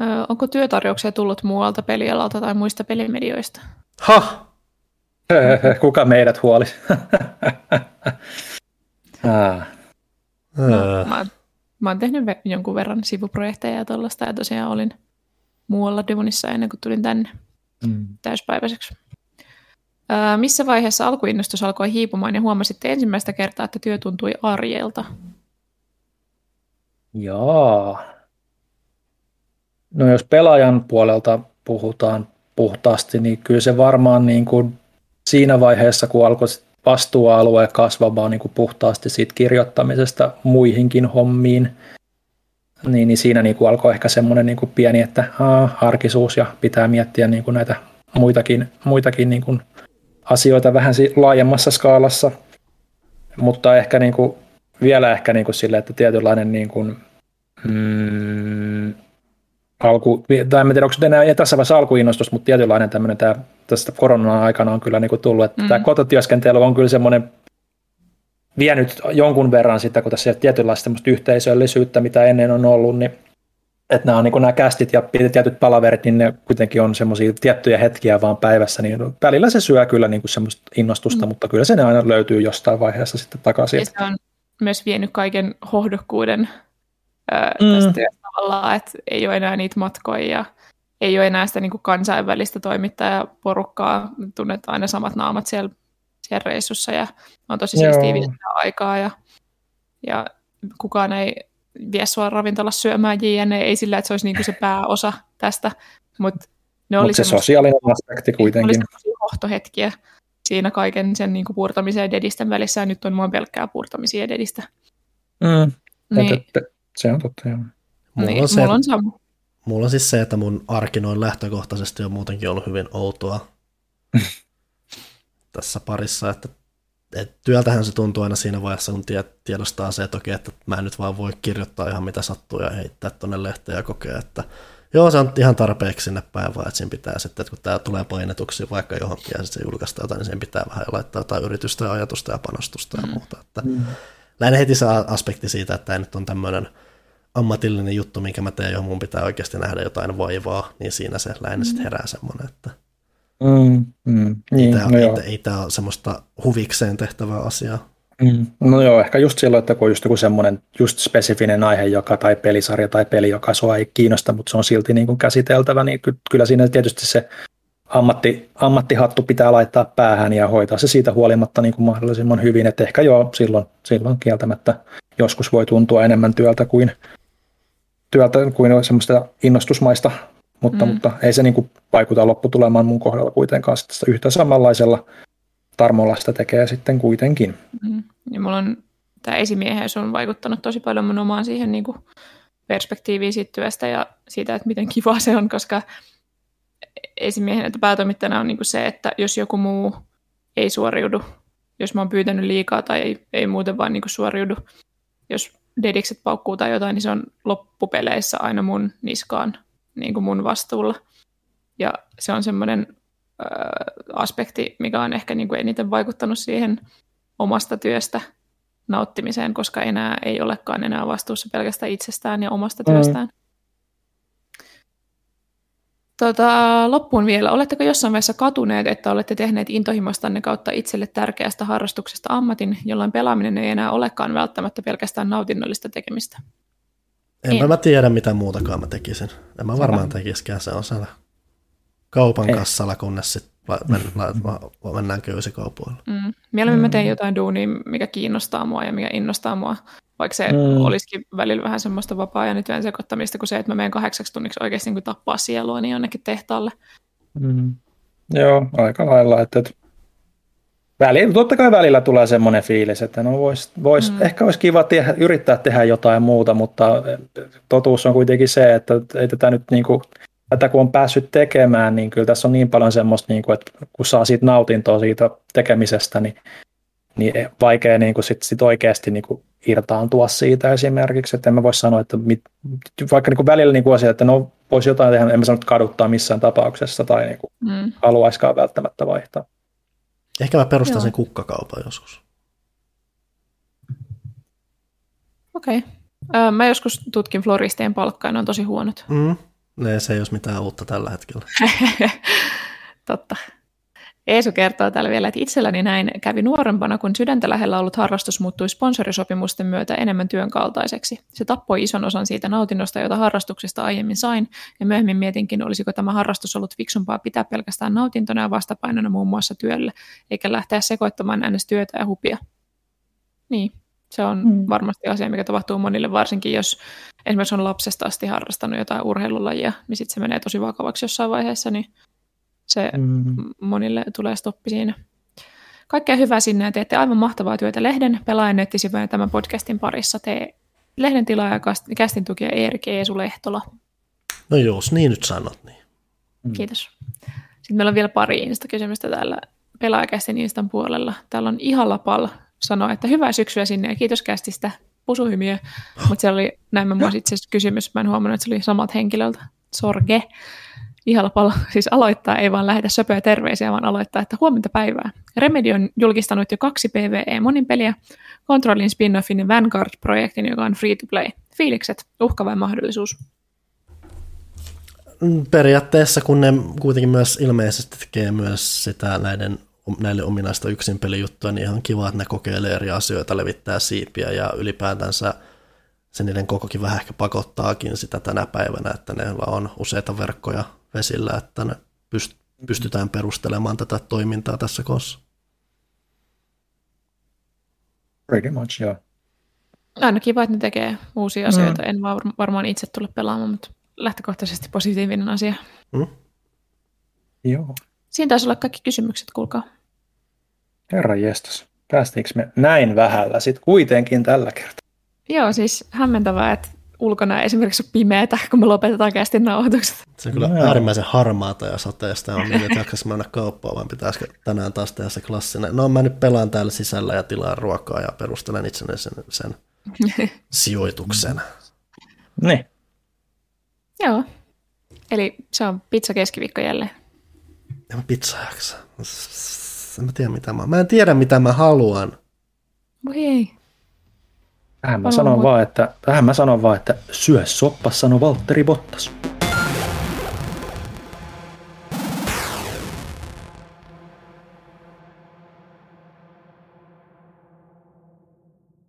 Ö, onko työtarjouksia tullut muualta pelialalta tai muista pelimedioista? Ha! Kuka meidät huolisi? ah. no, mä, mä oon tehnyt jonkun verran sivuprojekteja ja tuollaista ja tosiaan olin muualla Devonissa ennen kuin tulin tänne mm. täyspäiväiseksi. Öö, missä vaiheessa alkuinnostus alkoi hiipumaan ja huomasitte ensimmäistä kertaa, että työ tuntui arjelta? Joo. No jos pelaajan puolelta puhutaan puhtaasti, niin kyllä se varmaan niin kuin siinä vaiheessa, kun alkoi vastuualue kasvamaan niin kuin puhtaasti siitä kirjoittamisesta muihinkin hommiin, niin, niin siinä niin kuin alkoi ehkä semmoinen niin kuin pieni, että aa, arkisuus ja pitää miettiä niin kuin näitä muitakin, muitakin niin kuin asioita vähän laajemmassa skaalassa, mutta ehkä niin kuin, vielä ehkä niin kuin sille, että tietynlainen niin kuin, mm, alku, tai en tiedä, onko enää tässä vaiheessa alkuinnostus, mutta tietynlainen tämmöinen tämä, tästä koronan aikana on kyllä niin kuin tullut, että mm. tämä kototyöskentely on kyllä semmoinen vienyt jonkun verran sitä, kun tässä tietynlaista yhteisöllisyyttä, mitä ennen on ollut, niin että nämä, on, niin nämä kästit ja tietyt palaverit, niin ne kuitenkin on semmoisia tiettyjä hetkiä vaan päivässä, niin välillä se syö kyllä niin kuin semmoista innostusta, mm. mutta kyllä se aina löytyy jostain vaiheessa sitten takaisin. Ja se on myös vienyt kaiken hohdokkuuden ää, mm. tästä tavallaan, että ei ole enää niitä matkoja ja ei ole enää sitä niin kuin kansainvälistä toimittajaporukkaa, tunnet aina samat naamat siellä, siellä reissussa ja on tosi siistiä viettää aikaa ja, ja kukaan ei vie sua ravintolassa syömään jne. Ei sillä, että se olisi niinku se pääosa tästä, mutta ne oli Mut se sosiaalinen aspekti kuitenkin. Oli hohtohetkiä siinä kaiken sen niinku puurtamisen ja dedisten välissä, ja nyt on vaan pelkkää puurtamisia ja dedistä. Mm. Niin, se on totta, joo. Mulla, niin, on se, mulla on sama. Mulla on siis se, että mun arki noin lähtökohtaisesti on muutenkin ollut hyvin outoa tässä parissa, että et työltähän se tuntuu aina siinä vaiheessa, kun tiedostaa se, että okei, että mä en nyt vaan voi kirjoittaa ihan mitä sattuu ja heittää tuonne lehteen ja kokea, että joo, se on ihan tarpeeksi sinne päin, vaan että siinä pitää sitten, että kun tämä tulee painetuksi vaikka johonkin ja sitten se julkaistaan jotain, niin sen pitää vähän laittaa jotain yritystä ja ajatusta ja panostusta ja mm. muuta. Että mm. Lähinnä heti se aspekti siitä, että tämä nyt on tämmöinen ammatillinen juttu, minkä mä teen, johon mun pitää oikeasti nähdä jotain vaivaa, niin siinä se lähinnä sitten herää semmoinen, että Mm, mm, niin, ei, tämä, no ei, ei tämä ole semmoista huvikseen tehtävää asiaa. Mm. No joo, ehkä just silloin, että kun on just joku semmoinen just spesifinen aihe, joka, tai pelisarja tai peli, joka sua ei kiinnosta, mutta se on silti niin kuin käsiteltävä, niin kyllä siinä tietysti se ammatti, ammattihattu pitää laittaa päähän ja hoitaa se siitä huolimatta niin kuin mahdollisimman hyvin, että ehkä joo, silloin, silloin kieltämättä joskus voi tuntua enemmän työltä kuin, työltä kuin semmoista innostusmaista mutta, mm. mutta ei se niin kuin vaikuta lopputulemaan mun kohdalla kuitenkaan sitä yhtä samanlaisella tarmolla sitä tekee sitten kuitenkin. Mm. Ja mulla on tämä esimieheys on vaikuttanut tosi paljon mun omaan siihen niin kuin perspektiiviin siitä työstä ja siitä, että miten kiva se on, koska esimiehen että päätoimittajana on niin kuin se, että jos joku muu ei suoriudu, jos mä oon pyytänyt liikaa tai ei, ei muuten vaan niin kuin suoriudu, jos dedikset paukkuu tai jotain, niin se on loppupeleissä aina mun niskaan niin kuin mun vastuulla. Ja se on semmoinen äh, aspekti, mikä on ehkä niin kuin eniten vaikuttanut siihen omasta työstä nauttimiseen, koska enää ei olekaan enää vastuussa pelkästään itsestään ja omasta mm. Tota, loppuun vielä, oletteko jossain vaiheessa katuneet, että olette tehneet intohimostanne kautta itselle tärkeästä harrastuksesta ammatin, jolloin pelaaminen ei enää olekaan välttämättä pelkästään nautinnollista tekemistä? Enpä mä tiedä, mitä muutakaan mä tekisin. En mä varmaan tekisikään, se on siellä kaupan Ei. kassalla, kunnes sitten mennään, mennään köysikaupoille. Mm. Mieluummin mm. mä teen jotain duunia, mikä kiinnostaa mua ja mikä innostaa mua, vaikka se mm. olisikin välillä vähän semmoista vapaa-ajan työn sekoittamista, kuin se, että mä menen kahdeksaksi tunniksi oikeasti niin tappaa sielua niin jonnekin tehtaalle. Mm. Joo, aika lailla. Että, että välillä, totta kai välillä tulee semmoinen fiilis, että no vois, vois, mm. ehkä olisi kiva tehdä, yrittää tehdä jotain muuta, mutta totuus on kuitenkin se, että ei tätä nyt niin kuin, tätä kun on päässyt tekemään, niin kyllä tässä on niin paljon semmoista, niin kuin, että kun saa siitä nautintoa siitä tekemisestä, niin, niin vaikea niin kuin sit, sit oikeasti niin kuin irtaantua siitä esimerkiksi, että en mä voi sanoa, että mit, vaikka niin kuin välillä niin kuin asia, että no voisi jotain tehdä, en mä sano, että kaduttaa missään tapauksessa tai niin kuin mm. haluaisikaan välttämättä vaihtaa. Ehkä mä perustan Joo. sen kukkakaupan joskus. Okei. Okay. mä joskus tutkin floristien palkkaa, ne on tosi huonot. Mm. Ne, se ei olisi mitään uutta tällä hetkellä. Totta. Eesu kertoo täällä vielä, että itselläni näin kävi nuorempana, kun sydäntä lähellä ollut harrastus muuttui sponsorisopimusten myötä enemmän työn kaltaiseksi. Se tappoi ison osan siitä nautinnosta, jota harrastuksesta aiemmin sain, ja myöhemmin mietinkin, olisiko tämä harrastus ollut fiksumpaa pitää pelkästään nautintona ja vastapainona muun muassa työlle, eikä lähteä sekoittamaan ns. työtä ja hupia. Niin, se on mm. varmasti asia, mikä tapahtuu monille, varsinkin jos esimerkiksi on lapsesta asti harrastanut jotain urheilulajia, niin sitten se menee tosi vakavaksi jossain vaiheessa, niin se mm. monille tulee stoppi siinä. Kaikkea hyvää sinne ja teette aivan mahtavaa työtä lehden, pelaajan nettisivujen tämän podcastin parissa. Tee lehden tilaaja ja kästin tukija Erik Eesu Lehtola. No jos niin nyt sanot, niin. Mm. Kiitos. Sitten meillä on vielä pari Insta-kysymystä täällä pelaajakästin Instan puolella. Täällä on Ihalapal sanoi, että hyvää syksyä sinne ja kiitos kästistä, pusuhymiö. Mutta siellä oli, näin mä itse kysymys, mä en huomannut, että se oli samat henkilöltä. Sorge. Ihalapalo siis aloittaa, ei vaan lähetä söpöä terveisiä, vaan aloittaa, että huomenta päivää. Remedy on julkistanut jo kaksi PvE monin peliä, Controlin spin-offin Vanguard-projektin, joka on free to play. Fiilikset, uhka vai mahdollisuus? Mm, periaatteessa, kun ne kuitenkin myös ilmeisesti tekee myös sitä näiden näille ominaista yksin pelijuttuja, niin ihan kiva, että ne kokeilee eri asioita, levittää siipiä ja ylipäätänsä se niiden kokokin vähän ehkä pakottaakin sitä tänä päivänä, että ne on useita verkkoja vesillä, että ne pystytään perustelemaan tätä toimintaa tässä koossa. Pretty much, joo. Aina kiva, että ne tekee uusia asioita. Mm. En varmaan itse tule pelaamaan, mutta lähtökohtaisesti positiivinen asia. Mm. Joo. Siinä taisi olla kaikki kysymykset, kuulkaa. Herra jestas, päästiinkö me näin vähällä sitten kuitenkin tällä kertaa? Joo, siis hämmentävää, että ulkona esimerkiksi on pimeätä, kun me lopetetaan kästi nauhoitukset. Se on kyllä no. äärimmäisen harmaata ja sateesta on niin, että jaksaisi mennä kauppaan, vaan pitäisikö tänään taas tehdä se klassinen. No mä nyt pelaan täällä sisällä ja tilaan ruokaa ja perustelen itseni sen, sen sijoituksen. Niin. Joo. Eli se on pizza keskiviikko jälleen. En mä pizza jaksa. En mä tiedä mitä mä... Mä en tiedä mitä mä haluan. Voi ei. Tähän mä, sanon vaan, että, tähän mä sanon vaan, että syö soppa, sanoi Valtteri Bottas.